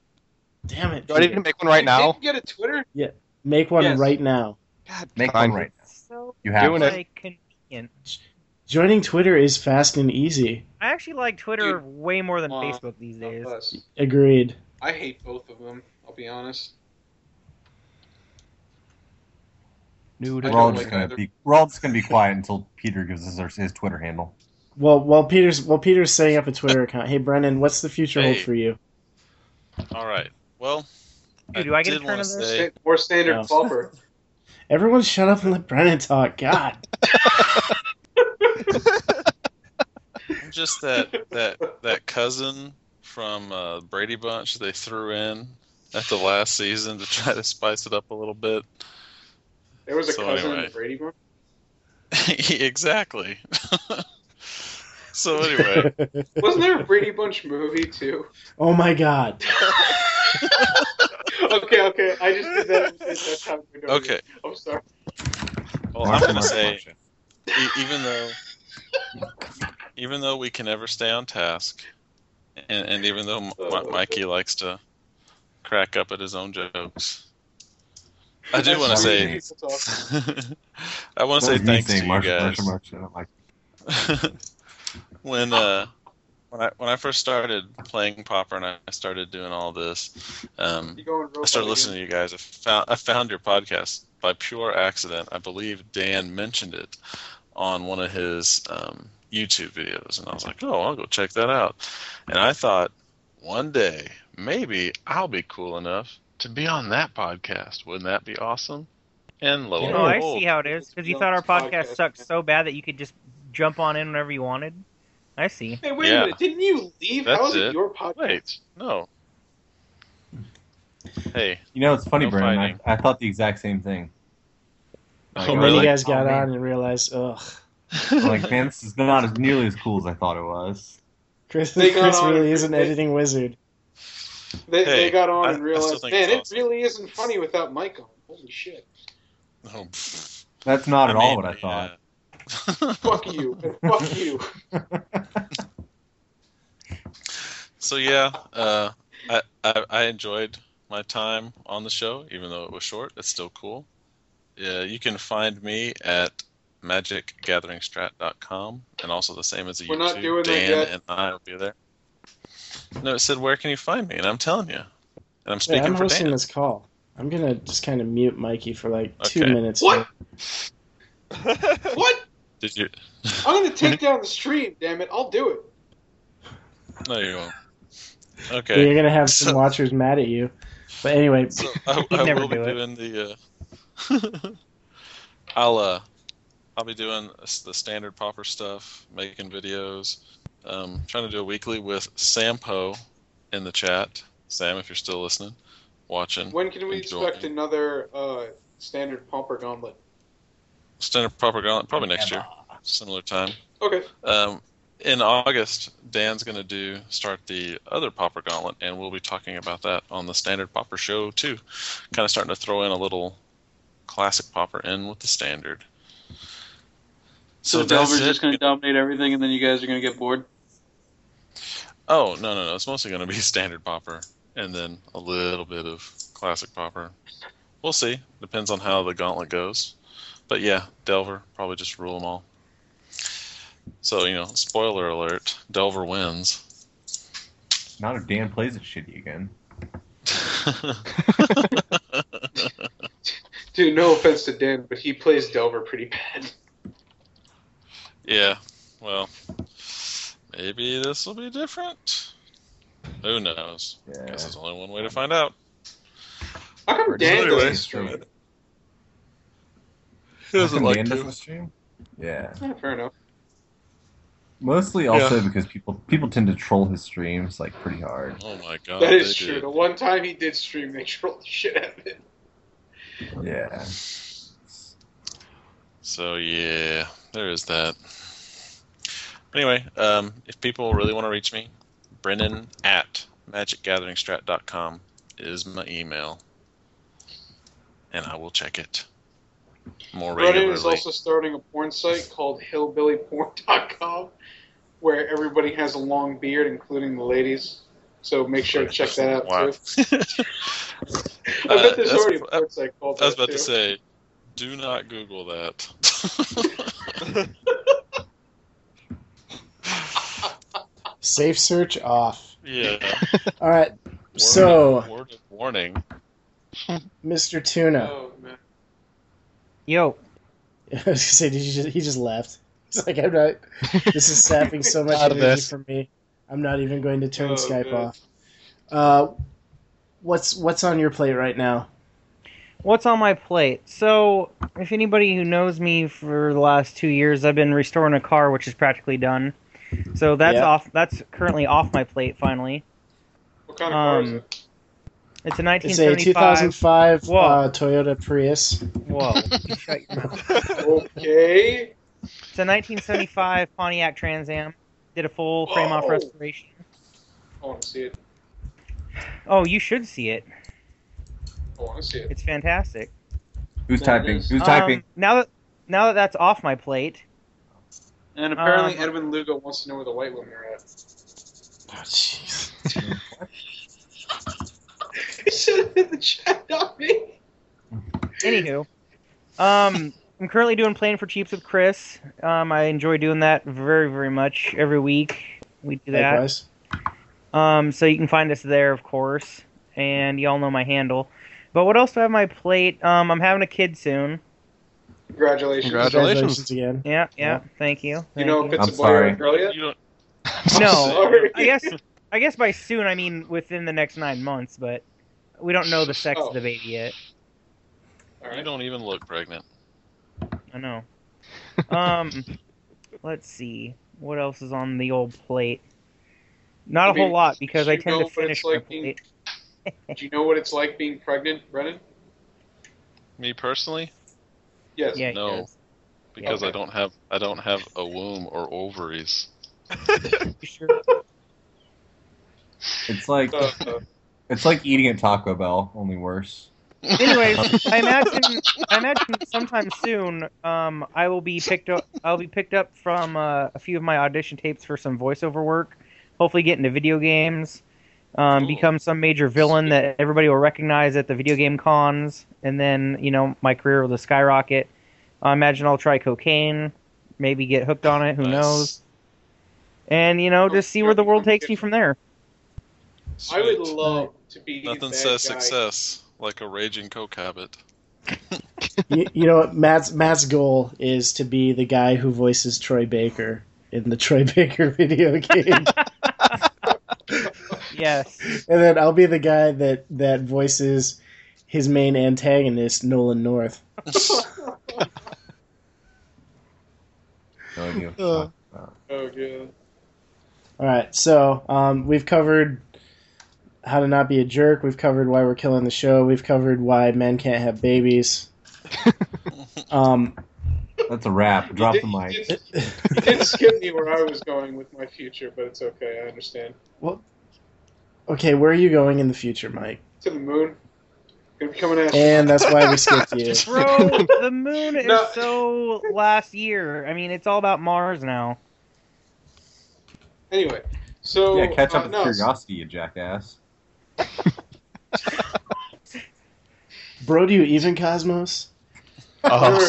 Damn it! Do I need to make one right now? Did you get a Twitter? Yeah, make one Yes. right now. God, Make Fine. one right now. So You have Doing to. it. like convenient. Joining Twitter is fast and easy. I actually like Twitter Dude. way more than Aw, Facebook these days. not us. Agreed. I hate both of them. I'll be honest. Nude. I We're all just gonna either. be we're all just gonna be quiet until Peter gives us our, his Twitter handle. Well, while Peter's while Peter's setting up a Twitter account, hey Brennan, what's the future hold for you? All right. Well, Dude, do I get a did turn of this? say- More standard No. flopper. Everyone, shut up and let Brennan talk. God. just that that that cousin from uh, Brady Bunch they threw in at the last season to try to spice it up a little bit. There was a So cousin in anyway. the Brady Bunch. exactly. so anyway, Wasn't there a Brady Bunch movie too? Oh my God. okay, okay. I just did that. That's how we're doing okay. I'm sorry. Well, I'm gonna say, e- even though, even though we can never stay on task, and, and even though M- Oh, Mi- Mikey likes to crack up at his own jokes, I do want to say. I want to say was thanks to you Marshall, guys. Marshall, Marshall, I don't like when uh when I when I first started playing Pauper and I started doing all this, um, I robot started again? listening to you guys. I found I found your podcast by pure accident. I believe Dan mentioned it on one of his um, YouTube videos, and I was like, "Oh, I'll go check that out." And I thought one day maybe I'll be cool enough to be on that podcast. Wouldn't that be awesome? And lo and Oh, I see how it is. Because you thought our podcast sucked so bad that you could just jump on in whenever you wanted. I see. Hey, wait Yeah. a minute. Didn't you leave? That's How is it, it. your podcast? Wait, no. Hey, You know, it's funny, No Brennan. I, I thought the exact same thing. Like, Oh, I and then you really? guys got oh, on and realized, ugh. Like, man, this is not as nearly as cool as I thought it was. Chris, Chris really and- is an they- editing wizard. They, Hey, they got on I- and realized, man, it's it really isn't funny without Mike on. Holy shit. oh. That's not at I all what I thought. yeah. Fuck you. Fuck you. So yeah, uh, I, I I enjoyed my time on the show, even though it was short. It's still cool. Yeah, you can find me at magicgatheringstrat.com, and also the same as the We're YouTube. not doing that Dan yet. and I will be there. No, it said where can you find me, and I'm telling you, and I'm speaking Yeah, speaking I'm for hosting Dan. this call. I'm gonna just kind of mute Mikey for like two minutes. What? what? Did you? I'm gonna take down the stream. Damn it! I'll do it. No, you won't. Yeah, Okay. You're gonna have some watchers mad at you. But anyway, So I, I never will be do it. doing the. Uh, I'll uh, I'll be doing the standard pauper stuff, making videos. Um, trying to do a weekly with Sampo in the chat. Sam, if you're still listening, watching. When can we enjoying. expect another uh, standard pauper gauntlet? standard pauper gauntlet? Probably next year, similar time. Okay. Um, in August, Dan's going to do start the other Pauper Gauntlet, and we'll be talking about that on the Standard Pauper show too. Kind of starting to throw in a little classic Pauper in with the standard. So, that's Delver's just going to dominate everything, and then you guys are going to get bored. Oh no no no! It's mostly going to be Standard Pauper, and then a little bit of Classic Pauper. We'll see. Depends on how the Gauntlet goes. But yeah, Delver probably just rule them all. So you know, spoiler alert: Delver wins. Not if Dan plays it shitty again. Dude, no offense to Dan, but he plays Delver pretty bad. Yeah, well, maybe this will be different. Who knows? Guess there's only one way to find out. How come Dan doesn't stream? He doesn't How come like Dan to. doesn't stream? Yeah. Yeah, fair enough. Mostly also Yeah. because people people tend to troll his streams like pretty hard. Oh my god, that is true. do. The one time he did stream, they trolled the shit out of it. Yeah. So yeah, there is that. Anyway, um, if people really want to reach me, Brennan at magicgatheringstrat.com is my email, and I will check it more Brennan regularly. is also starting a porn site called hillbillyporn.com where everybody has a long beard, including the ladies. So make sure to check that out Wow. too. I Uh, bet there's that's- already a porn site called I was that about to say, do not Google that. safe search off. yeah. All right. Word So, word of warning. Mr. Tuna. Oh, man. Yo. I was gonna say, did you just, he just left. He's like, I'm not. This is sapping so much Out of energy this. from me. I'm not even going to turn Oh, Skype man. off. Uh, what's what's on your plate right now? What's on my plate? So, if anybody who knows me for the last two years, I've been restoring a car, which is practically done. So that's Yeah. off. That's currently off my plate. Finally, What kind of car is um, it? it's a It's a 1975. 2005 uh, Toyota Prius. Whoa! You shut your mouth. Okay. It's a 1975 Pontiac Trans Am. Did a full frame off Whoa. restoration. I want to see it. Oh, you should see it. I want to see it. It's fantastic. Who's There typing? is. Who's Um, typing? now that now that that's off my plate, And apparently, Um, Edwin Lugo wants to know where the white women are at. Oh, jeez. he said it in the chat, not me. Anywho, um, I'm currently doing playing for cheaps with Chris. Um, I enjoy doing that very, very much every week. We do that. Likewise. Um, so you can find us there, of course, and y'all know my handle. But what else do I have on my plate? Um, I'm having a kid soon. Congratulations. Congratulations. again. Yeah, yeah. Thank you. You know if it's I'm a boy or a sorry. girl yet? You don't. No, Sorry. I guess I guess by soon I mean within the next nine months, but we don't know the sex Oh. of the baby yet. You don't even look pregnant. I know. Um, let's see what else is on the old plate. Not a I mean, whole lot because I tend to finish it's my like being- plate. Do you know what it's like being pregnant, Brennan? Me personally, Yes. Yeah, no, does. because Okay. I don't have I don't have a womb or ovaries. Sure? It's like Uh, uh, it's like eating at Taco Bell, only worse. Anyways, I imagine I imagine sometime soon, um, I will be picked up. I'll be picked up from uh, a few of my audition tapes for some voiceover work. Hopefully, get into video games, um, become some major villain that everybody will recognize at the video game cons, and then you know my career will skyrocket. I imagine I'll try cocaine, maybe get hooked on it. Who knows? And you know, just see where the world takes me from there. I would love to be Nothing that says guy. success like a raging coke habit. you, you know what? Matt's Matt's goal is to be the guy who voices Troy Baker in the Troy Baker video game, Yes. and then I'll be the guy that that voices his main antagonist, Nolan North. No idea Uh. to talk about. Oh god. All right, so um, we've covered how to not be a jerk. We've covered why we're killing the show. We've covered why men can't have babies. um, That's a wrap. Drop the You mic. did, you did skip me where I was going with my future, but it's okay. I understand. well, okay, where are you going in the future, Mike? To the moon. Gonna become an astronaut. And that's why we skipped you. Bro, the moon is No. so last year. I mean, it's all about Mars now. Anyway, so yeah, catch up uh, with no, curiosity, you jackass. Bro, do you even Cosmos? I'm gonna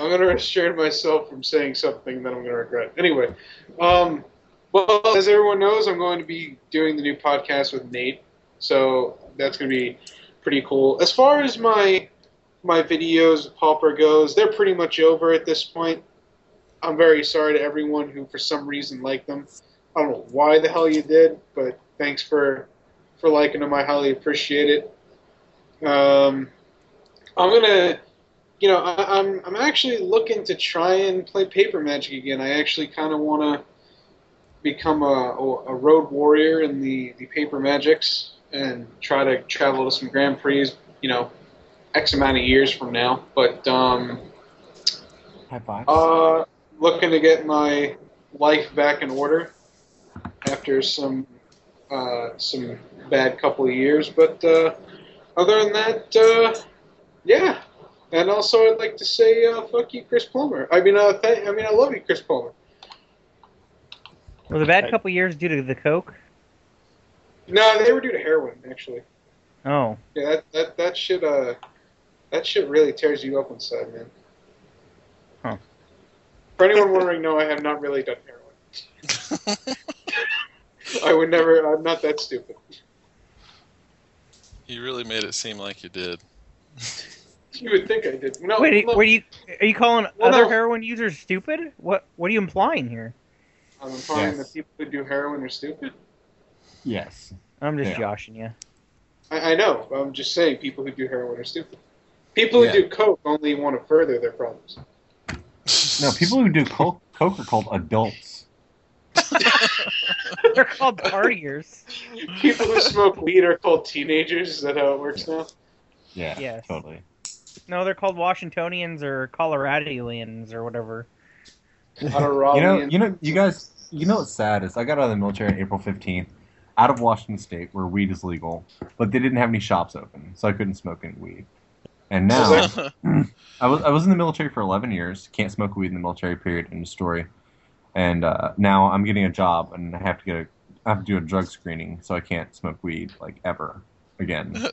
I'm gonna restrain myself from saying something that I'm gonna regret. Anyway, um, well, as everyone knows, I'm going to be doing the new podcast with Nate, so that's gonna be pretty cool. As far as my my videos with Pauper goes, they're pretty much over at this point. I'm very sorry to everyone who, for some reason, liked them. I don't know why the hell you did, but thanks for for liking them. I highly appreciate it. Um, I'm gonna, you know, I, I'm I'm actually looking to try and play paper magic again. I actually kind of want to become a, a road warrior in the the paper magics and try to travel to some Grand Prix. You know, X amount of years from now. But um, High five. uh, looking to get my life back in order after some uh, some bad couple of years. But uh, other than that, uh, yeah. And also, I'd like to say, uh, fuck you, Chris Plummer. I mean, uh, th- I mean, I love you, Chris Plummer. Was the bad couple years due to the coke? No, they were due to heroin, actually. Oh, Yeah, that that that shit, uh, that shit really tears you up inside, man. Huh. For anyone wondering, no, I have not really done heroin. I would never. I'm not that stupid. You really made it seem like you did. You would think I did. No, wait, look, what are you are you calling Well, other no. heroin users stupid? What what are you implying here? I'm implying Yes. that people who do heroin are stupid. Yes. I'm just Yeah. joshing you. I, I know. I'm just saying people who do heroin are stupid. People who Yeah. do coke only want to further their problems. No, people who do coke, coke are called adults. They're called partiers. People who smoke weed are called teenagers. Is that how it works now? Yeah, Yes. totally. No, they're called Washingtonians or Coloradians or whatever. You know, you know, you guys, you know what's sad is I got out of the military on April 15th, out of Washington State, where weed is legal, but they didn't have any shops open, so I couldn't smoke any weed. And now, I was I was in the military for 11 years, can't smoke weed in the military. Period. End of story. And uh, now I'm getting a job, and I have to get a I have to do a drug screening, so I can't smoke weed like ever again.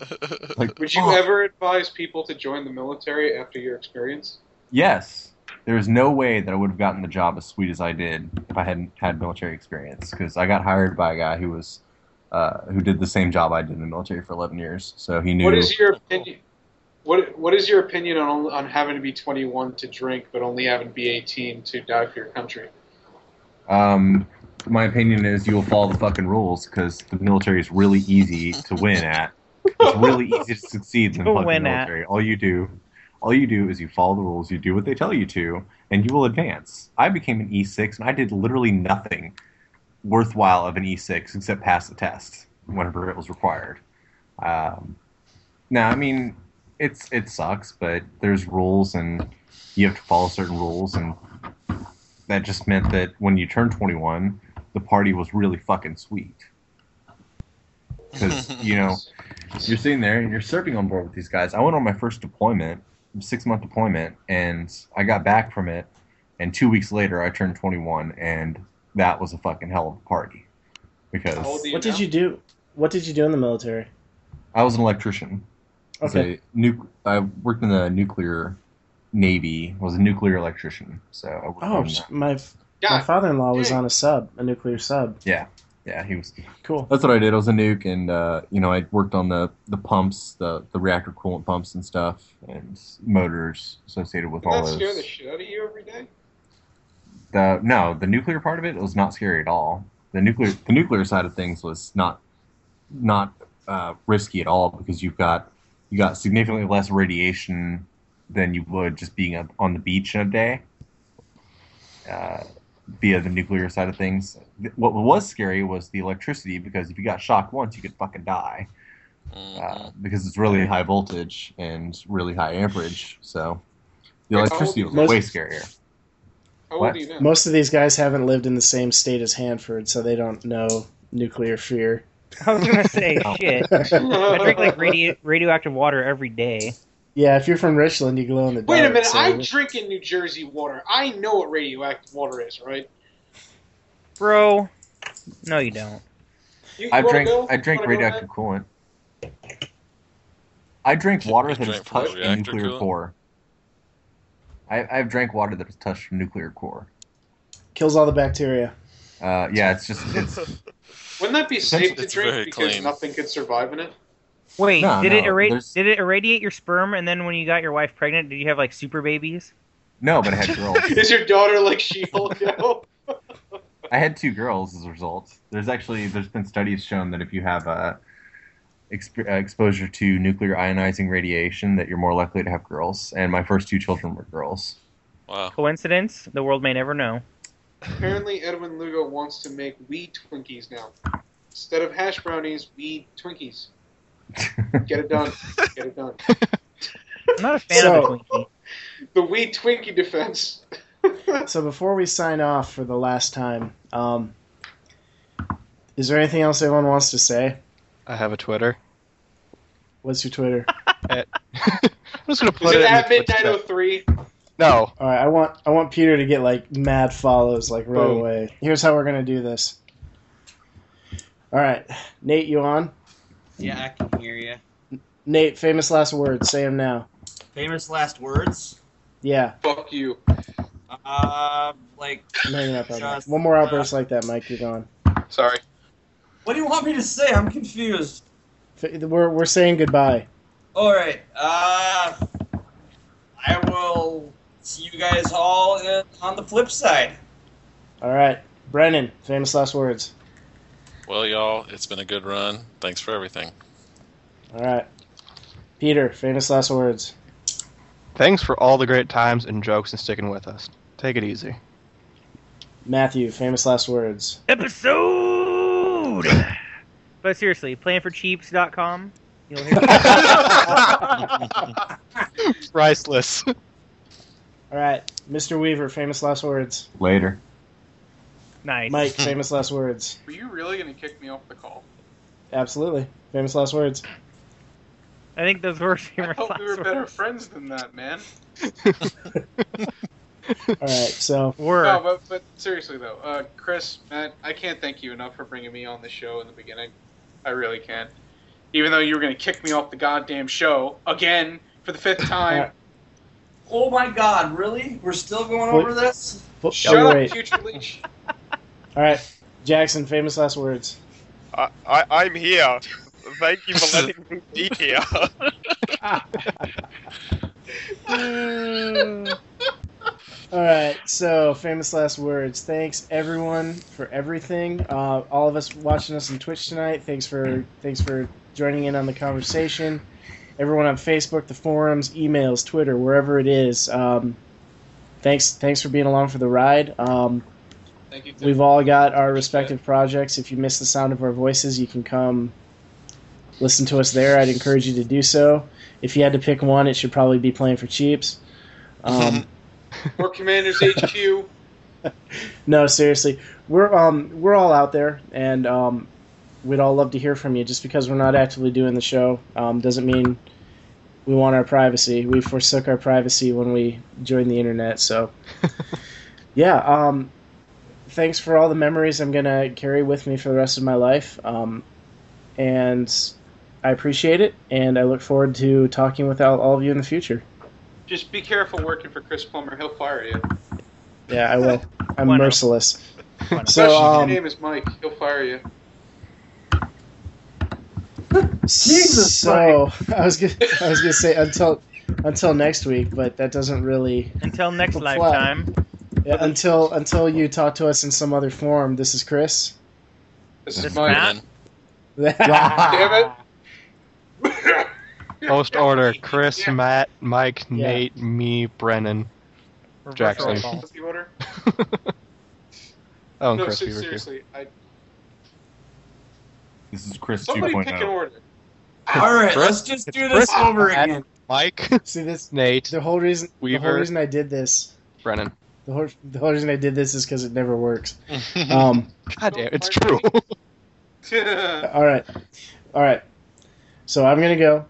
Like, Would you oh, ever advise people to join the military after your experience? Yes. There is no way that I would have gotten the job as sweet as I did if I hadn't had military experience. Because I got hired by a guy who was, uh, who did the same job I did in the military for 11 years. So he knew. What is your opinion? What What is your opinion on on having to be 21 to drink, but only having to be 18 to die for your country? Um, my opinion is you will follow the fucking rules because the military is really easy to win at. It's really easy to succeed in the fucking win at. military. All you do, all you do is you follow the rules. You do what they tell you to, and you will advance. I became an E6, and I did literally nothing worthwhile of an E6 except pass the test whenever it was required. Um, now, I mean, it's it sucks, but there's rules, and you have to follow certain rules, and that just meant that when you turned 21, the party was really fucking sweet. Because, you know, you're sitting there and you're serving on board with these guys. I went on my first deployment, six month deployment, and I got back from it, and two weeks later I turned 21, and that was a fucking hell of a party. because What did you do? What did you do in the military? I was an electrician. I was Okay. a nu- I worked in the nuclear navy. Was a nuclear electrician. So I Oh, on sh- that. my my father-in-law was on a sub, a nuclear sub. Yeah, yeah, he was Cool. That's what I did. I was a nuke, and uh, you know, I worked on the the pumps, the the reactor coolant pumps and stuff, and motors associated with Doesn't all that scare the shit out of you every day? The no, the nuclear part of it was not scary at all. The nuclear the nuclear side of things was not not uh, risky at all because you've got you got significantly less radiation than you would just being up on the beach in a day. Uh, via the nuclear side of things, what was scary was the electricity because if you got shocked once, you could fucking die. Uh, because it's really high voltage and really high amperage, so the electricity was you? way scarier. What? old are you now? Most of these guys haven't lived in the same state as Hanford, so they don't know nuclear fear. I was gonna say shit. I drink like radio- radioactive water every day. Yeah, if you're from Richland, you glow in the dark. Wait a minute, so- I drink in New Jersey water. I know what radioactive water is, right? Bro, no, you don't. You, I you wanna drink? I drink Wanna go, radioactive coolant. I drink water that has touched a nuclear coolant? core. I, I've drank water that has touched a nuclear core. kills all the bacteria. Uh, yeah, it's just it's Wouldn't that be safe to drink because clean. nothing could survive in it? Wait, No, did it no, irradiate? there's- Did it irradiate your sperm? And then when you got your wife pregnant, did you have like super babies? no, but I had girls. is your daughter like She-Hulk now? I had two girls as a result. There's actually there's been studies shown that if you have uh, exp- uh, exposure to nuclear ionizing radiation, that you're more likely to have girls. And my first two children were girls. Wow. Coincidence? The world may never know. Apparently, Edwin Lugo wants to make weed Twinkies now. Instead of hash brownies, weed Twinkies. Get it done. Get it done. I'm not a fan So- of the Twinkie. The weed Twinkie defense. So before we sign off for the last time, um, is there anything else anyone wants to say? I have a Twitter. What's your Twitter? I'm just gonna Is put it it. in at the Twitch midnight chat. oh three? No. All right, I want I want Peter to get like mad follows like right Boom. away. Here's how we're gonna do this. All right, Nate, you on? Yeah, I can hear you. Nate, famous last words. Say them now. Famous last words. Yeah. Fuck you. Uh, like. No, you're not. Just, One more outburst like that, Mike. You're gone. Sorry. What do you want me to say? I'm confused. We're we're saying goodbye. All right. Uh, I will see you guys all in, on the flip side. All right, Brennan, famous last words. Well, y'all, it's been a good run. Thanks for everything. All right, Peter, famous last words. Thanks for all the great times and jokes and sticking with us. Take it easy. Matthew, famous last words. Episode. but seriously, playingforcheaps.com. You'll hear. Priceless. All right, Mr. Weaver, famous last words. Later. Nice. Mike, famous last words. Were you really gonna kick me off the call? Absolutely, famous last words. I think those were I famous thought we were last better friends than that, man. All right, so Were. No, but but seriously though, uh, Chris, Matt, I can't thank you enough for bringing me on the show in the beginning. I really can't. Even though you were gonna kick me off the goddamn show again for the fifth time. Oh my god, really? We're still going over this? Shut oh, up, future leech. All right, Jackson, famous last words. I, I, I'm here. Thank you for letting me be here. All right, so famous last words. Thanks everyone for everything. Uh, all of us watching us on Twitch tonight. Thanks for thanks for joining in on the conversation. Everyone on Facebook, the forums, emails, Twitter, wherever it is. Um, thanks thanks for being along for the ride. Um, you. Tim. we've all got our respective projects. If you miss the sound of our voices, you can come listen to us there. I'd encourage you to do so. If you had to pick one, it should probably be playing for cheaps. Um, Or Commanders HQ. No, seriously, we're um we're all out there, and um, we'd all love to hear from you. Just because we're not actively doing the show um, doesn't mean we want our privacy. We forsook our privacy when we joined the internet. So, yeah, um, thanks for all the memories I'm gonna carry with me for the rest of my life. Um, and I appreciate it, and I look forward to talking with all, all of you in the future. Just be careful working for Chris Plummer. He'll fire you. Yeah, I will. I'm merciless. Especially So, if your um, name is Mike. He'll fire you. Jesus. So I was gonna, I was gonna say until until next week, but that doesn't really Until next apply. lifetime. Yeah, until until you talk to us in some other form. This is Chris. This This is is Mike. Matt. Damn it. Post order: Chris, Matt, Mike, Yeah. Nate, me, Brennan, Jackson. What's the order? Oh, and no, Chris se- Beaver seriously. I, This is Chris somebody oh. pick an order. All right, Chris? let's just do Chris, this over Matt, again. Mike, See this Nate, the whole reason the whole reason I did this Brennan. The whole, the whole reason I did this is because it never works. Um, God damn, it's true. all right, all right. So I'm gonna go.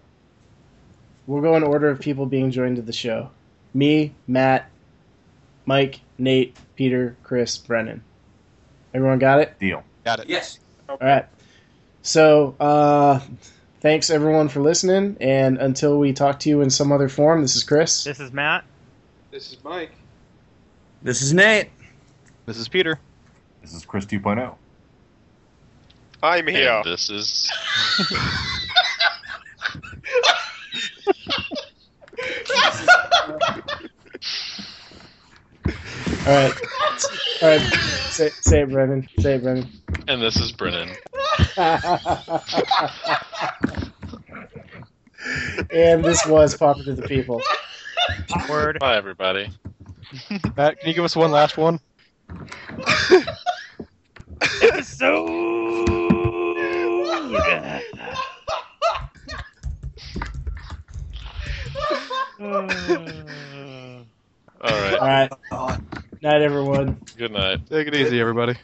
We'll go in order of people being joined to the show. Me, Matt, Mike, Nate, Peter, Chris, Brennan. Everyone got it? Deal. Got it. Yes. All right. So, uh, thanks everyone for listening, and until we talk to you in some other form, this is Chris. This is Matt. This is Mike. This is Nate. This is Peter. This is Chris oh. 2.0. I'm here. And this is. All right. All right. Say, say it, Brennan. Say it, Brennan. And this is Brennan. and this was Pauper to the People. Word. Bye, everybody. Matt, can you give us one last one? Episode. All right. All right. Night, everyone. Good night. Take it easy, everybody.